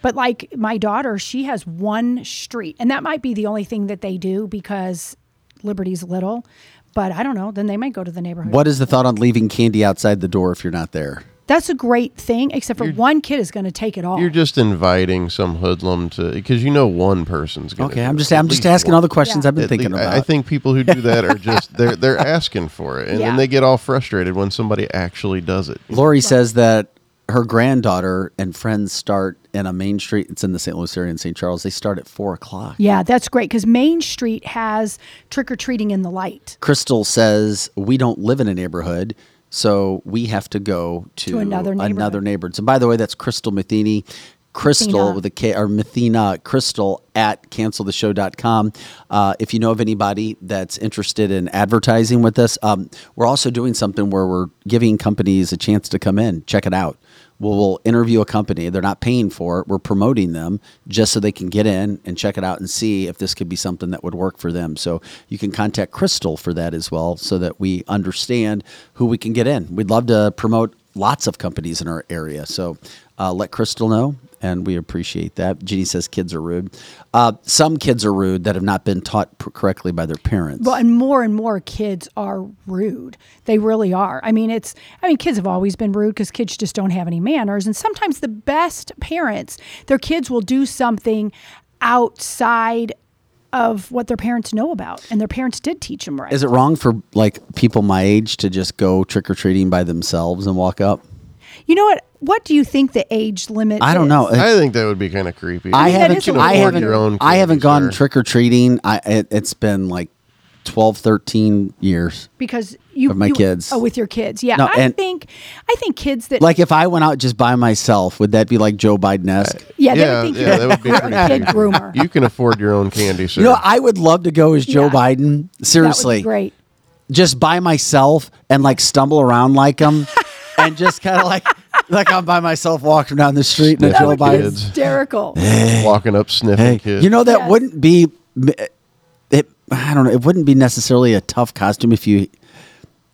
But like my daughter, she has one street, and that might be the only thing that they do because Liberty's little. But I don't know. Then they might go to the neighborhood. What is the thought on leaving candy outside the door if you're not there? That's a great thing, except for one kid is going to take it all. You're just inviting some hoodlum to because you know one person's going. To. Okay, I'm just I'm just asking all the questions I've been thinking about. I, I think people who do that are just they're they're asking for it, and Yeah. then they get all frustrated when somebody actually does it. Lori says that her granddaughter and friends start in a main street. It's in the St. Louis area in St. Charles. They start at four o'clock. yeah, that's great because Main Street has trick or treating in the light. Crystal says we don't live in a neighborhood, so we have to go to, To another neighborhood. another neighborhood. So by the way, that's Crystal Matheny. Crystal Mathena. with a K or Mathena Crystal at canceltheshow.com. Uh, if you know of anybody that's interested in advertising with us, um, we're also doing something where we're giving companies a chance to come in. Check it out. We'll, we'll interview a company. They're not paying for it. We're promoting them just so they can get in and check it out and see if this could be something that would work for them. So you can contact Crystal for that as well so that we understand who we can get in. We'd love to promote lots of companies in our area. So uh, let Crystal know, and we appreciate that. Jeannie says kids are rude. Uh, some kids are rude that have not been taught pr- correctly by their parents. Well, and more and more kids are rude. They really are. I mean, it's, I mean, kids have always been rude because kids just don't have any manners. And sometimes the best parents, their kids will do something outside of what their parents know about. And their parents did teach them right. Is it wrong for like people my age to just go trick or treating by themselves and walk up? You know what? What do you think the age limit I don't is? know. I think that would be kind of creepy. I mean, haven't. is a I little haven't. your own I haven't gone trick or treating. I it, it's been like 12, 13 years. Because you Of my you- kids. Oh, with your kids. Yeah. No, I think I think kids that Like if I went out just by myself, would that be like Joe Biden esque? Uh, yeah, they yeah, think yeah, that would be a pretty kid groomer. You can afford your own candy, sir. You know, I would love to go as Joe Yeah. Biden. That Seriously, would be great. just by myself and like stumble around like him, and just kind of like like I'm by myself walking down the street in a That Joe would be Biden. good. Hysterical. walking up sniffing Hey, kids. you know that Yes. wouldn't be eh, it. I don't know. It wouldn't be necessarily a tough costume if you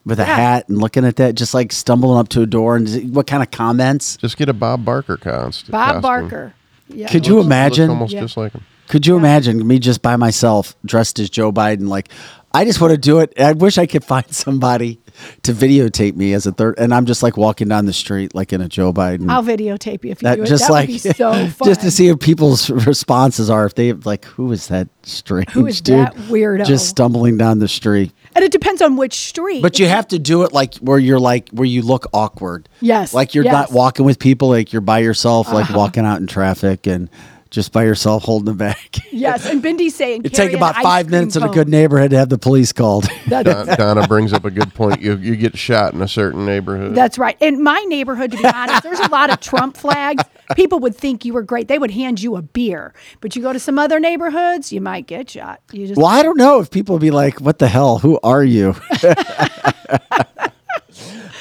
with a Yeah. hat and looking at that, just like stumbling up to a door and eh, what kind of comments? just get a Bob Barker costume. Bob Barker. Yeah. Could you Looks imagine? almost Yeah. just like him. Could you imagine me just by myself, dressed as Joe Biden? Like, I just want to do it. I wish I could find somebody to videotape me as a third, and I'm just like walking down the street like in a Joe Biden. I'll videotape you if you that do it. just that like would be so fun. just to see if people's responses are if they like who is that strange Who is dude that weirdo? just stumbling down the street. And it depends on which street. But you have to do it like where you're like where you look awkward. Yes, Like you're yes. Uh-huh. not walking with people, like you're by yourself, like walking out in traffic and just by yourself holding the bag. yes, and Bindy's saying It'd take about five cream minutes in a good neighborhood to have the police called. That's, Don- Donna brings up a good point. You you get shot in a certain neighborhood. that's right. In my neighborhood, to be honest, there's a lot of Trump flags. People would think you were great. They would hand you a beer. But you go to some other neighborhoods, you might get shot. You just well, I don't know if people would be like, "What the hell? Who are you?"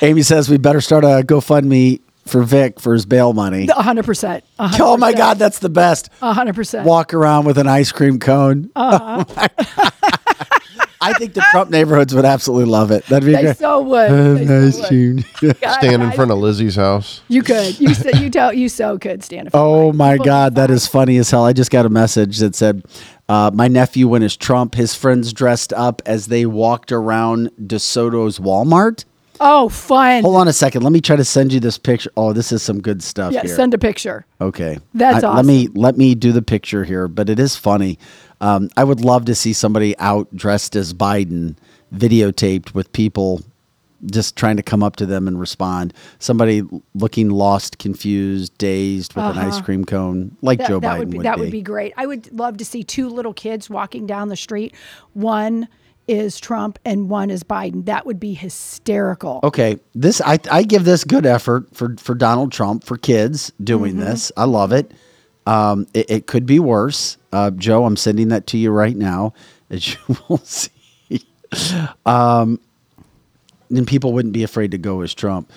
Amy says we better start a GoFundMe for Vic for his bail money. 100%. 100%. Oh my God, that's the best. 100%. Walk around with an ice cream cone. Uh-huh. I think the Trump neighborhoods would absolutely love it. That'd be They great. so would. Uh, They so nice would. Stand in front of Lizzie's house. You could. You said you tell you so could stand in front Oh mine. my People God, that is funny as hell. I just got a message that said, uh, "My nephew went as Trump. His friends dressed up as they walked around DeSoto's Walmart." Oh, fun. Hold on a second. Let me try to send you this picture. Oh, this is some good stuff yeah, here. send a picture. okay, That's I- Let me let me do the picture here, but it is funny. Um, I would love to see somebody out dressed as Biden, videotaped with people just trying to come up to them and respond. Somebody looking lost, confused, dazed with an ice cream cone, like Uh-huh. That, Joe that Biden would be would that be. would be great. I would love to see two little kids walking down the street. One is Trump and one is Biden. That would be hysterical. Okay, this I I give this good effort for for Donald Trump for kids doing Mm-hmm. this. I love it. Um, it, it could be worse. Uh, Joe, I'm sending that to you right now, as you will see. Um, then people wouldn't be afraid to go as Trump.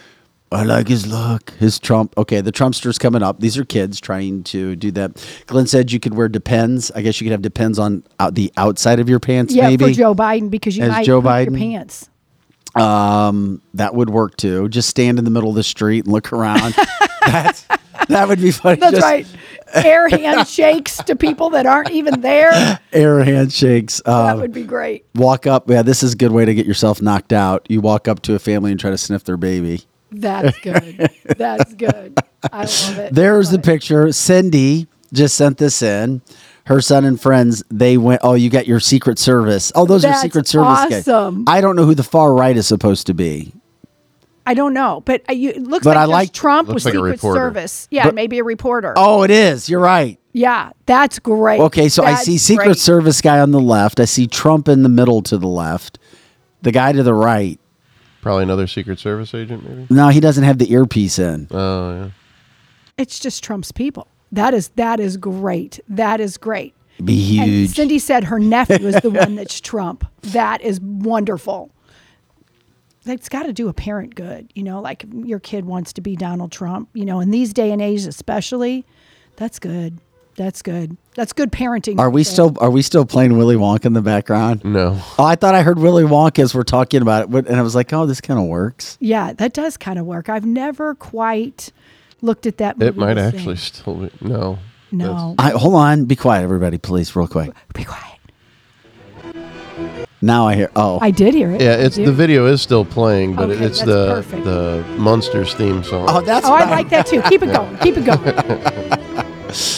I like his look, his Trump. Okay, the Trumpsters coming up. These are kids trying to do that. Glenn said you could wear Depends. I guess you could have Depends on out the outside of your pants, Yeah, maybe. for Joe Biden because you As might Joe Biden? your pants. Um, that would work too. Just stand in the middle of the street and look around. That's that would be funny. That's Just right. Air handshakes to people that aren't even there. Air handshakes. That Uh, would be great. walk up. Yeah, this is a good way to get yourself knocked out. You walk up to a family and try to sniff their baby. That's good. That's good. I love it. There's I the it. picture. Cindy just sent this in. Her son and friends, they went, Oh, you got your Secret Service. Oh, those are Secret Service guys. awesome. I don't know who the far right is supposed to be. I don't know, but uh, you, it looks But like I like- Trump Looks with like a Secret reporter. Service. Yeah, But- maybe a reporter. Oh, it is. You're right. Yeah, that's great. Okay, so I see Secret great. Service guy on the left. I see Trump in the middle to the left. The guy to the right. Probably another Secret Service agent, maybe. No, he doesn't have the earpiece in. Oh yeah. It's just Trump's people. That is that is great. That is great. Be And huge. Cindy said her nephew is the one that's Trump. That is wonderful. That's got to do a parent good, you know, like your kid wants to be Donald Trump, you know, in these day and age especially. That's good. That's good. That's good parenting. Are we still are we still playing Willy Wonka in the background? No. Oh, I thought I heard Willy Wonka as we're talking about it, and I was like, "Oh, this kind of works." Yeah, that does kind of work. I've never quite looked at that movie. It might the same. actually still be no. No. I hold on, be quiet, everybody, please, real quick. Be quiet. Now I hear. Oh, I did hear it. Yeah, it's the video is still playing, but Okay, it's the perfect. the Munsters theme song. oh, that's Oh, I like that too. Keep it going. Keep it going.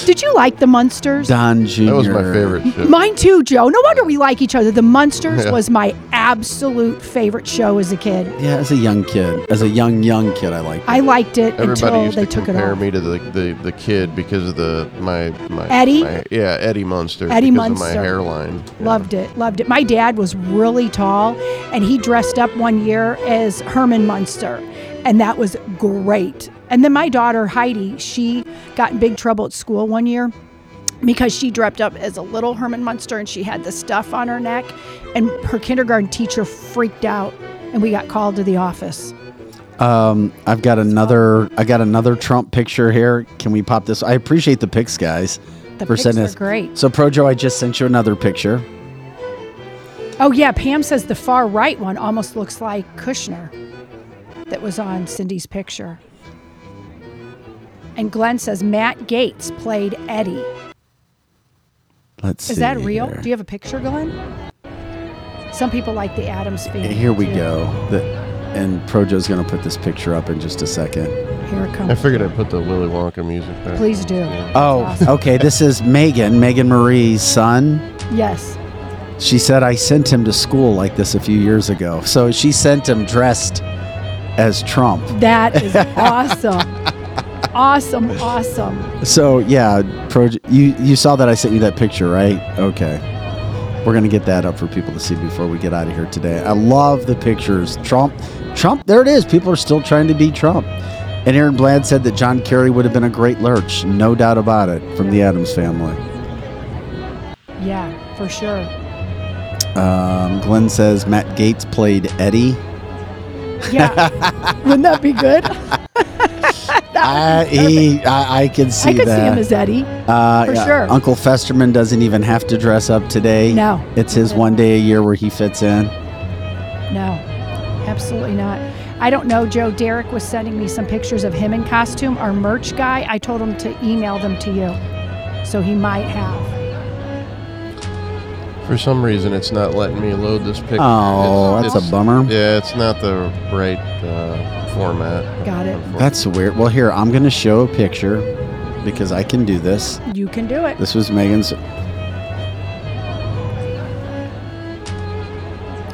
Did you like the Munsters? Don Jr. that was my favorite show. Mine too, Joe. No wonder we like each other. The Munsters Yeah. was my absolute favorite show as a kid. Yeah, as a young kid, as a young young kid, I liked. It. I liked it Everybody until used they to took it compare me to the, the, the kid because of the my my Eddie? my- yeah, Eddie Munster. Eddie because Munster. of my hairline. Yeah. Loved it, loved it. My dad was really tall, and he dressed up one year as Herman Munster, and that was great. And then my daughter Heidi, she got in big trouble at school one year because she dressed up as a little Herman Munster, and she had the stuff on her neck, and her kindergarten teacher freaked out, and we got called to the office. Um, I've got another. I got another Trump picture here. Can we pop this? I appreciate the pics, guys. The for pics sending are us. great. So, Projo, I just sent you another picture. Oh yeah, Pam says the far right one almost looks like Kushner that was on Cindy's picture. And Glenn says Matt Gaetz played Eddie. Let's see. Is that real? here. Do you have a picture, Glenn? Some people like the Addams family. Here we too. go. The, and Projo's going to put this picture up in just a second. Here it comes. I figured I'd put the Willy Wonka music back. Please do. Oh, awesome. okay. This is Megan, Megan Marie's son. Yes. She said I sent him to school like this a few years ago. So she sent him dressed as Trump. That is awesome. Awesome, awesome. So yeah, Projo, you you saw that I sent you that picture, right? Okay. We're gonna get that up for people to see before we get out of here today. I love the pictures. Trump, Trump. There it is. People are still trying to beat Trump. And Aaron Bland said that John Kerry would have been a great lurch, no doubt about it, from the Addams family. Yeah, for sure. Um, Glenn says Matt Gaetz played Eddie. Yeah. Wouldn't that be good? I, he, I, I can see I could that. see him as Eddie. Uh, For sure. Uncle Festerman doesn't even have to dress up today. No. It's his one day a year where he fits in. No, absolutely not. I don't know, Joe. Derek was sending me some pictures of him in costume. Our merch guy, I told him to email them to you. So he might have. For some reason, it's not letting me load this picture. Oh, It's- that's a it's- bummer. Yeah, it's not the right uh, format. Got it. That's weird. Well, here, I'm going to show a picture because I can do this. You can do it. This was Megan's.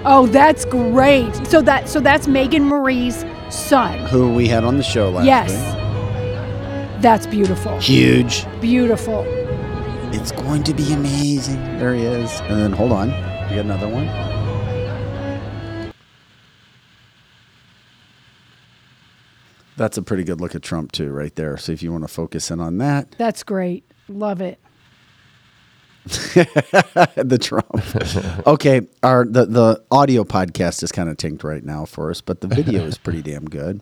Oh, that's great. So that so that's Megan Marie's son. Who we had on the show last Yes. week. That's beautiful. Huge. Beautiful. It's going to be amazing. There he is. And then hold on. You got another one? That's a pretty good look at Trump, too, right there. So if you want to focus in on that. That's great. Love it. the Trump. okay, our the the audio podcast is kind of tanked right now for us, but the video is pretty damn good.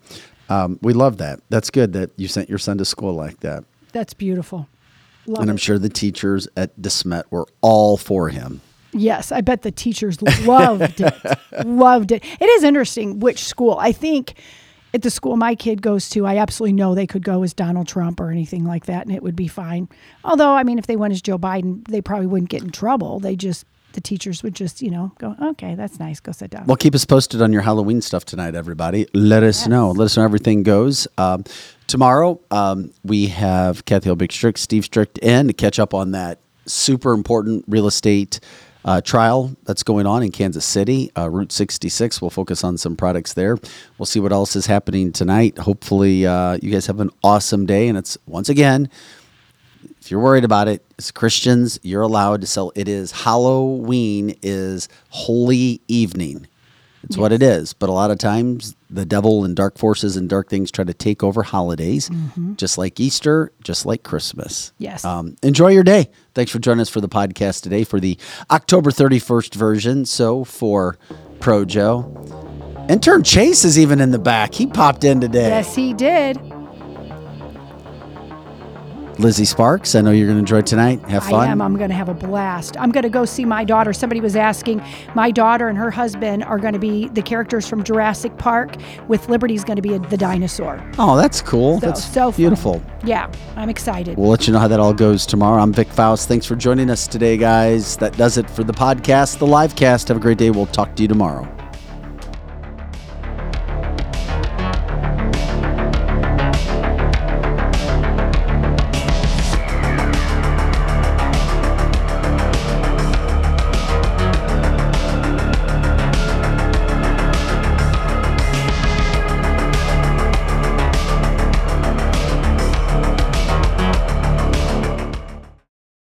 Um, we love that. That's good that you sent your son to school like that, That's beautiful. Love and I'm it. sure the teachers at DeSmet were all for him. Yes, I bet the teachers loved it. loved it. It is interesting which school. I think at the school my kid goes to, I absolutely know they could go as Donald Trump or anything like that, and it would be fine. Although, I mean, if they went as Joe Biden, they probably wouldn't get in trouble. They just, the teachers would just, you know, go, okay, that's nice. Go sit down. Well, keep us posted on your Halloween stuff tonight, everybody. Let us know. Let us know how everything goes. Um, tomorrow, um, we have Kathy Strick, Steve Strict in to catch up on that super important real estate uh, trial that's going on in Kansas City. Uh, Route 66. We'll focus on some products there. We'll see what else is happening tonight. Hopefully, uh, you guys have an awesome day. And it's once again, if you're worried about it, as Christians, you're allowed to sell. It is Halloween is holy evening. It's what it is. But a lot of times, the devil and dark forces and dark things try to take over holidays, just like Easter, just like Christmas. Yes. Um, enjoy your day. Thanks for joining us for the podcast today for the October 31st version. So for Pro Joe, intern Chase is even in the back. He popped in today. yes, he did. Lizzie Sparks, I know you're going to enjoy tonight. Have fun. I am. I'm going to have a blast. I'm going to go see my daughter. Somebody was asking. My daughter and her husband are going to be the characters from Jurassic Park, with Liberty's going to be a, the dinosaur. Oh, that's cool. So, that's so fun. beautiful. Yeah, I'm excited. We'll let you know how that all goes tomorrow. I'm Vic Faust. Thanks for joining us today, guys. That does it for the podcast, the live cast. Have a great day. We'll talk to you tomorrow.